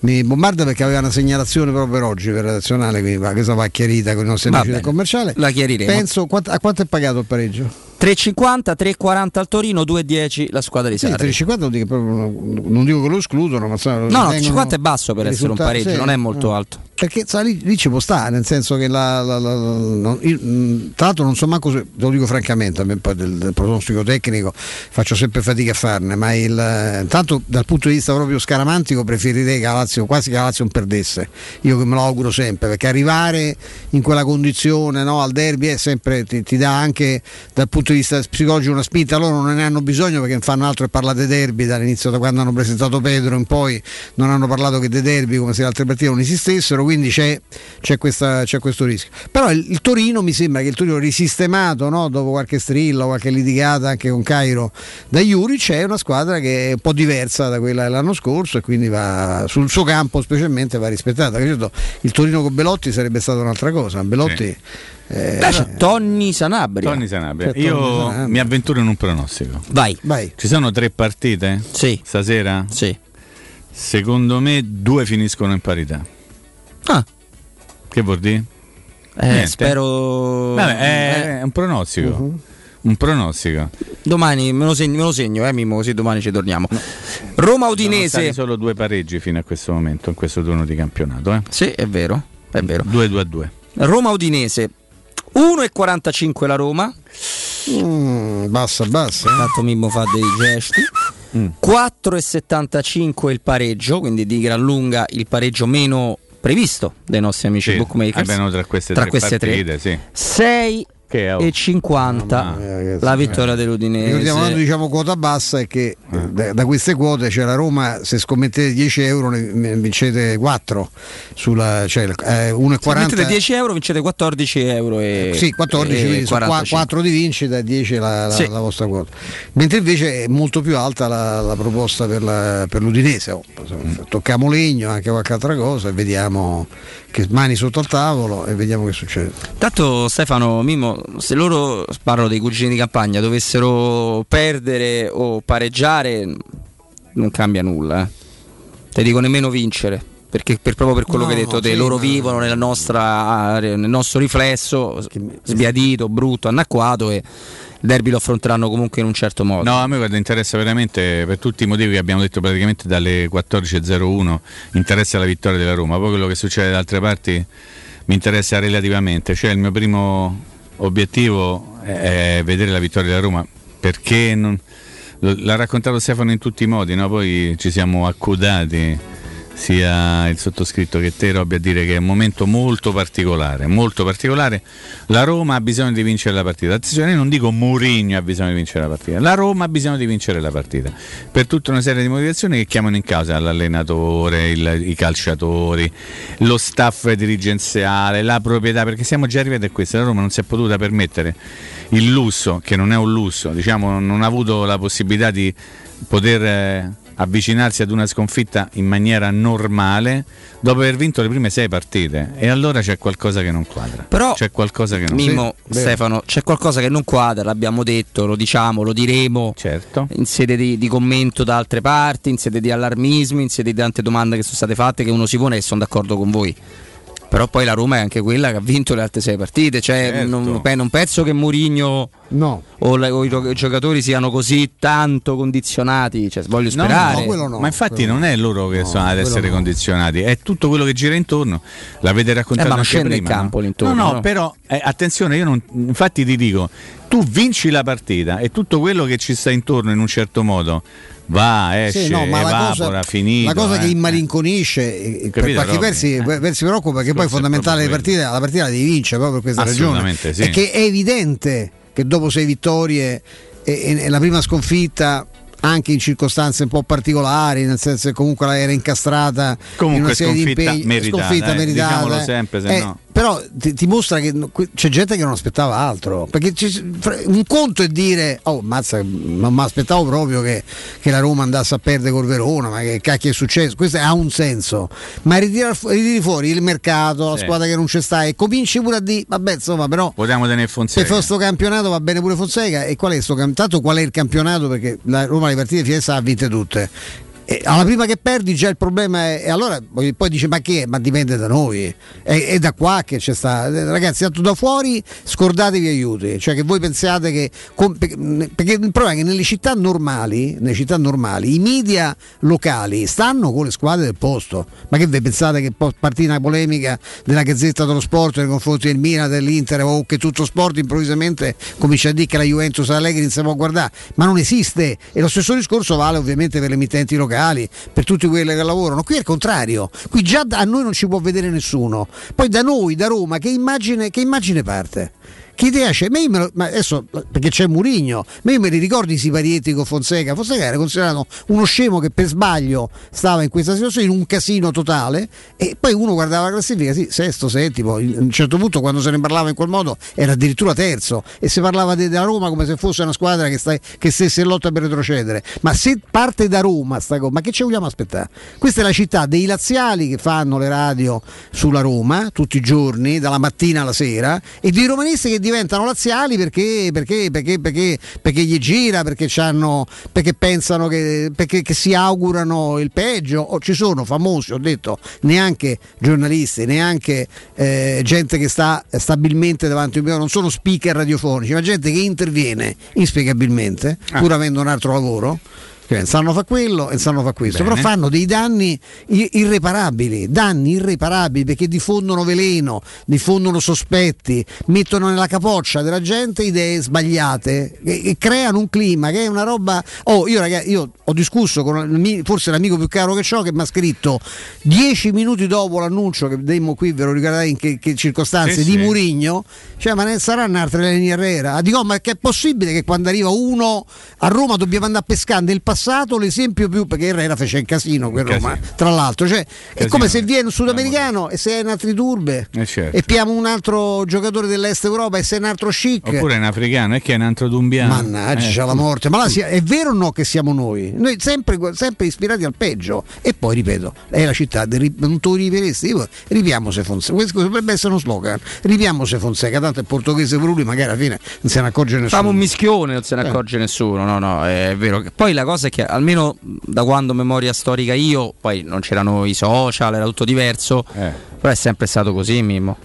mi bombarda perché aveva una segnalazione proprio per oggi per redazionale quindi va, questa va chiarita con i nostri amici del commerciale La chiariremo. penso a quanto è pagato il pareggio? 3,50, 3,40 al Torino, 2,10 la squadra di Sì, Sarri. 3,50 non dico, proprio- non dico che lo escludono ma insomma, No, no, vengono 50 è basso per essere un pareggio, sì, non è molto eh. alto. Perché sa, lì, lì ci può stare, nel senso che la, la- la- non- io, mh, tra l'altro non so manco se, te lo dico francamente, a me poi del, del pronostico tecnico faccio sempre fatica a farne, ma il, eh, tanto dal punto di vista proprio scaramantico preferirei che la Lazio, quasi che la Lazio non perdesse, io che me lo auguro sempre, perché arrivare in quella condizione no, al derby è sempre, ti, ti dà anche dal punto di vista psicologico una spinta, loro non ne hanno bisogno perché fanno altro che parlare dei derby dall'inizio da quando hanno presentato Pedro in poi non hanno parlato che dei derby come se le altre partite non esistessero, quindi c'è, c'è, questa- c'è questo rischio. Però il, il Torino mi sembra che il Torino risistemato no, dopo qualche strilla, qualche litigata anche con Cairo da Juric è una squadra che è un po' diversa da quella dell'anno scorso e quindi va, sul suo campo specialmente va rispettata. Credo il Torino con Belotti sarebbe stata un'altra cosa. Belotti eh, Beh, c'è Tonni Sanabria. Tony Sanabria. Io Tony Sanabria. mi avventuro in un pronostico. Vai. Vai. Ci sono tre partite? Sì. Stasera? Sì. Secondo me due finiscono in parità. Ah. Che vuol dire? Eh, spero. Vabbè, è, è un pronostico. Uh-huh. Un pronostico. Domani me lo segno, me lo segno eh, Mimmo, così domani ci torniamo. Roma Sono Udinese. stati solo due pareggi fino a questo momento, in questo turno di campionato. Eh? Sì, è vero, è vero. 2-2 a 2. Roma Udinese 1,45 la Roma. Mm, bassa, bassa. Tanto Mimmo fa dei gesti. Mm. 4,75 il pareggio, quindi di gran lunga il pareggio meno previsto dai nostri amici Sì, bookmakers. almeno tra queste Tra tre queste tre. partite, sì. 6 Che è- e 50 Mamma mia, ragazzi. la vittoria dell'Udinese. Ricordiamo quando diciamo quota bassa è che eh, da, da queste quote c'è la Roma, se scommettete 10 euro ne, ne vincete 4 sulla cioè eh, 1,40 Se mettete 10 euro vincete 14 euro e Sì, 14, e quindi sono 45. 4 di vincita e 10 la, la, Sì. la vostra quota. Mentre invece è molto più alta la, la proposta per, la- per l'Udinese. Oh, Tocchiamo legno, anche qualche altra cosa e vediamo che mani sotto al tavolo e vediamo che succede. Tanto Stefano Mimmo, se loro parlo dei cugini di campagna dovessero perdere o pareggiare non cambia nulla, eh. Te dico nemmeno vincere. Perché per- proprio per quello No, che hai detto te, sì, loro ma- vivono nella nostra, nel nostro riflesso sbiadito, brutto, anacquato e derby lo affronteranno comunque in un certo modo. No, a me guarda, interessa veramente per tutti i motivi che abbiamo detto praticamente dalle 14.01 interessa la vittoria della Roma, poi quello che succede da altre parti mi interessa relativamente, cioè il mio primo obiettivo è, vedere la vittoria della Roma perché non- l'ha raccontato Stefano in tutti i modi, no? poi ci siamo accodati sia il sottoscritto che te Robby a dire che è un momento molto particolare, molto particolare. La Roma ha bisogno di vincere la partita. Attenzione, io non dico Mourinho ha bisogno di vincere la partita. La Roma ha bisogno di vincere la partita. Per tutta una serie di motivazioni che chiamano in causa l'allenatore, il- i calciatori, lo staff dirigenziale, la proprietà, perché siamo già arrivati a questo. La Roma non si è potuta permettere il lusso, che non è un lusso, diciamo, non ha avuto la possibilità di poter eh, avvicinarsi ad una sconfitta in maniera normale dopo aver vinto le prime sei partite e allora c'è qualcosa che non quadra Però, c'è qualcosa che non Mimmo, Sì. Stefano, c'è qualcosa che non quadra, l'abbiamo detto, lo diciamo, lo diremo certo. in sede di, di commento da altre parti, in sede di allarmismi, in sede di tante domande che sono state fatte che uno si pone e sono d'accordo con voi. Però poi la Roma è anche quella che ha vinto le altre sei partite, cioè Certo. non, non penso che Mourinho No. o, le- o i gio- i giocatori siano così tanto condizionati, cioè, voglio No, sperare. ma infatti non è loro che sono ad essere no. condizionati, è tutto quello che gira intorno. L'avete raccontato Eh, ma non anche scende in prima, campo no? l'intorno, No, no, no? però eh, attenzione, io non, infatti ti dico, tu vinci la partita e tutto quello che ci sta intorno in un certo modo va, esce, Sì, no, ma la evapora, cosa, finito. la cosa eh. che immalinconisce e- e per Capito, qualche versi, Eh. versi preoccupa perché poi è fondamentale la partita, la partita la devi vincere proprio per questa ragione. Sì. È che è evidente che dopo sei vittorie e, e- la prima sconfitta anche in circostanze un po' particolari, nel senso che comunque la era incastrata in Comunque una serie di impegni, meritata, sconfitta eh, meritata. diciamolo sempre, se Eh, no. Però ti, ti mostra che c'è gente che non aspettava altro. Perché un conto è dire: Oh, mazza, non mi aspettavo proprio che, che la Roma andasse a perdere col Verona, ma che cacchio è successo? Questo ha un senso. Ma ritira ritiri fuori il mercato, la Sì. squadra che non c'è sta e cominci pure a dire: Vabbè, insomma, però. Vogliamo tenere Per Fonseca. fare sto campionato va bene pure Fonseca e qual è sto campionato? Qual è il campionato? Perché la Roma le partite di Fiesta ha vinte tutte. E alla prima che perdi già il problema è e allora poi dice ma che? Ma dipende da noi. È, è da qua che c'è sta ragazzi tanto da fuori scordatevi aiuti. Cioè che voi pensiate che perché il problema è che nelle città normali nelle città normali i media locali stanno con le squadre del posto. Ma che voi pensate che può una polemica della Gazzetta dello Sport nei confronti del Milan dell'Inter o che tutto sport improvvisamente comincia a dire che la Juventus Allegri non si può guardare ma non esiste. E lo stesso discorso vale ovviamente per le emittenti locali per tutti quelli che lavorano. Qui è il contrario. Qui già a noi non ci può vedere nessuno. Poi da noi da Roma che immagine, che immagine parte idea c'è? Ma, io me lo- ma adesso perché c'è Murigno, ma io me li ricordo i Siparietti con Fonseca. Fonseca era considerato uno scemo che per sbaglio stava in questa situazione, in un casino totale, e poi uno guardava la classifica, sì, sesto, settimo. A un certo punto, quando se ne parlava in quel modo, era addirittura terzo e si parlava de- della Roma come se fosse una squadra che, sta- che stesse in lotta per retrocedere. Ma se parte da Roma, sta co- ma che ci vogliamo aspettare? Questa è la città dei laziali che fanno le radio sulla Roma tutti i giorni, dalla mattina alla sera, e dei romanisti che diventano laziali perché, perché, perché, perché, perché gli gira, perché, pensano che, perché, che si augurano il peggio. O ci sono famosi, ho detto, neanche giornalisti, neanche eh, gente che sta stabilmente davanti a un non sono speaker radiofonici, ma gente che interviene inspiegabilmente, pur avendo un altro lavoro. Sanno fa quello e sanno fa questo, Bene. però fanno dei danni irreparabili, danni irreparabili perché diffondono veleno, diffondono sospetti, mettono nella capoccia della gente idee sbagliate e, e creano un clima che è una roba. Oh, io ragazzi, io ho discusso con forse l'amico più caro che ho che mi ha scritto dieci minuti dopo l'annuncio che demmo qui, ve lo ricordate in che, che circostanze, Sì, di sì. Murigno, cioè ma ne saranno altre Leni Herrera? Dico, ma che è possibile che quando arriva uno a Roma dobbiamo andare a pescare nel passato l'esempio più perché Herrera fece un casino quel Casino. Roma, tra l'altro, cioè, è come se viene un sudamericano e sei in altri turbe Eh, certo. e piamo un altro giocatore dell'est Europa e sei un altro chic. Oppure in africano, è che è un altro dumbiano. Mannaggia, Eh, c'è la morte. Ma là sia- è vero o no che siamo noi? Noi sempre, sempre ispirati al peggio. E poi ripeto, è la città, del non ripeteresti? Io, Ripiamo se Fonseca. Questo dovrebbe essere uno slogan. Ripiamo se Fonseca, tanto è portoghese per lui, magari alla fine non se ne accorge nessuno. Facciamo un mischione, non se ne Eh. accorge nessuno. No, no, è vero. che- Poi la cosa è che almeno da quando memoria storica io, poi non c'erano i social, era tutto diverso. Però è sempre stato così, Mimmo.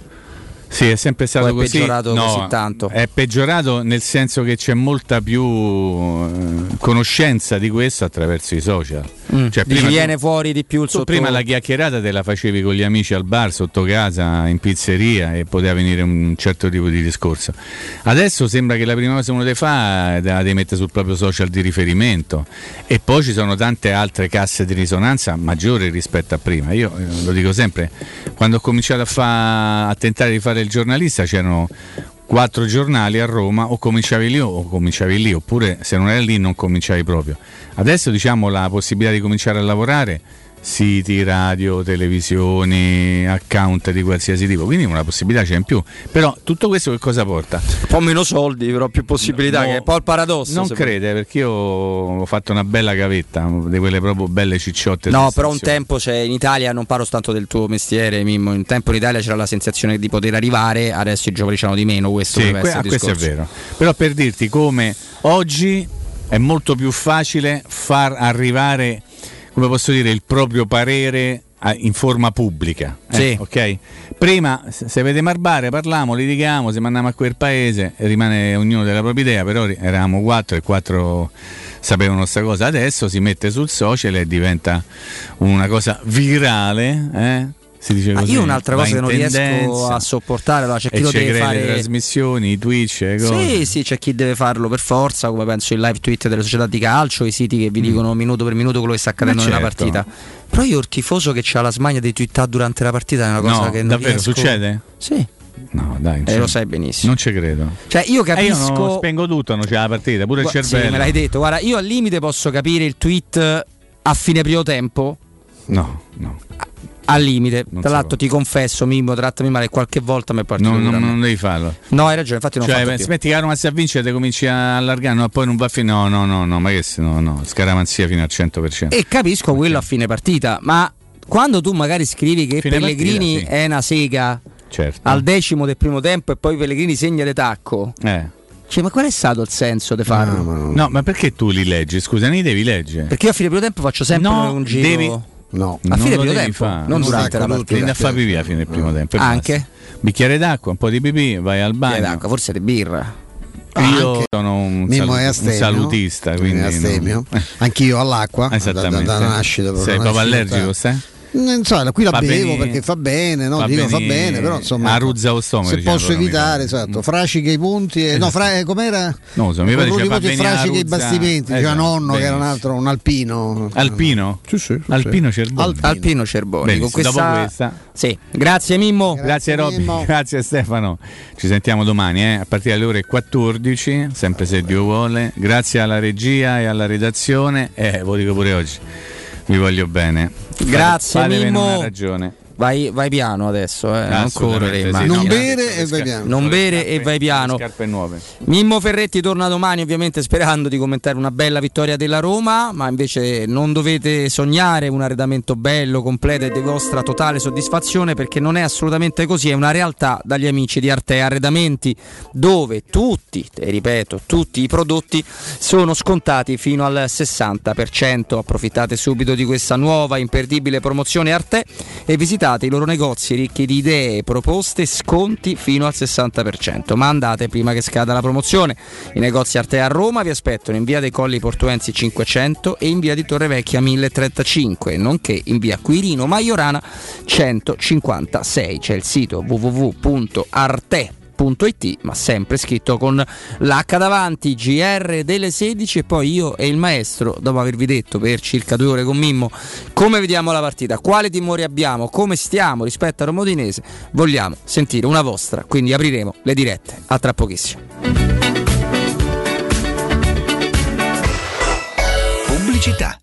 Sì, è sempre stato è così. peggiorato No, così tanto? È peggiorato nel senso che c'è molta più eh, conoscenza di questo attraverso i social. Mm. Cioè, tu- viene fuori di più il tu sotto... prima la chiacchierata te la facevi con gli amici al bar, sotto casa, in pizzeria e poteva venire un certo tipo di discorso. Adesso sembra che la prima cosa che uno deve fare è la devi mettere sul proprio social di riferimento e poi ci sono tante altre casse di risonanza maggiori rispetto a prima. Io eh, lo dico sempre, quando ho cominciato a, fa- a tentare di fare il giornalista c'erano quattro giornali a Roma o cominciavi lì o cominciavi lì oppure se non eri lì non cominciavi proprio. Adesso diciamo la possibilità di cominciare a lavorare siti, radio, televisioni, account di qualsiasi tipo, quindi una possibilità c'è in più. Però tutto questo che cosa porta? Un po' meno soldi, però più possibilità, No, che è un po' il paradosso. Non crede, perché io ho fatto una bella gavetta, di quelle proprio belle cicciotte. No, però un tempo c'è in Italia, non parlo tanto del tuo mestiere, Mimmo. Un tempo in Italia c'era la sensazione di poter arrivare, adesso i giovani c'hanno di meno. Questo Sì, que- ah, questo è vero. Però per dirti come oggi è molto più facile far arrivare, come posso dire, il proprio parere in forma pubblica. eh, Sì. ok? Prima, se al bar, parliamo, litighiamo, se mandiamo a quel paese, rimane ognuno della propria idea, però eravamo quattro e quattro sapevano questa cosa. Adesso si mette sul social e diventa una cosa virale. eh? Si dice così, io un'altra cosa che non riesco a sopportare, allora c'è chi E lo deve crei le fare. trasmissioni, i Twitch, le cose. Sì, sì, c'è chi deve farlo per forza, come penso il live tweet delle società di calcio, i siti che vi dicono minuto per minuto quello che sta accadendo Mm. Ma nella certo. partita. Però io il tifoso che ha la smania di twittare durante la partita è una cosa No, che non davvero riesco- succede? Sì. No, dai. E lo sai benissimo. Non ci credo. Cioè, io Eh, capisco. io non spengo tutto, non c'è la partita, pure il Gua- sì, cervello. me l'hai detto. Guarda, io al limite posso capire il tweet a fine primo tempo. No, no. Al limite. Non Tra l'altro, ti confesso, Mimmo, trattami male. Qualche volta mi è partito. Non, pure non- a devi farlo. No, hai ragione. Infatti, non Cioè, beh, smetti che la Roma si avvince e te cominci a allargare, no, poi non va fino. No, no, no, no, ma che se no, no, scaramanzia fino al 100%. E capisco quello a fine partita, ma quando tu magari scrivi che Fine Pellegrini partita, sì. è una sega Certo. al decimo del primo tempo e poi Pellegrini segna retacco. Eh. Cioè, ma qual è stato il senso di farlo? No, ma perché tu li leggi? Scusa, ne devi leggere. Perché io a fine primo tempo faccio sempre No, un giro. devi- No, a fine primo devi tempo, fare. non durante la partita. Vieni a fare pipì a fine del primo tempo. Anche? basta. Bicchiere d'acqua, un po' di pipì, vai al bagno. d'acqua, forse di birra. Io Anche. sono un, salu- è un astemio. salutista, quindi. È astemio. non- *laughs* Anch'io all'acqua. da- Esattamente. Da, da, nascita. proprio, Sei da proprio nascita. allergico, sai? Non so, qui la Fa bevo bene- perché fa bene, no? fa Dico fa bene- bene, però insomma. arruzza lo stomaco, Se diciamo, posso evitare, esatto. Frascica i punti. E, no, fra, eh, com'era? Non lo so, mi pare che fa venire frascica i bastimenti. Diceva Esatto, nonno che era un altro, un alpino. Alpino? Sì, sì, sì, Alpino sì. Cerboni. Alpino. Alpino Cerboni. Con questa... dopo questa. Sì. Grazie Mimmo. Grazie Robby, *laughs* grazie Stefano. Ci sentiamo domani eh, a partire dalle ore 14, sempre se Dio vuole. Grazie alla regia e alla redazione. Eh, ve lo dico pure oggi. Vi voglio bene. Grazie, Fate- fatevene Mimmo. una ragione. Vai, vai piano adesso, eh. non Assolutamente correre. sì. Non bere e vai piano. Non bere e vai piano. Scarpe nuove. Mimmo Ferretti torna domani, ovviamente sperando di commentare una bella vittoria della Roma, ma invece non dovete sognare un arredamento bello, completo e di vostra totale soddisfazione perché non è assolutamente così, è una realtà dagli amici di Arte Arredamenti dove tutti, e ripeto, tutti i prodotti sono scontati fino al 60%. Approfittate subito di questa nuova imperdibile promozione Arte e visitate i loro negozi ricchi di idee, proposte, sconti fino al 60%. Ma andate prima che scada la promozione. I negozi Arte a Roma vi aspettano in via dei Colli Portuensi 500 e in via di Torrevecchia 1035, nonché in via Quirino Maiorana 156. C'è il sito www.arte.it ma sempre scritto con l'H davanti, GR delle 16 e poi io e il maestro, dopo avervi detto per circa due ore con Mimmo come vediamo la partita, quali timori abbiamo, come stiamo rispetto a Roma Udinese, vogliamo sentire una vostra, quindi apriremo le dirette a tra pochissimo. Pubblicità.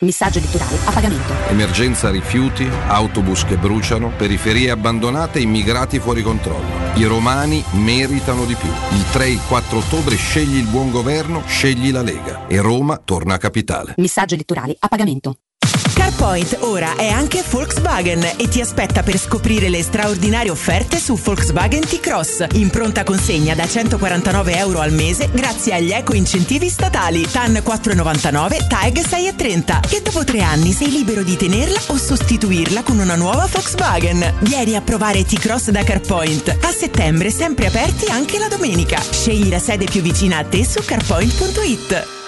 Messaggio elettorale a pagamento. Emergenza rifiuti, autobus che bruciano, periferie abbandonate, immigrati fuori controllo. I romani meritano di più. Il 3 e il 4 ottobre scegli il buon governo, scegli la Lega e Roma torna capitale. Messaggio elettorale a pagamento. CarPoint ora è anche Volkswagen e ti aspetta per scoprire le straordinarie offerte su Volkswagen T-Cross. In pronta consegna da 149 euro al mese grazie agli eco incentivi statali TAN 4,99, TAG 6,30 e dopo tre anni sei libero di tenerla o sostituirla con una nuova Volkswagen. Vieni a provare T-Cross da CarPoint. A settembre sempre aperti anche la domenica. Scegli la sede più vicina a te su carpoint.it.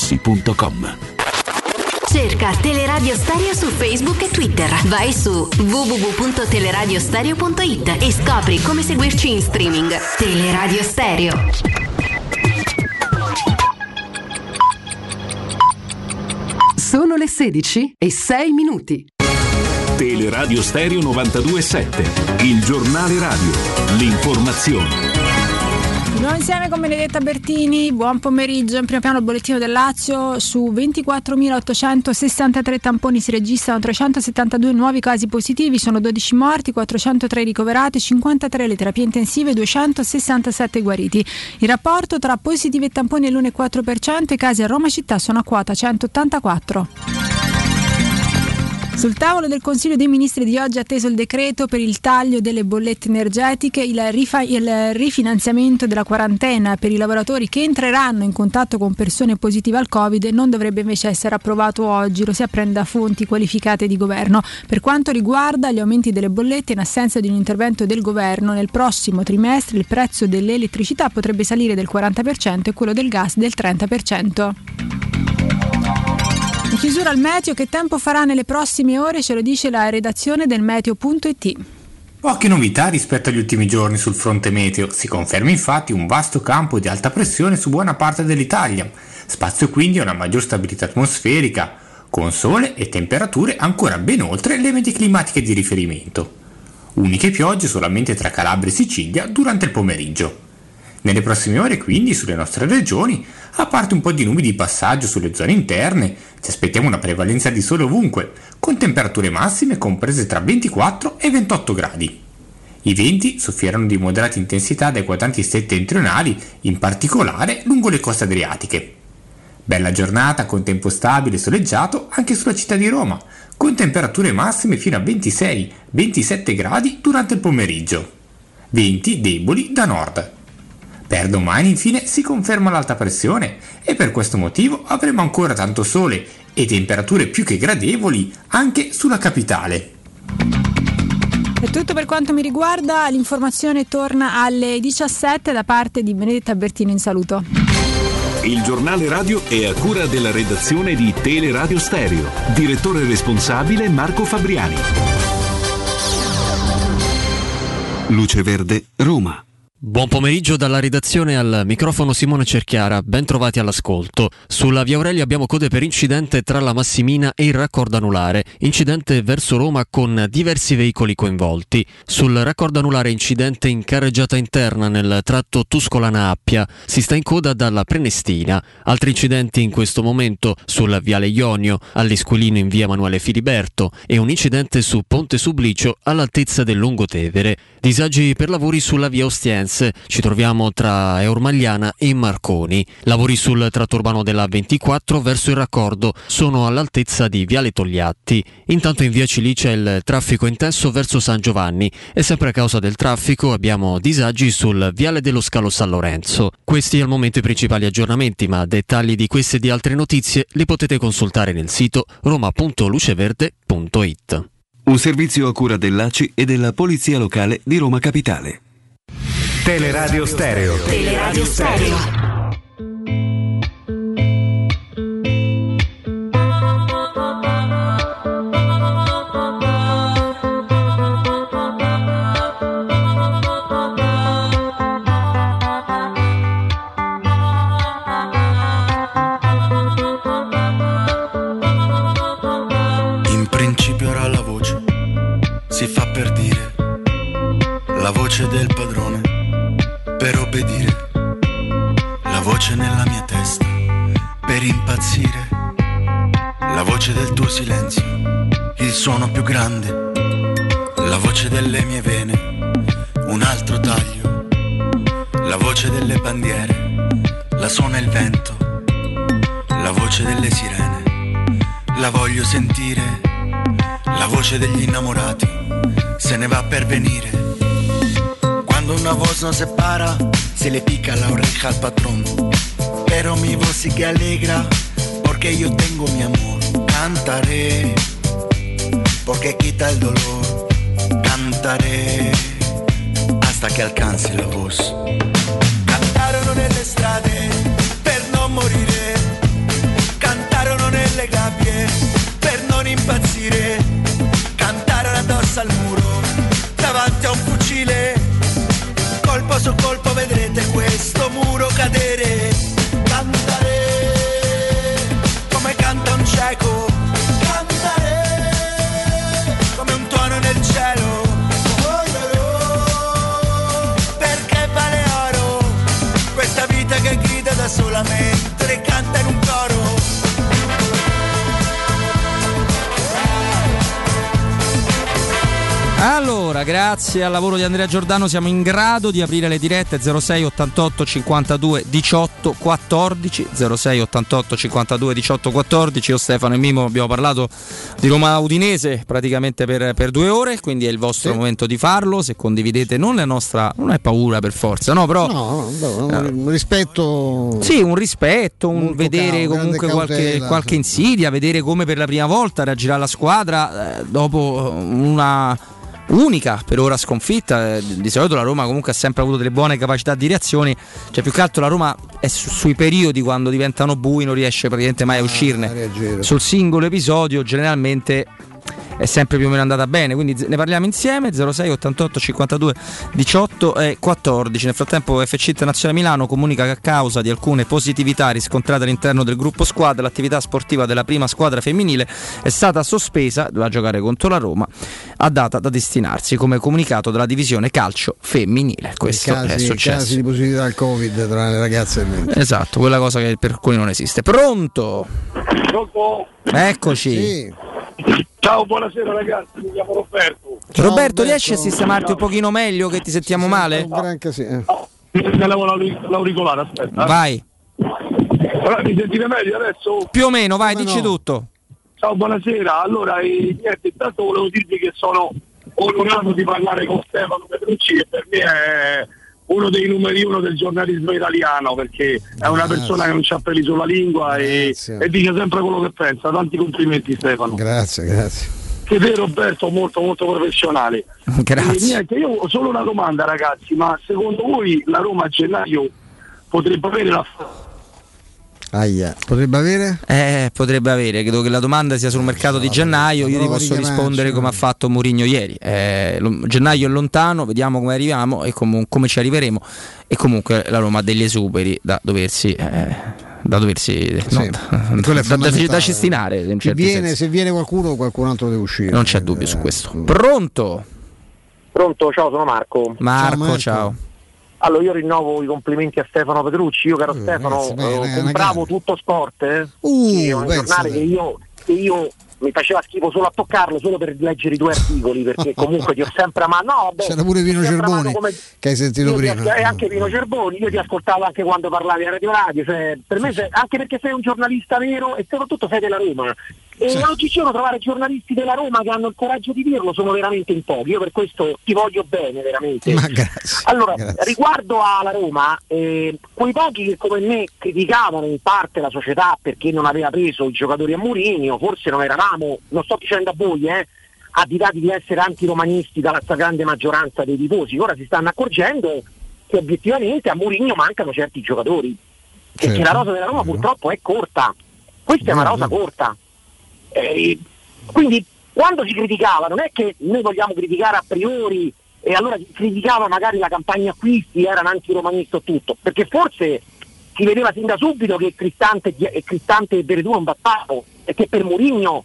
artigianamaterassi.com. Cerca Teleradio Stereo su Facebook e Twitter. Vai su www.teleradiostereo.it e scopri come seguirci in streaming. Teleradio Stereo. Sono le 16 e 6 minuti. Teleradio Stereo 92.7, il giornale radio, l'informazione. Noi insieme con Benedetta Bertini, buon pomeriggio. In primo piano il bollettino del Lazio, su 24.863 tamponi si registrano 372 nuovi casi positivi, sono 12 morti, 403 ricoverati, 53 le terapie intensive, 267 guariti. Il rapporto tra positivi e tamponi è l'1,4%, i casi a Roma città sono a quota 184. Sul tavolo del Consiglio dei Ministri di oggi è atteso il decreto per il taglio delle bollette energetiche, il, rifa- il, rifinanziamento della quarantena per i lavoratori che entreranno in contatto con persone positive al Covid non dovrebbe invece essere approvato oggi, lo si apprende da fonti qualificate di governo. Per quanto riguarda gli aumenti delle bollette, in assenza di un intervento del governo, nel prossimo trimestre il prezzo dell'elettricità potrebbe salire del 40% e quello del gas del 30%. In chiusura al meteo, che tempo farà nelle prossime ore ce lo dice la redazione del meteo.it. Poche novità rispetto agli ultimi giorni sul fronte meteo, si conferma infatti un vasto campo di alta pressione su buona parte dell'Italia, spazio quindi a una maggior stabilità atmosferica, con sole e temperature ancora ben oltre le medie climatiche di riferimento. Uniche piogge solamente tra Calabria e Sicilia durante il pomeriggio. Nelle prossime ore quindi sulle nostre regioni, a parte un po' di nubi di passaggio sulle zone interne, ci aspettiamo una prevalenza di sole ovunque, con temperature massime comprese tra 24 e 28 gradi. I venti soffieranno di moderata intensità dai quadranti settentrionali, in particolare lungo le coste adriatiche. Bella giornata con tempo stabile e soleggiato anche sulla città di Roma, con temperature massime fino a 26-27 gradi durante il pomeriggio. Venti deboli da nord. Per domani infine si conferma l'alta pressione e per questo motivo avremo ancora tanto sole e temperature più che gradevoli anche sulla capitale. È tutto per quanto mi riguarda, l'informazione torna alle 17 da parte di Benedetta Bertino in saluto. Il giornale radio è a cura della redazione di Teleradio Stereo. Direttore responsabile Marco Fabriani. Luce Verde, Roma. Buon pomeriggio dalla redazione al microfono Simone Cerchiara, ben trovati all'ascolto. Sulla via Aurelia abbiamo code per incidente tra la Massimina e il raccordo anulare, incidente verso Roma con diversi veicoli coinvolti. Sul raccordo anulare incidente in carreggiata interna nel tratto Tuscolana-Appia, si sta in coda dalla Prenestina. Altri incidenti in questo momento sul viale Ionio, all'Esquilino in via Emanuele Filiberto e un incidente su Ponte Sublicio all'altezza del Lungotevere. Disagi per lavori sulla via Ostiense ci troviamo tra Eurmagliana e Marconi. Lavori sul tratto urbano della 24 verso il raccordo sono all'altezza di Viale Togliatti. Intanto in via Cilicia il traffico intenso verso San Giovanni e sempre a causa del traffico abbiamo disagi sul Viale dello Scalo San Lorenzo. Questi al momento i principali aggiornamenti, ma dettagli di queste e di altre notizie li potete consultare nel sito roma.luceverde.it. Un servizio a cura dell'ACI e della Polizia Locale di Roma Capitale. Teleradio Stereo. Teleradio Stereo. In principio era la voce, si fa per dire, la voce del padrone, per obbedire, la voce nella mia testa, per impazzire, la voce del tuo silenzio, il suono più grande, la voce delle mie vene, un altro taglio, la voce delle bandiere, la suona il vento, la voce delle sirene, la voglio sentire, la voce degli innamorati, se ne va per venire. Una voz nos separa, se le pica la oreja al patrón. Pero mi voz sí que alegra, porque yo tengo mi amor. Cantaré, porque quita el dolor. Cantaré, hasta che alcanzi la voz. Cantarono nelle strade per non morire. Cantarono nelle gabbie per non impazzire. Cantarono addosso al muro, davanti a un fucile. Su colpo vedrete questo muro cadere. Cantare come canta un cieco. Cantare come un tuono nel cielo. Perché Allora, grazie al lavoro di Andrea Giordano siamo in grado di aprire le dirette 06 88 52 18 14 06 88 52 18 14 io Stefano e Mimo abbiamo parlato di Roma Udinese praticamente per, per due ore quindi è il vostro momento di farlo. Se condividete non la nostra non è paura per forza no però No, no, un rispetto. sì, un rispetto, un vedere cau- comunque qualche, cautela, qualche insidia, vedere come per la prima volta reagirà la squadra eh, dopo una unica per ora sconfitta. Di solito la Roma comunque ha sempre avuto delle buone capacità di reazione, cioè più che altro la Roma è su- sui periodi quando diventano bui non riesce praticamente mai a uscirne. Sul singolo episodio generalmente è sempre più o meno andata bene, quindi ne parliamo insieme 06 88 52 18 e 14. Nel frattempo FC Internazionale Milano comunica che a causa di alcune positività riscontrate all'interno del gruppo squadra, l'attività sportiva della prima squadra femminile è stata sospesa, doveva giocare contro la Roma, a data da destinarsi come comunicato dalla divisione calcio femminile. Questo casi, è successo. casi di positività al Covid tra le ragazze del momento. Esatto, quella cosa che per alcuni non esiste. Pronto? Eccoci. Ciao, buonasera ragazzi, mi chiamo Roberto. Roberto, riesci a sistemarti un pochino meglio che ti sentiamo male? Mi levo l'auric- l'auricolare, aspetta. eh. Vai. Allora, mi sentite meglio adesso? Più o meno, vai, dici tutto. Ciao, buonasera. Allora, eh, niente, intanto volevo dirvi che sono onorato di parlare con Stefano Petrucci, che per me è uno dei numeri uno del giornalismo italiano, perché è una persona che non c'ha peli sulla lingua e, e dice sempre quello che pensa. Tanti complimenti Stefano. Grazie, grazie. Che te Roberto molto molto professionale. Grazie. E niente, io ho solo una domanda ragazzi, ma secondo voi la Roma a gennaio potrebbe avere la Aia. Potrebbe avere? Eh, potrebbe avere, credo che la domanda sia sul mercato di gennaio, io ti posso rispondere come ha fatto Mourinho ieri. Eh, lo- gennaio è lontano, vediamo come arriviamo e comu- come ci arriveremo. E comunque la Roma ha degli esuberi da doversi... eh, da doversi no, Sì, *laughs* è da- da- cestinare in certi viene, se viene qualcuno, qualcun altro deve uscire. non c'è dubbio su Eh, questo. pronto? Pronto, ciao, sono Marco. Marco. ciao, Allora, io rinnovo i complimenti a Stefano Petrucci. Io, caro Stefano, pensa bene, eh, compravo tutto sport, eh, Uh, che un giornale che bene. io, che io mi faceva schifo solo a toccarlo, solo per leggere i tuoi articoli, perché *laughs* comunque ti ho sempre amato. No, vabbè, C'era pure Pino sempre Cerboni come- che hai sentito prima. E anche Pino Cerboni, io ti ascoltavo anche quando parlavi a Radio Radio, cioè, per me sei- anche perché sei un giornalista vero e soprattutto sei della Roma. E oggigiorno trovare giornalisti della Roma che hanno il coraggio di dirlo sono veramente in pochi, io per questo ti voglio bene veramente. Grazie. Allora, grazie. riguardo alla Roma, eh, quei pochi che come me criticavano in parte la società perché non aveva preso i giocatori a Mourinho, forse non eravamo, non sto dicendo a voi, eh, additati di essere antiromanisti dalla stragrande maggioranza dei tifosi, ora si stanno accorgendo che obiettivamente a Mourinho mancano certi giocatori, perché Certo. la rosa della Roma purtroppo è corta, questa è una rosa corta. Eh, quindi quando si criticava non è che noi vogliamo criticare a priori e allora si criticava magari la campagna acquisti, era un antiromanista o tutto, perché forse si vedeva sin da subito che Cristante e, Cristante e Veredù non battavano e che per Mourinho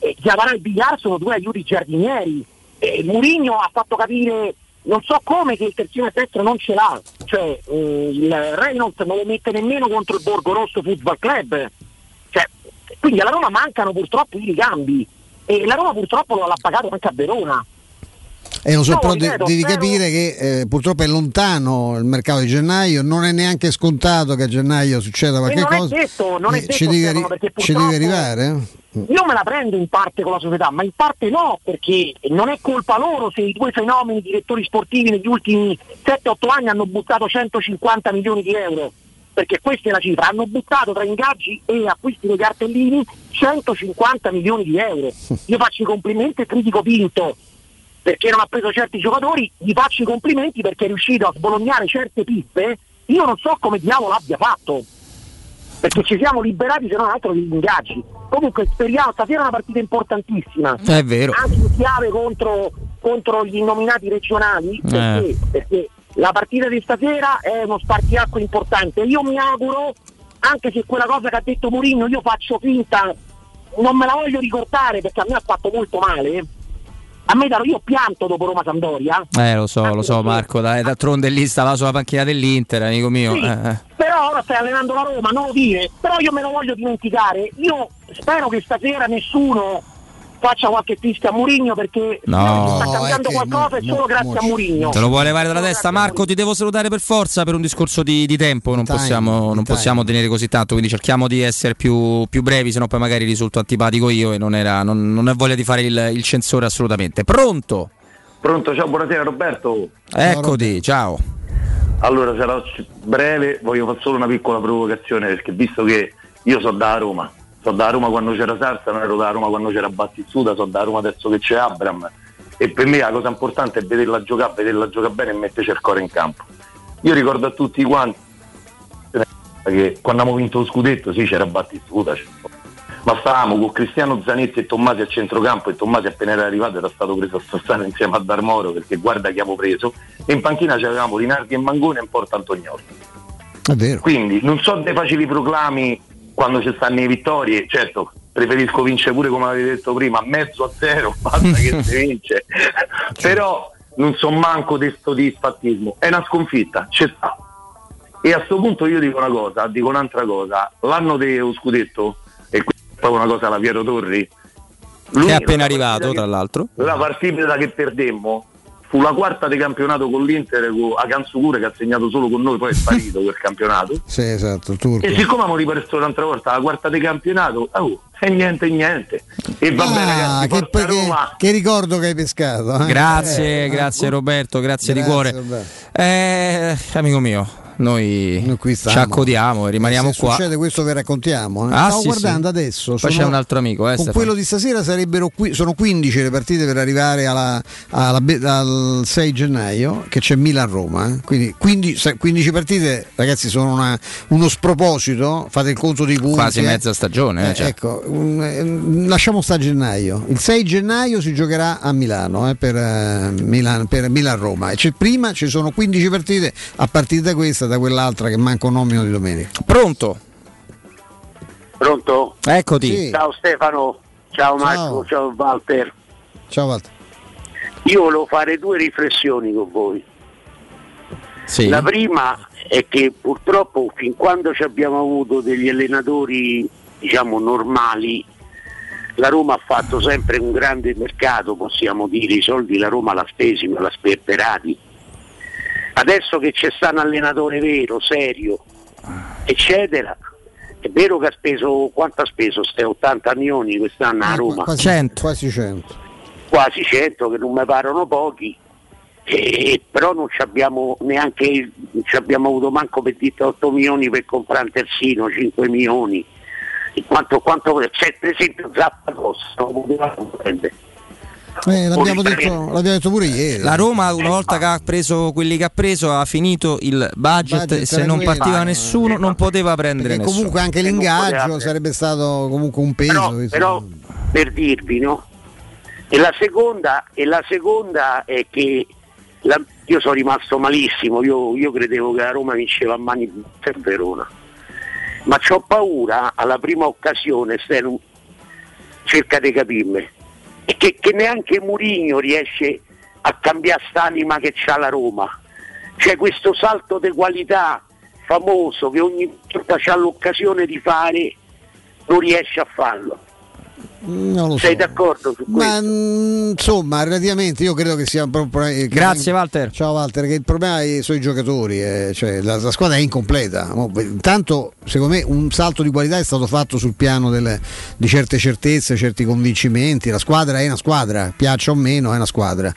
eh, Chiavarà e Bigliar sono due aiuti giardinieri. E Mourinho ha fatto capire non so come che il terzino destro non ce l'ha, cioè eh, il Reynolds non lo mette nemmeno contro il Borgo Rosso Football Club. Quindi alla Roma mancano purtroppo i ricambi e la Roma purtroppo l'ha pagato anche a Verona. Eh, lo so, No, però ripeto, devi spero- capire che eh, purtroppo è lontano il mercato di gennaio, non è neanche scontato che a gennaio succeda qualche e non cosa. è detto, non è Eh, detto ci perché ci purtroppo arrivare? eh? Io me la prendo in parte con la società, ma in parte no, perché non è colpa loro se i due fenomeni direttori sportivi negli ultimi 7-8 anni hanno buttato 150 milioni di euro, perché questa è la cifra, hanno buttato tra ingaggi e acquisti dei cartellini 150 milioni di euro. *laughs* Io faccio i complimenti e critico Pinto perché non ha preso certi giocatori, gli faccio i complimenti perché è riuscito a sbolognare certe pippe, io non so come diavolo abbia fatto perché ci siamo liberati se non altro degli ingaggi. Comunque speriamo, stasera è una partita importantissima. È vero. Anche in chiave contro, contro gli innominati regionali, perché, Eh. perché la partita di stasera è uno spartiacque importante. Io mi auguro, anche se quella cosa che ha detto Mourinho, io faccio finta, non me la voglio ricordare perché a me ha fatto molto male. A me da- io pianto dopo Roma Sampdoria. Eh, lo so, lo so, Marco. Dai, d'altronde lì stava sulla panchina dell'Inter, amico mio. Sì, Eh, eh. Però ora stai allenando la Roma, non lo dire, però io me lo voglio dimenticare. Io spero che stasera nessuno faccia qualche fischia a Murigno perché No. sta cambiando qualcosa e mo- solo grazie a Murigno. Te lo vuoi levare dalla testa, Marco? Ti devo salutare per forza per un discorso di, di tempo. Non, Time, possiamo, non possiamo tenere così tanto, quindi cerchiamo di essere più, più brevi, sennò poi magari risulto antipatico io e non, era, non, non è voglia di fare il, il censore assolutamente. Pronto? Pronto, ciao, buonasera Roberto. Eccoti, ciao. Allora sarò breve, voglio fare solo una piccola provocazione perché visto che io so da Roma, so da Roma quando c'era Sarsa, non ero da Roma quando c'era Battistuta, so da Roma adesso che c'è Abram e per me la cosa importante è vederla giocare, vederla giocare bene e metterci il cuore in campo. Io ricordo a tutti quanti che quando abbiamo vinto lo scudetto sì c'era Battistuta, ma stavamo con Cristiano Zanetti e Tommasi a centrocampo e Tommasi appena era arrivato era stato preso a Sassano insieme a Darmoro perché guarda chi avevo preso e in panchina c'avevamo Rinaldi e Mangone e un Porta vero. Quindi non so dei facili proclami quando ci stanno le vittorie, certo preferisco vincere pure come avevi detto prima, mezzo a zero, *laughs* basta che si vince, però non so manco di sto disfattismo, è una sconfitta, c'è sta. E a sto punto io dico una cosa, dico un'altra cosa, l'anno dello scudetto, e qui è proprio una cosa alla Piero Torri, Che è appena arrivato, partita tra che- l'altro. la partita che perdemmo fu la quarta di campionato con l'Inter con a Canzucure che ha segnato solo con noi, poi è *laughs* sparito quel campionato. Sì, esatto. E siccome abbiamo ripreso un'altra volta la quarta di campionato, oh, e niente, niente. E va bene, Ah, ragazzi, che, forza che- Roma. che ricordo che hai pescato. eh? Grazie, Eh, grazie Roberto, grazie, di Grazie, cuore. Roberto. Eh, amico mio, noi, Noi ci accodiamo e rimaniamo Se qua. succede questo vi raccontiamo. eh. Ah, Stavo sì, guardando sì. adesso. Poi c'è un altro amico, eh, con quello di stasera sarebbero qui, sono 15 le partite per arrivare alla, alla al 6 gennaio, che c'è Milan-Roma. eh. Quindi 15, se- 15 partite, ragazzi, sono una- uno sproposito. Fate il conto dei punti. Quasi eh. mezza stagione. eh, Eh, cioè. Ecco, eh, lasciamo sta gennaio. Il 6 gennaio si giocherà a Milano eh, per, eh, Milan, per Milan-Roma. E prima ci sono 15 partite a partire da questa, da quell'altra che manca un nomino di domenica. Pronto? Pronto? Eccoti. Ciao Stefano, ciao Marco, ciao, Walter. Ciao Walter. Io volevo fare due riflessioni con voi. Sì. La prima è che purtroppo fin quando ci abbiamo avuto degli allenatori diciamo normali, la Roma ha fatto sempre un grande mercato, possiamo dire, i soldi la Roma l'ha spesi, ma l'ha sperperati. Adesso che c'è stato un allenatore vero, serio, eccetera, è vero che ha speso, quanto ha speso? Ste 80 milioni quest'anno a Roma? Quasi, quasi 100. quasi 100 che non mi parano pochi e, però non ci abbiamo neanche non ci abbiamo avuto manco per dire 8 milioni per comprare un terzino 5 milioni e quanto, quanto c'è per esempio Zappa Costa non potevamo prendere Eh, l'abbiamo, detto, l'abbiamo detto pure ieri. La Roma una volta che ha preso quelli che ha preso ha finito il budget, Budget e se non quello. partiva Eh, nessuno non poteva prendere Perché nessuno. comunque anche non l'ingaggio sarebbe stato comunque un peso. però, però per dirvi no e la seconda, e la seconda è che la- io sono rimasto malissimo io, io credevo che la Roma vinceva a mani per Verona ma ho paura alla prima occasione Stenu, cerca di capirmi e che, che neanche Murigno riesce a cambiare st'anima che c'ha la Roma. C'è questo salto di qualità famoso che ogni volta c'ha l'occasione di fare non riesce a farlo so. sei d'accordo su questo? Ma mm, insomma, relativamente io credo che sia eh, che- Grazie, Walter. Ciao Walter, che il problema è- sono i giocatori, eh, cioè la, la squadra è incompleta. Intanto, secondo me, un salto di qualità è stato fatto sul piano delle- di certe certezze, certi convincimenti. La squadra è una squadra, piaccia o meno, è una squadra.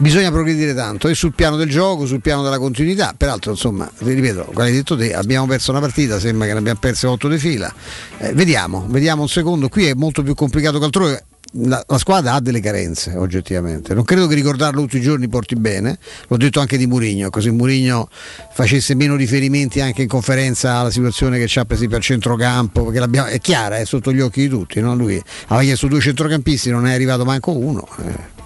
Bisogna progredire tanto e sul piano del gioco, sul piano della continuità. Peraltro, insomma, ti ripeto, come hai detto te, abbiamo perso una partita, sembra che ne abbiamo perse 8 di fila. Eh, vediamo, vediamo un secondo. Qui è molto più complicato che altrove. La, la squadra ha delle carenze oggettivamente. Non credo che ricordarlo tutti i giorni porti bene. L'ho detto anche di Murigno, così Murigno facesse meno riferimenti anche in conferenza alla situazione che c'ha per esempio al centrocampo, perché è chiara, è sotto gli occhi di tutti. no? Lui aveva chiesto due centrocampisti, non è arrivato manco uno. eh.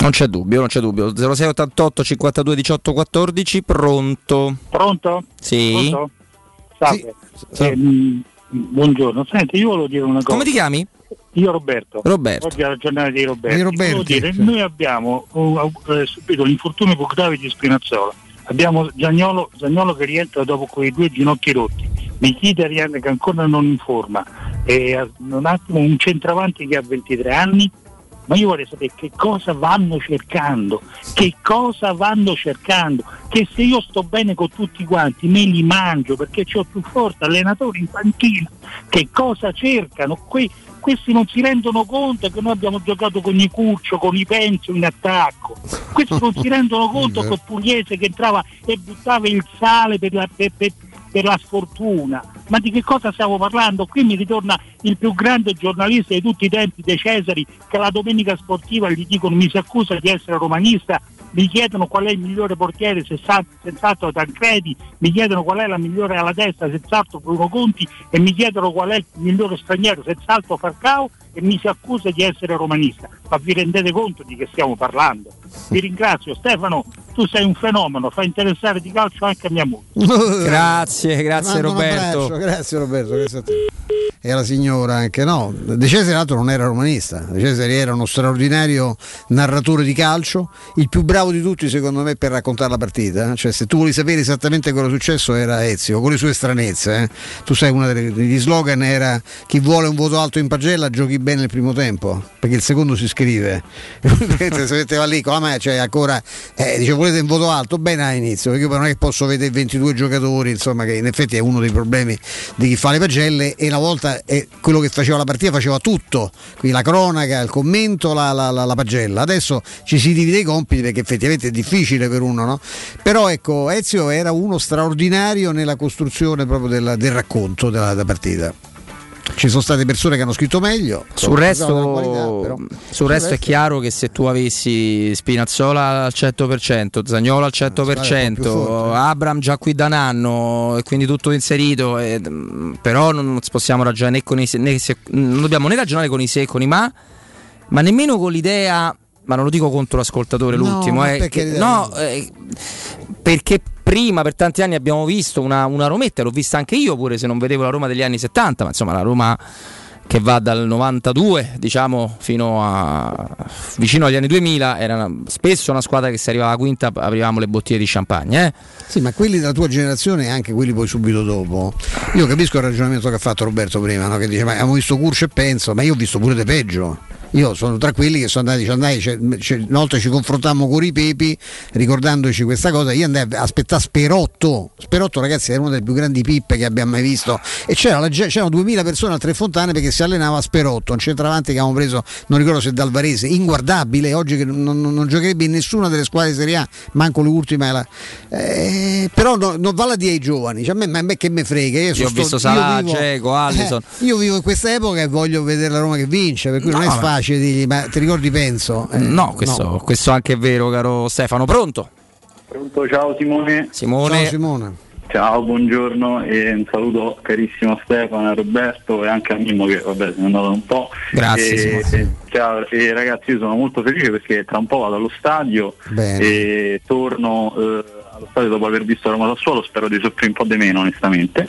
Non c'è dubbio, non c'è dubbio. 0688 52 18 14, pronto? Pronto? Sì. Pronto? Salve. Eh, mh, buongiorno. Senti, io volevo dire una cosa. Come ti chiami? Io Roberto. Roberto. Oggi è la giornata di Roberto. Dire, sì. noi abbiamo uh, eh, subito l'infortunio più grave di Spinazzola. Abbiamo Zagnolo, Zagnolo che rientra dopo quei due ginocchi rotti. Mkhitaryan che ancora non informa. E un attimo un centravanti che ha 23 anni. Ma io vorrei sapere che cosa vanno cercando, che cosa vanno cercando, che se io sto bene con tutti quanti me li mangio perché ho più forte allenatori in panchina, che cosa cercano? Que- questi non si rendono conto che noi abbiamo giocato con i Curcio, con i Penzo in attacco, questi non si *laughs* rendono conto che Pugliese che entrava e buttava il sale per la, per- per- per la sfortuna. Ma di che cosa stiamo parlando? Qui mi ritorna il più grande giornalista di tutti i tempi, De Cesari, che la domenica sportiva gli dicono mi si accusa di essere romanista, mi chiedono qual è il migliore portiere, senza- senz'altro Tancredi, mi chiedono qual è la migliore alla destra, senz'altro Bruno Conti, e mi chiedono qual è il migliore straniero, senz'altro Falcao, e mi si accusa di essere romanista. Ma vi rendete conto di che stiamo parlando? Vi ringrazio. Stefano, tu sei un fenomeno, fai interessare di calcio anche a mia moglie. *laughs* Grazie, grazie Roberto. abbraccio, grazie Roberto, grazie a te. E la signora anche no. De Cesare l'altro non era romanista, De Cesare era uno straordinario narratore di calcio, il più bravo di tutti secondo me per raccontare la partita. Cioè se tu vuoi sapere esattamente cosa è successo era Ezio, con le sue stranezze. eh. Tu sai, uno degli slogan era chi vuole un voto alto in pagella giochi bene il primo tempo, perché il secondo si scrive. *laughs* se metteva lì, con mano, cioè ancora, eh, dice volete un voto alto? Bene all'inizio, perché io non è che posso vedere 22 giocatori, insomma che in effetti è uno dei problemi di chi fa le pagelle e una volta volta e quello che faceva la partita faceva tutto, quindi la cronaca, il commento, la, la, la, la pagella. Adesso ci si divide i compiti perché effettivamente è difficile per uno, no? Però ecco, Ezio era uno straordinario nella costruzione proprio del, del racconto della, della partita. Ci sono state persone che hanno scritto meglio. Sul resto, qualità, sul resto è chiaro che se tu avessi Spinazzola al 100%, Zagnolo al 100%, Abram già qui da un anno e quindi tutto inserito, eh, però non possiamo ragionare né con i né se, non dobbiamo né ragionare con i se con i ma, ma nemmeno con l'idea ma non lo dico contro l'ascoltatore No, l'ultimo, eh, che- no, eh, perché prima per tanti anni abbiamo visto una, una Rometta, l'ho vista anche io pure se non vedevo la Roma degli anni 70, ma insomma la Roma che va dal 92 diciamo fino a vicino agli anni 2000 era una- spesso una squadra che se arrivava quinta aprivamo le bottiglie di champagne eh? Sì, ma quelli della tua generazione e anche quelli poi subito dopo. Io capisco il ragionamento che ha fatto Roberto prima, no? che dice: Ma abbiamo visto Curcio e penso, ma io ho visto pure de peggio. Io sono tra quelli che sono andati, andai, c'è- una volta ci confrontammo con i Pepi, ricordandoci questa cosa. Io andai a aspettare Sperotto. Sperotto, ragazzi, era una delle più grandi pippe che abbiamo mai visto. E c'era la ge- c'erano 2000 persone a Tre Fontane perché si allenava a Sperotto, un centravanti che avevamo preso, non ricordo se dal Varese, inguardabile. Oggi che non, non- non giocherebbe in nessuna delle squadre di Serie A, manco le ultime. la- eh, però no- non vale dire ai giovani, cioè, a, me, a me che me frega. Io, Io sono ho visto sto- io Salah, vivo- Alisson. eh, io vivo in questa epoca e voglio vedere la Roma che vince, per cui non No, è ma- facile dirgli, ma ti ricordi penso? Eh, no, questo, questo anche è vero caro Stefano, pronto? Pronto, ciao Simone. Simone. Ciao Simone. Ciao, buongiorno e un saluto carissimo a Stefano, a Roberto e anche a Mimmo che vabbè se n'è andato un po'. Grazie, E, e- ciao, e ragazzi io sono molto felice perché tra un po' vado allo stadio Bene. e torno eh, allo stadio dopo aver visto Roma Sassuolo, spero di soffrire un po' di meno onestamente.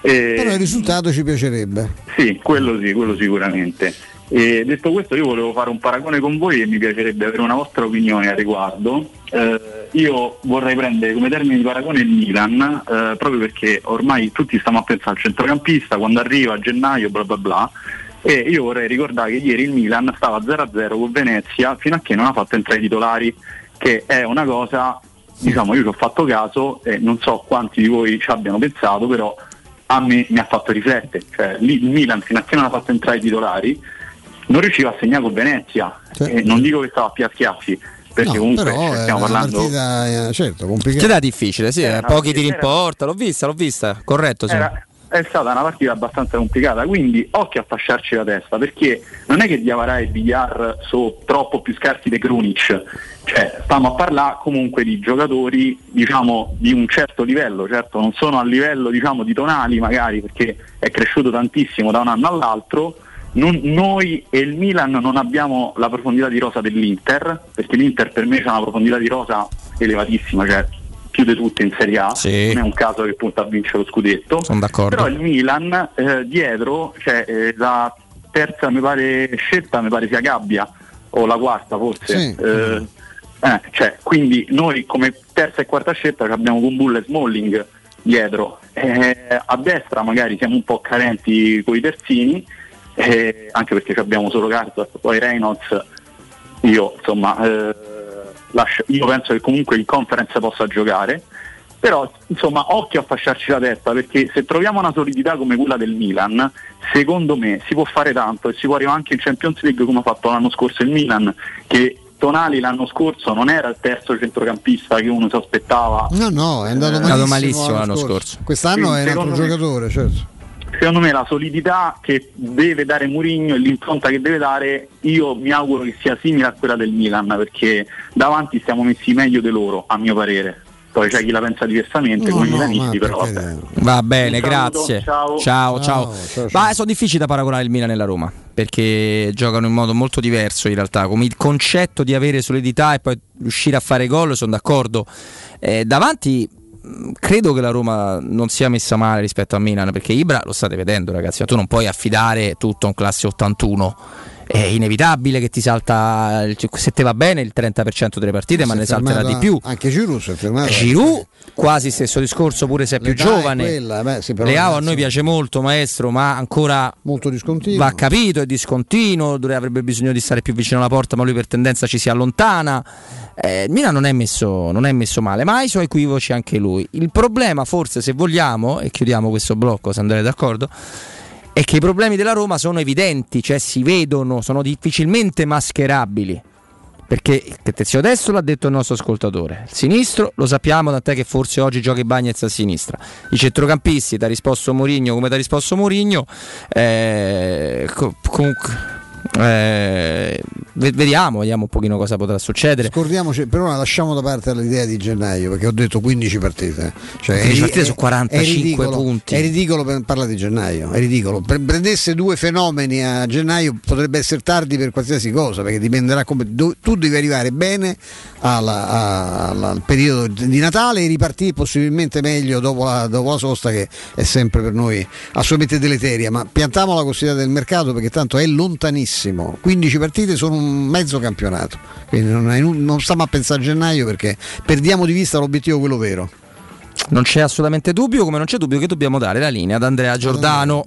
E- Però il risultato ci piacerebbe. sì, quello sì, quello sicuramente. E detto questo io volevo fare un paragone con voi e mi piacerebbe avere una vostra opinione al riguardo. Eh, io vorrei prendere come termine di paragone il Milan, eh, proprio perché ormai tutti stiamo a pensare al centrocampista, quando arriva a gennaio, bla bla bla. E io vorrei ricordare che ieri il Milan stava 0-0 con Venezia fino a che non ha fatto entrare i titolari, che è una cosa, diciamo, io ci ho fatto caso e non so quanti di voi ci abbiano pensato, però a me mi ha fatto riflettere. Cioè, il Milan fino a che non ha fatto entrare i titolari non riusciva a segnare con Venezia. E non dico che stava a più a schiaffi, perché No, comunque però cioè, è stiamo parlando. partita, eh, certo, complicata. Partita difficile, sì, Era eh, una pochi tiri in porta, l'ho vista, l'ho vista, corretto, sì. Era- è stata una partita abbastanza complicata, quindi occhio a fasciarci la testa, perché non è che Diavara e Villar sono troppo più scarsi di Krunic, cioè stiamo a parlare comunque di giocatori diciamo di un certo livello, certo non sono a livello diciamo di Tonali magari perché è cresciuto tantissimo da un anno all'altro, non- noi e il Milan non abbiamo la profondità di rosa dell'Inter, perché l'Inter per me ha una profondità di rosa elevatissima, cioè di tutte in Serie A, non è un caso che punta a vincere lo scudetto. Sono d'accordo. Però il Milan eh, dietro, cioè eh, la terza mi pare scelta mi pare sia Gabbia o la quarta forse. Sì. Eh, eh, cioè, quindi noi come terza e quarta scelta abbiamo Kumbulla e Smalling dietro. Eh, a destra magari siamo un po' carenti con i terzini, eh, anche perché abbiamo solo Carter, poi Reynolds. Io insomma eh, lascio- io penso che comunque in conference possa giocare. Però insomma occhio a fasciarci la testa perché se troviamo una solidità come quella del Milan, secondo me si può fare tanto e si può arrivare anche in Champions League come ha fatto l'anno scorso il Milan, che Tonali l'anno scorso non era il terzo centrocampista che uno si aspettava. No, no, è andato Eh, malissimo, andato malissimo l'anno scorso. Quest'anno Quindi, è un altro me- giocatore, certo. Secondo me la solidità che deve dare Mourinho e l'impronta che deve dare, io mi auguro che sia simile a quella del Milan, perché davanti stiamo messi meglio di loro, a mio parere. Poi c'è chi la pensa diversamente, No, come i no, milanisti, ma però vabbè. Va bene, saluto, grazie. ciao. ciao. Ciao, ciao. Ma sono difficili da paragonare il Milan e la Roma perché giocano in modo molto diverso in realtà. Come il concetto di avere solidità e poi riuscire a fare gol, sono d'accordo. Eh, davanti credo che la Roma non sia messa male rispetto a Milan perché Ibra lo state vedendo, ragazzi. Tu non puoi affidare tutto a un classe 81. È inevitabile che ti salta, il- se te va bene, il 30% delle partite, ma è ne salterà di più. Anche Giroud si è fermato. Giroud, quasi stesso discorso, pure se è più L'età è giovane. quella, beh, sì, Leao a noi piace molto, maestro, ma ancora molto discontinuo. va capito, è discontinuo, avrebbe bisogno di stare più vicino alla porta, ma lui per tendenza ci si allontana. Eh, il Milan non è, messo, non è messo male, ma ha i suoi equivoci anche lui. Il problema, forse, se vogliamo, e chiudiamo questo blocco, se andrete d'accordo, è che i problemi della Roma sono evidenti, cioè si vedono, sono difficilmente mascherabili. Perché il terzino destro l'ha detto il nostro ascoltatore, il sinistro lo sappiamo, tant'è che forse oggi gioca Bagnets a sinistra. I centrocampisti, ti ha risposto Mourinho come ti ha risposto Mourinho, eh, comunque eh, vediamo, vediamo un pochino cosa potrà succedere. Scordiamoci, però lasciamo da parte l'idea di gennaio, perché ho detto 15 partite. Cioè, 15 partite su 45 è ridicolo, punti. È ridicolo per parlare di gennaio, è ridicolo. Prendesse due fenomeni a gennaio potrebbe essere tardi per qualsiasi cosa, perché dipenderà come tu devi arrivare bene alla, alla, al periodo di Natale e ripartire possibilmente meglio dopo la, dopo la sosta che è sempre per noi assolutamente deleteria, ma piantiamo la considerata del mercato perché tanto è lontanissimo. 15 partite sono un mezzo campionato, quindi non, è, non stiamo a pensare a gennaio perché perdiamo di vista l'obiettivo quello vero. Non c'è assolutamente dubbio, come non c'è dubbio che dobbiamo dare la linea ad Andrea Giordano.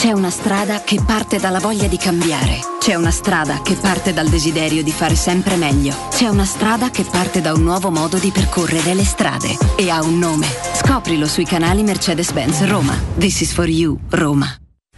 C'è una strada che parte dalla voglia di cambiare. C'è una strada che parte dal desiderio di fare sempre meglio. C'è una strada che parte da un nuovo modo di percorrere le strade. E ha un nome. Scoprilo sui canali Mercedes-Benz Roma. This is for you, Roma.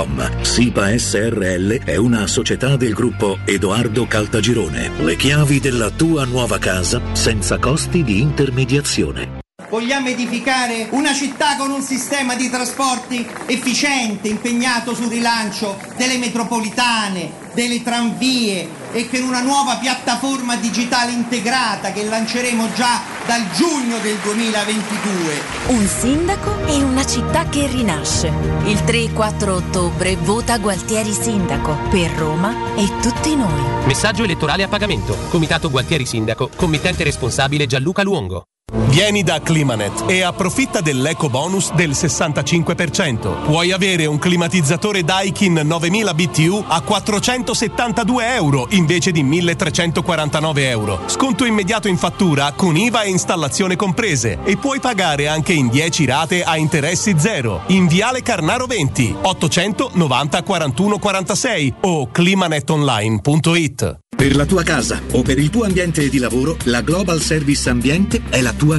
www.kcalt.com. SIPA SRL è una società del gruppo Edoardo Caltagirone. Le chiavi della tua nuova casa senza costi di intermediazione. Vogliamo edificare una città con un sistema di trasporti efficiente, impegnato sul rilancio delle metropolitane, delle tranvie e con una nuova piattaforma digitale integrata che lanceremo già dal giugno del 2022. Un sindaco e una città che rinasce. Il 3 e 4 ottobre vota Gualtieri Sindaco per Roma e tutti noi. Messaggio elettorale a pagamento. Comitato Gualtieri Sindaco. Committente responsabile Gianluca Luongo. Vieni da Climanet e approfitta dell'eco bonus del 65%. Puoi avere un climatizzatore Daikin 9000 BTU a 472 euro invece di 1349 euro. Sconto immediato in fattura con IVA e installazione comprese e puoi pagare anche in 10 rate a interessi zero. In Viale Carnaro 20 890 41 46 o climanetonline.it. Per la tua casa o per il tuo ambiente di lavoro, la Global Service Ambiente è la tua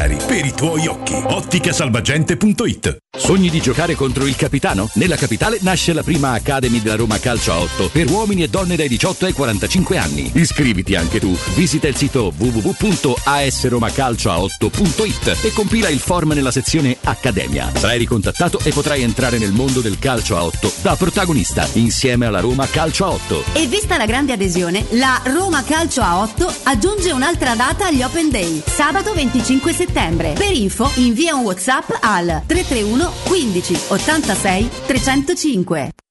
per i tuoi occhi. Otticasalvagente.it Sogni di giocare contro il capitano? Nella capitale nasce la prima Academy della Roma Calcio a 8 per uomini e donne dai 18 ai 45 anni. Iscriviti anche tu. Visita il sito www.asromacalcioa8.it e compila il form nella sezione Accademia. Sarai ricontattato e potrai entrare nel mondo del calcio a 8 da protagonista insieme alla Roma Calcio a 8. E vista la grande adesione, la Roma Calcio a 8 aggiunge un'altra data agli Open Day, sabato 25 settembre. Per info invia un WhatsApp al 331 15 86 305.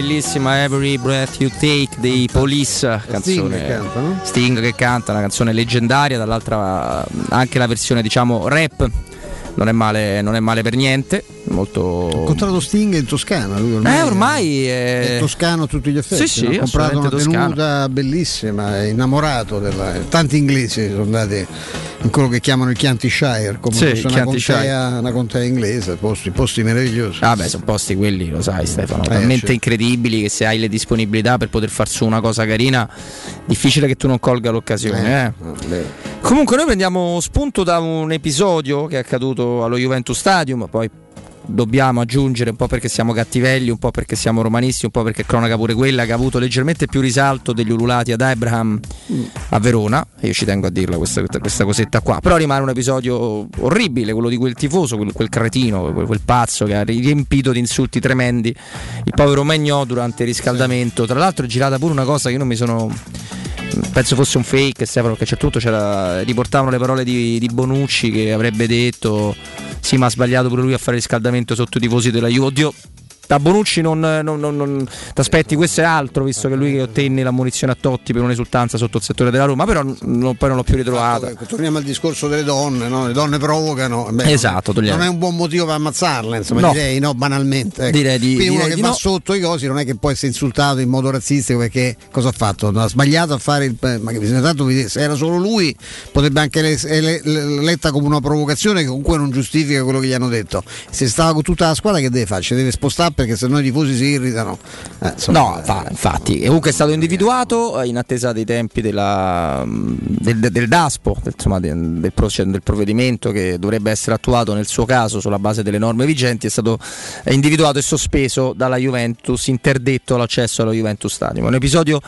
bellissima Every Breath You Take dei Police, canzone che canta, no? Sting che canta, una canzone leggendaria, dall'altra anche la versione diciamo rap non è male, non è male per niente, molto Ho incontrato Sting in Toscana. Lui ormai, Eh, ormai è- è toscano a tutti gli effetti. Sì, sì, no? Ha comprato una toscano. tenuta bellissima, è innamorato della. Tanti inglesi sono andati in quello che chiamano il Chianti Shire, come Sì, una contea, una contea inglese, posti, posti meravigliosi. Ah beh, sono posti quelli, lo sai Stefano, Eh, talmente certo. incredibili che se hai le disponibilità per poter far su una cosa carina, difficile che tu non colga l'occasione. eh. Comunque noi prendiamo spunto da un episodio che è accaduto allo Juventus Stadium, poi dobbiamo aggiungere un po' perché siamo cattivelli, un po' perché siamo romanisti, un po' perché cronaca pure quella che ha avuto leggermente più risalto degli ululati ad Abraham a Verona, io ci tengo a dirla questa, questa cosetta qua, però rimane un episodio orribile, quello di quel tifoso, quel, quel cretino, quel, quel pazzo che ha riempito di insulti tremendi il povero Magnò durante il riscaldamento, tra l'altro è girata pure una cosa che io non mi sono penso fosse un fake Stefano perché a un certo punto riportavano le parole di, di Bonucci che avrebbe detto sì ma ha sbagliato pure lui a fare riscaldamento sotto i tifosi della Juve. Oddio da Bonucci non, non, non, non ti aspetti questo è altro visto che lui che ottenne la munizione a Totti per un'esultanza sotto il settore della Roma però non- poi non l'ho più ritrovato Ecco, torniamo al discorso delle donne, no? le donne provocano. beh, Esatto, togliamo. non è un buon motivo per ammazzarle, insomma, No. direi no, banalmente. ecco. Direi di- Quindi uno direi che di va no. sotto i cosi non è che può essere insultato in modo razzistico perché cosa ha fatto? Ha sbagliato a fare il. Ma che bisogna tanto vedere, se era solo lui, potrebbe anche essere letta come una provocazione che comunque non giustifica quello che gli hanno detto. Se stava con tutta la squadra, che deve fare? Ci deve spostare perché sennò i tifosi si irritano. Eh, insomma, No, fa- infatti, e comunque è stato individuato eh, in attesa dei tempi della, del, del- del DASPO, del, insomma, del, del provvedimento che dovrebbe essere attuato nel suo caso sulla base delle norme vigenti, è stato individuato e sospeso dalla Juventus, interdetto l'accesso allo Juventus Stadium. Un episodio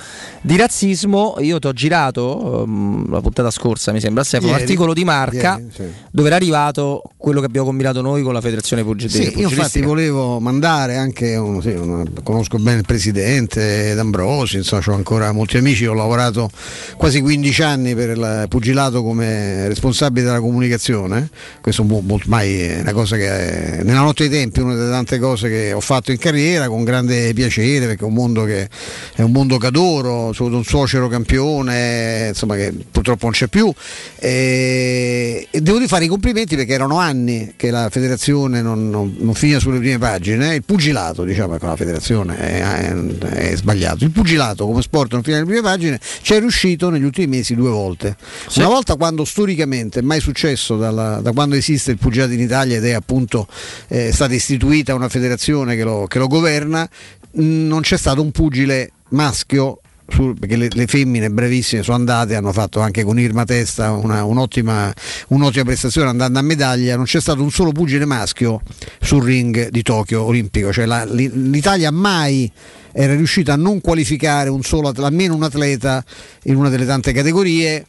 di razzismo, io ti ho girato ehm, la puntata scorsa, mi sembra, Stefano, un articolo di marca Ieri, sì. dove era arrivato quello che abbiamo combinato noi con la Federazione Pugile. Sì, io infatti volevo mandare anche un- sì, una- conosco bene il presidente D'Ambrosi, insomma, ho ancora molti amici, ho lavorato quasi 15 anni per il pugilato come responsabile della comunicazione, questo ormai è una cosa che è, nella notte dei tempi, una delle tante cose che ho fatto in carriera con grande piacere perché è un mondo che è un mondo che adoro, avuto un suocero campione, insomma che purtroppo non c'è più. E, e devo fare i complimenti perché erano anni che la federazione non, non- non finiva sulle prime pagine, il pugilato diciamo ecco la federazione è, è- è sbagliato, il pugilato come sport non finiva sulle prime pagine ci è riuscito negli ultimi mesi due volte, una volta quando storicamente è mai successo dalla- da quando esiste il pugilato in Italia ed è appunto eh, stata istituita una federazione che lo, che lo governa, mh, non c'è stato un pugile maschio sul- perché le, le femmine bravissime sono andate, hanno fatto anche con Irma Testa una- un'ottima, un'ottima prestazione andando a medaglia, non c'è stato un solo pugile maschio sul ring di Tokyo olimpico, cioè la- li- l'Italia mai era riuscita a non qualificare un solo, almeno un atleta in una delle tante categorie.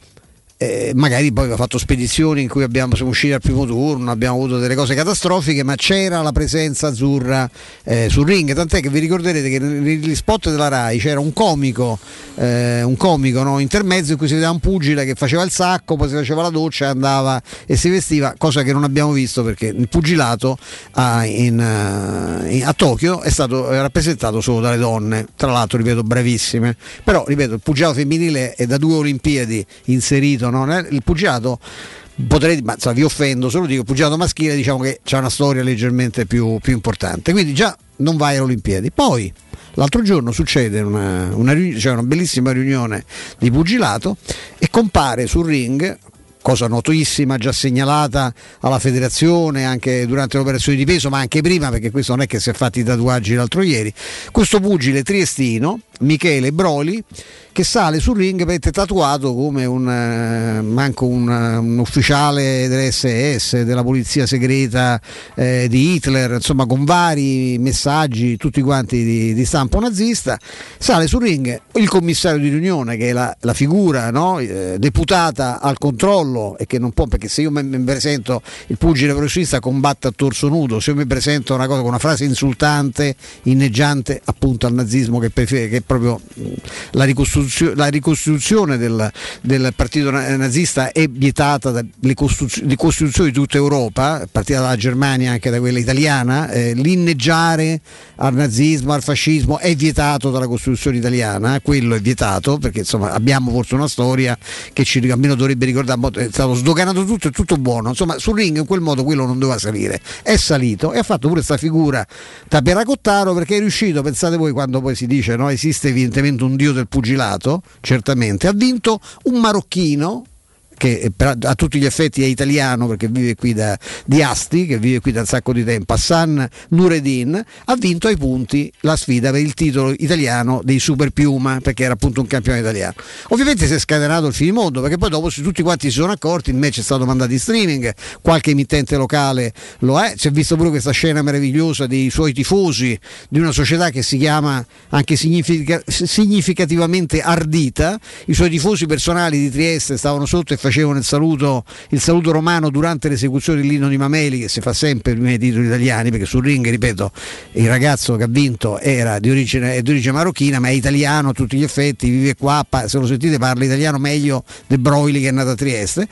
Eh, magari poi aveva fatto spedizioni in cui abbiamo, siamo usciti al primo turno, abbiamo avuto delle cose catastrofiche, ma c'era la presenza azzurra eh, sul ring, tant'è che vi ricorderete che negli spot della RAI c'era un comico, eh, un comico no, intermezzo in cui si vedeva un pugile che faceva il sacco, poi si faceva la doccia, andava e si vestiva, cosa che non abbiamo visto perché il pugilato a, in, eh, in- a Tokyo è stato rappresentato solo dalle donne, tra l'altro ripeto bravissime, però ripeto il pugilato femminile è da due Olimpiadi inserito, no? Il pugilato potrei, ma insomma, vi offendo, solo dico, il pugilato maschile diciamo che c'è una storia leggermente più, più importante, quindi già non vai alle Olimpiadi. Poi l'altro giorno succede una, una c'è una bellissima riunione di pugilato e compare sul ring cosa notissima, già segnalata alla federazione anche durante le operazioni di peso, ma anche prima, perché questo non è che si è fatti i tatuaggi l'altro ieri. Questo pugile triestino, Michele Broli, che sale sul ring praticamente tatuato come un, eh, manco un, eh, un ufficiale dell'SS, della polizia segreta eh, di Hitler, insomma con vari messaggi, tutti quanti di, di stampo nazista, sale sul ring. Il commissario di riunione che è la, la figura no, eh, deputata al controllo e che non può, perché se io mi, presento il pugile professionista combatte a torso nudo, se io mi presento una cosa con una frase insultante, inneggiante appunto al nazismo che, prefer- che proprio mh, la ricostituzio- la ricostituzione del, del partito na- nazista è vietata dalle costituz- le costituzioni di tutta Europa, a partire dalla Germania anche da quella italiana, eh, l'inneggiare al nazismo, al fascismo è vietato dalla Costituzione italiana, quello è vietato perché insomma abbiamo forse una storia che ci almeno dovrebbe ricordare, è stato sdoganato tutto, è tutto buono, insomma sul ring in quel modo quello non doveva salire, è salito e ha fatto pure questa figura da Peracottaro perché è riuscito, pensate voi quando poi si dice no, esiste evidentemente un dio del pugilato, certamente, ha vinto un marocchino che per- a tutti gli effetti è italiano perché vive qui da, di Asti, che vive qui da un sacco di tempo, Hassan Nureddin, ha vinto ai punti la sfida per il titolo italiano dei Super Piuma, perché era appunto un campione italiano. Ovviamente si è scatenato il finimondo, perché poi dopo tutti quanti si sono accorti, il match è stato mandato in streaming, qualche emittente locale lo è, si è visto pure questa scena meravigliosa dei suoi tifosi di una società che si chiama anche significa- significativamente ardita, i suoi tifosi personali di Trieste stavano sotto e facevano il saluto, il saluto romano durante l'esecuzione dell'inno di Mameli che si fa sempre prima dei titoli italiani perché sul ring, ripeto, il ragazzo che ha vinto era di origine, di origine marocchina ma è italiano a tutti gli effetti, vive qua, se lo sentite parla italiano meglio De Broili che è nato a Trieste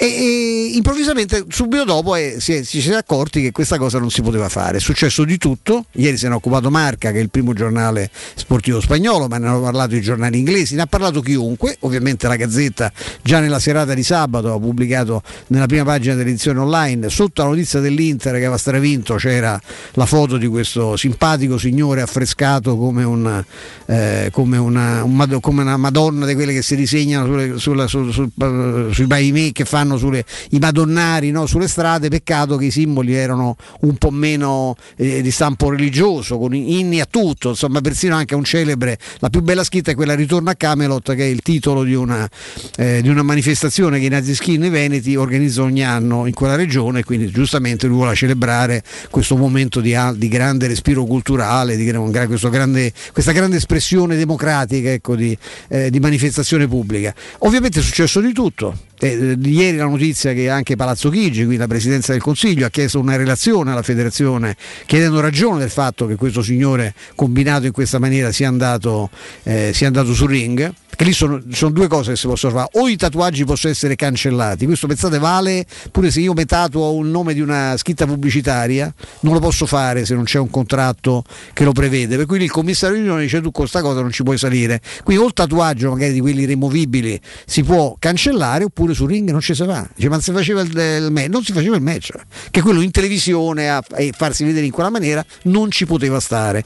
e, e improvvisamente subito dopo eh, si, è- si è accorti che questa cosa non si poteva fare. È successo di tutto. Ieri se ne è occupato Marca, che è il primo giornale sportivo spagnolo, ma ne hanno parlato i giornali inglesi, ne ha parlato chiunque. Ovviamente la Gazzetta già nella serata di sabato ha pubblicato nella prima pagina dell'edizione online, sotto la notizia dell'Inter che aveva stravinto, c'era la foto di questo simpatico signore affrescato come, un, eh, come, una, un come una Madonna di quelle che si disegnano sulle- sulla- sul- sul- eh, sui pavimenti che fanno sulle, i madonnari no, sulle strade. Peccato che i simboli erano un po' meno eh, di stampo religioso, con inni a tutto, insomma, persino anche un celebre. La più bella scritta è quella Ritorno a Camelot, che è il titolo di una, eh, di una manifestazione che i nazischi veneti organizzano ogni anno in quella regione, quindi giustamente lui vuole celebrare questo momento di, di grande respiro culturale, di grande- questa grande espressione democratica ecco, di, eh, di manifestazione pubblica. Ovviamente è successo di tutto. Eh, ieri la notizia che anche Palazzo Chigi, quindi la Presidenza del Consiglio, ha chiesto una relazione alla Federazione chiedendo ragione del fatto che questo signore combinato in questa maniera sia andato, eh, sia andato sul ring. Che lì sono, sono due cose che si possono fare. O i tatuaggi possono essere cancellati, questo pensate vale pure se io mi tatuo il nome di una scritta pubblicitaria, non lo posso fare se non c'è un contratto che lo prevede. Per cui il commissario di unione dice tu con questa cosa non ci puoi salire. Quindi o il tatuaggio magari di quelli rimovibili si può cancellare oppure sul ring non ci si va. Dice, ma si faceva il, il match, non si faceva il match, che quello in televisione a, e farsi vedere in quella maniera non ci poteva stare.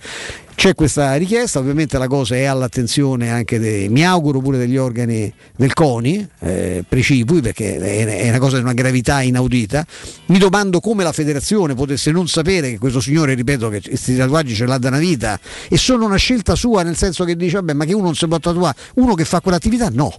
C'è questa richiesta, ovviamente la cosa è all'attenzione anche, dei, mi auguro pure degli organi del CONI, eh, precipui, perché è, una cosa di una gravità inaudita. Mi domando come la federazione potesse non sapere che questo signore, ripeto, che questi tatuaggi ce l'ha da una vita e sono una scelta sua, nel senso che dice, vabbè, ma che uno non si può tatuare, uno che fa quell'attività no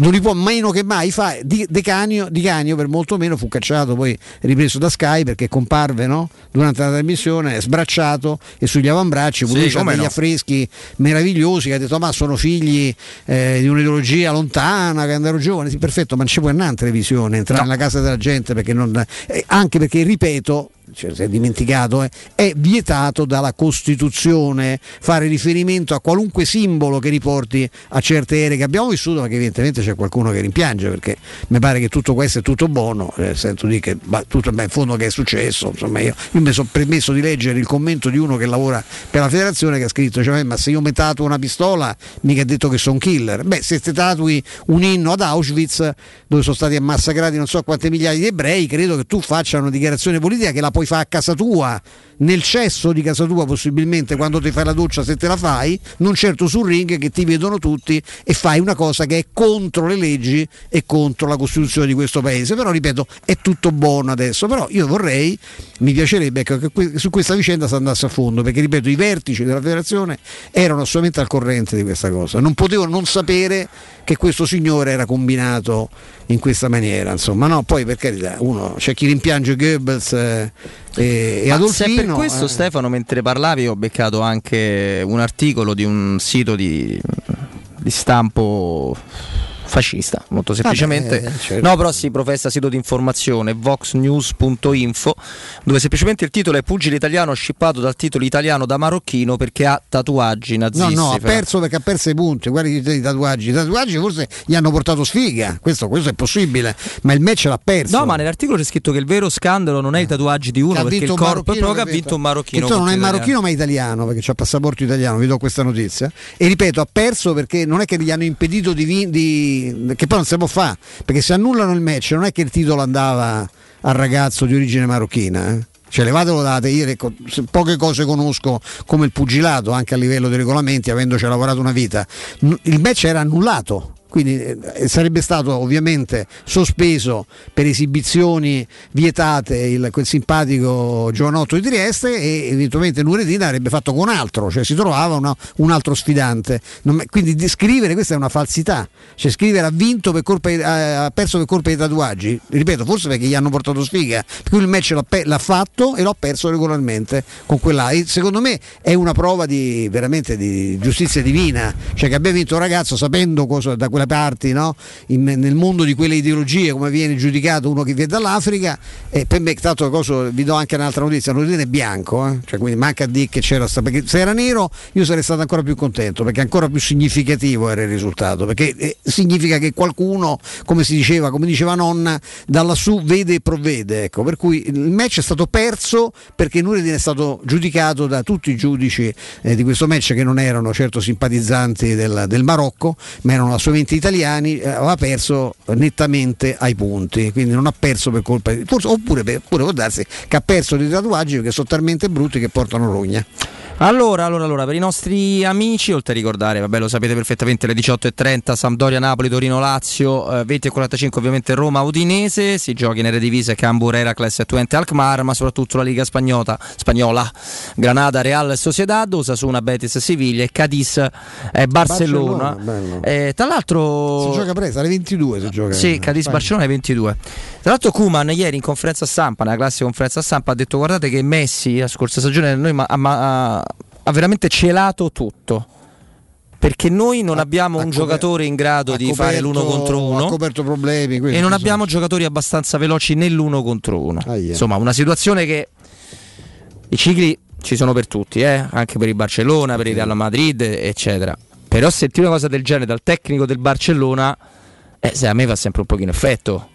non li può meno che mai fare. Di, De Canio, Di Canio per molto meno fu cacciato, poi ripreso da Sky perché comparve no? durante la trasmissione sbracciato e sugli avambracci, Sì, pure lui come degli no. affreschi meravigliosi che ha detto ma sono figli eh, di un'ideologia lontana, che andavo giovane, sì perfetto, ma non ci può andare in televisione, entrare nella casa della gente perché non... eh, anche perché ripeto, cioè, si è dimenticato, eh, è vietato dalla Costituzione fare riferimento a qualunque simbolo che riporti a certe ere che abbiamo vissuto, ma che evidentemente c'è qualcuno che rimpiange perché mi pare che tutto questo è tutto buono, eh, sento dire che ma, tutto beh, in fondo che è successo, insomma io, io mi sono permesso di leggere il commento di uno che lavora per la federazione che ha scritto, cioè, ma se io mi tatuo una pistola mica è detto che sono killer, beh se ti tatui un inno ad Auschwitz dove sono stati massacrati non so quante migliaia di ebrei, credo che tu faccia una dichiarazione politica che la puoi fare a casa tua, nel cesso di casa tua possibilmente quando ti fai la doccia se te la fai, non certo sul ring che ti vedono tutti e fai una cosa che è contro le leggi e contro la Costituzione di questo paese. Però ripeto, è tutto buono adesso, però io vorrei, mi piacerebbe che su questa vicenda si andasse a fondo, perché ripeto, i vertici della federazione erano assolutamente al corrente di questa cosa, non potevano non sapere che questo signore era combinato in questa maniera, insomma, no, poi per carità, uno c'è chi rimpiange Goebbels eh, e, e Adolfino. per questo eh, Stefano mentre parlavi ho beccato anche un articolo di un sito di, di stampo fascista, molto semplicemente. eh, certo. No, però si professa sito di informazione voxnews.info, dove semplicemente il titolo è pugile italiano scippato dal titolo italiano da marocchino perché ha tatuaggi No, nazisti. no, ha Fra- perso perché ha perso i punti. Guarda i tatuaggi. I tatuaggi forse gli hanno portato sfiga. Questo, questo è possibile. Ma il match l'ha perso. No, ma nell'articolo c'è scritto che il vero scandalo non è i tatuaggi di uno, ha perché il corpo proprio che ha vinto un marocchino. Tu non è marocchino ma è italiano perché c'ha passaporto italiano, vi do questa notizia. E ripeto, ha perso perché non è che gli hanno impedito di, vin- di che poi non si può fare, perché se annullano il match non è che il titolo andava al ragazzo di origine marocchina. eh. Cioè levatelo date, io poche cose conosco come il pugilato anche a livello dei regolamenti, avendoci lavorato una vita. Il match era annullato, quindi eh, sarebbe stato ovviamente sospeso per esibizioni vietate il, quel simpatico giovanotto di Trieste e eventualmente Nuredina avrebbe fatto con altro, cioè si trovava una- un altro sfidante. Non quindi di scrivere questa è una falsità, cioè scrivere ha vinto per colpa di- ha perso per colpa dei tatuaggi, ripeto, forse perché gli hanno portato sfiga, per cui il match l'ha, l'ha fatto e l'ha perso regolarmente con quella. E secondo me è una prova di veramente di giustizia divina, cioè che abbia vinto un ragazzo sapendo cosa da quelle parti, no? In- nel mondo di quelle ideologie, come viene giudicato uno che viene dall'Africa, e per me, tanto cosa, vi do anche un'altra notizia, Nordine è bianco, eh? cioè, quindi manca a dire che c'era sta- perché se era nero io sarei stato ancora più contento, perché ancora più significativo era il risultato, perché eh, significa che qualcuno, come si diceva, come diceva nonna, da lassù vede e provvede, ecco, per cui il match è stato perso perché Nureddin è stato giudicato da tutti i giudici eh, di questo match che non erano certo simpatizzanti del, del Marocco, ma erano assolutamente italiani, eh, aveva perso nettamente ai punti, quindi non ha perso per colpa di... Forse, oppure, per- oppure può darsi che ha perso dei tatuaggi che sono talmente brutti che portano rogna. Allora, allora, allora, per i nostri amici, oltre a ricordare, vabbè, lo sapete perfettamente, le 18.30 Sampdoria, Napoli, Torino, Lazio, eh, 20.45 ovviamente Roma, Udinese, si gioca in Eredivisie, Cambur, Heracles e Twente Alkmaar, ma soprattutto la Liga Spagnola, spagnola Granada, Real Sociedad, Osasuna, Betis, Siviglia e Cadiz e Barcellona. Barcellona. Eh, tra l'altro... Si gioca presto, alle 22 si gioca. Sì, Cadiz. Barcellona è 22. Tra l'altro Kuman ieri in conferenza stampa, nella classica conferenza stampa, ha detto guardate che Messi la scorsa stagione noi ma- ha, ma- ha- ha veramente celato tutto. Perché noi non abbiamo un giocatore in grado ha di fare coperto- l'uno contro uno. Ha coperto problemi. E non abbiamo giocatori abbastanza veloci nell'uno contro uno. Insomma, una situazione che i cicli ci sono per tutti, eh? anche per il Barcellona, per il Real Madrid, eccetera. Però sentire una cosa del genere dal tecnico del Barcellona, eh, a me fa sempre un pochino effetto.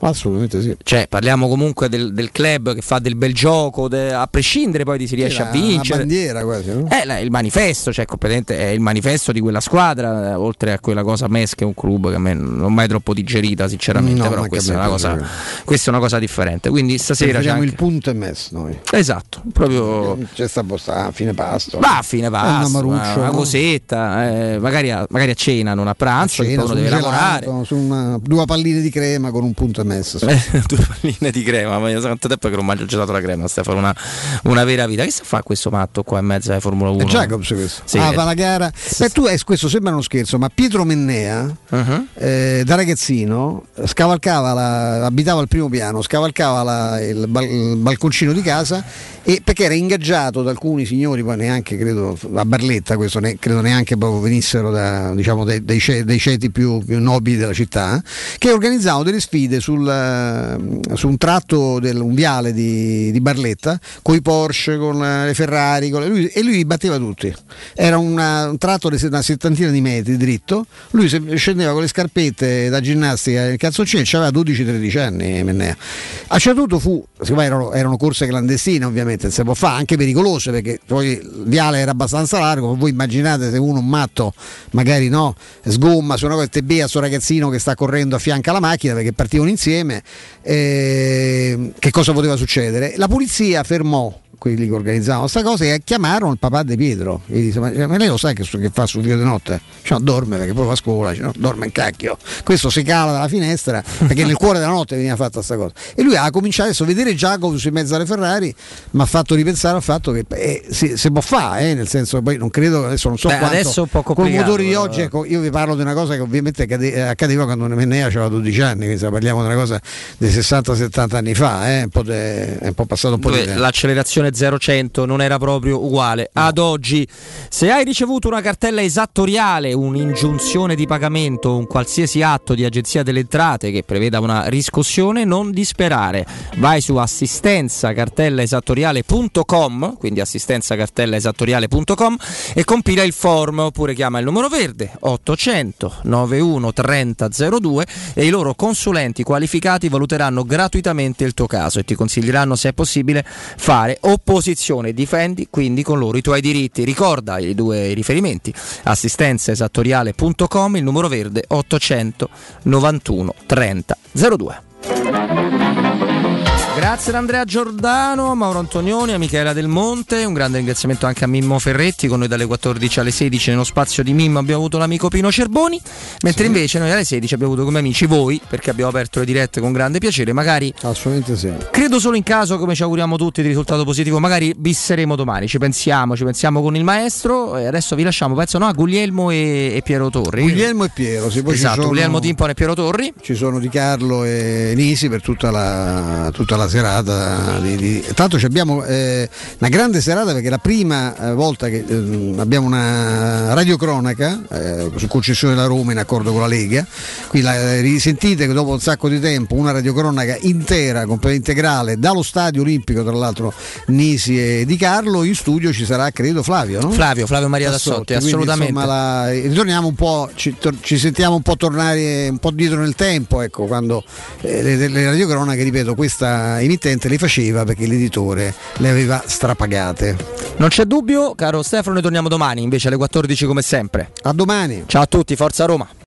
Assolutamente sì. Cioè, parliamo comunque del, del club che fa del bel gioco, de- a prescindere poi di si riesce Sì, a vincere. La bandiera quasi, no? Eh, la- il manifesto, cioè completamente è il manifesto di quella squadra, eh, oltre a quella cosa MES che è un club che a me non ho mai troppo digerita, sinceramente, No, però questa a è, una cosa, piace. questa è una cosa differente. Quindi stasera c'è Preferiamo anche... il punto e messo noi. Esatto, proprio C'è sta posta a fine pasto. Va a fine pasto, una una, maruccio, una no? cosetta, eh, magari, a, magari a cena, non a pranzo, che Cena, uno deve lavorare. gelato, su una- due palline di crema con un punto e messo. sì. Eh, *laughs* due palline di crema, ma io so quanto tempo che non mangio gelato alla crema, Stefano, una, una vera vita. Che sta a fare questo matto qua in mezzo alla Formula 1? È Jacobs questo. Sì, ah, eh. fa la gara. Beh, tu, eh, questo sembra uno scherzo, ma Pietro Mennea, Uh-huh. eh, da ragazzino, scavalcava, la- abitava al primo piano, scavalcava la- il, bal- il balconcino di casa e perché era ingaggiato da alcuni signori, poi neanche credo a Barletta, questo ne- credo neanche proprio venissero da, diciamo, dei, dei ce- dei ceti più, più nobili della città, eh, che organizzavano delle sfide sul, eh, su un tratto del un viale di, di Barletta con i Porsche, con eh, le Ferrari, con le- lui- e lui batteva tutti. Era una- un tratto di una settantina di metri dritto, lui se- scendeva con le scarpette da ginnastica e il calzoncino, aveva 12-13 anni Mennea. A punto fu, siccome erano, erano corse clandestine ovviamente, non può fare, anche pericolose perché poi il viale era abbastanza largo, voi immaginate se uno un matto magari no, sgomma su una cosa, te a sto ragazzino che sta correndo a fianco alla macchina perché partivano insieme, eh, che cosa poteva succedere? La polizia fermò quelli che organizzavano questa cosa e chiamarono il papà di Pietro. E gli disse ma, lei lo sa che, che fa sul video di notte? Cioè, no, dorme perché poi va a scuola no, dorme in cacchio. Questo si cala dalla finestra perché nel cuore della notte veniva fatta questa cosa. E lui ha cominciato adesso a vedere Giacomo in mezzo alle Ferrari mi ha fatto ripensare al fatto che eh, si, si può fare eh, nel senso poi non credo adesso non so Beh, quanto adesso complicato, motore di oggi ecco, io vi parlo di una cosa che ovviamente accade- accadeva quando Mennea aveva 12 anni quindi parliamo di una cosa di 60-70 anni fa eh, un po' de- è un po' passato un po' di dove tempo. l'accelerazione 0-100 non era proprio uguale ad oggi. Se hai ricevuto una cartella esattoriale, un'ingiunzione di pagamento, un qualsiasi atto di agenzia delle entrate che preveda una riscossione, non disperare. Vai su assistenzacartellaesattoriale.com, quindi assistenzacartellaesattoriale.com e compila il form oppure chiama il numero verde 800 91 30 02 e i loro consulenti qualificati valuteranno gratuitamente il tuo caso e ti consiglieranno se è possibile fare opposizione. Difendi quindi con loro i tuoi diritti. Ricorda i due riferimenti: assistenzaesattoriale.com, il numero verde 800 91 30 02. Grazie ad Andrea Giordano, Mauro Antonioni, a Michela Del Monte, un grande ringraziamento anche a Mimmo Ferretti, con noi dalle 14 alle 16 nello spazio di Mimmo abbiamo avuto l'amico Pino Cerboni, mentre invece noi alle 16 abbiamo avuto come amici voi, perché abbiamo aperto le dirette con grande piacere, magari assolutamente sì Credo solo in caso, come ci auguriamo tutti, di risultato positivo. Magari bisseremo domani. Ci pensiamo, ci pensiamo con il maestro. E adesso vi lasciamo, penso, no, a Guglielmo e, e Piero Torri. Guglielmo e Piero sì, poi esatto, sono- Guglielmo Timpon e Piero Torri. ci sono Di Carlo e Nisi per tutta la, tutta la serata. Di, di- Tanto ci abbiamo eh, una grande serata perché è la prima eh, volta che eh, abbiamo una radiocronaca eh, su concessione della Roma in accordo con la Lega. Qui la, eh, risentite che dopo un sacco di tempo una radiocronaca intera, completa integrale, dallo stadio olimpico, tra l'altro Nisi e Di Carlo. In studio ci sarà, credo, Flavio. No? Flavio, Flavio Maria Tassotti, assolutamente. insomma, la- eh, ritorniamo un po', ci, tor- ci sentiamo un po' tornare un po' dietro nel tempo, ecco, quando eh, le, le radiocronache, ripeto, questa emittente le faceva perché l'editore le aveva strapagate. Non c'è dubbio, caro Stefano, noi torniamo domani invece alle 14 come sempre. A domani. Ciao a tutti, forza Roma.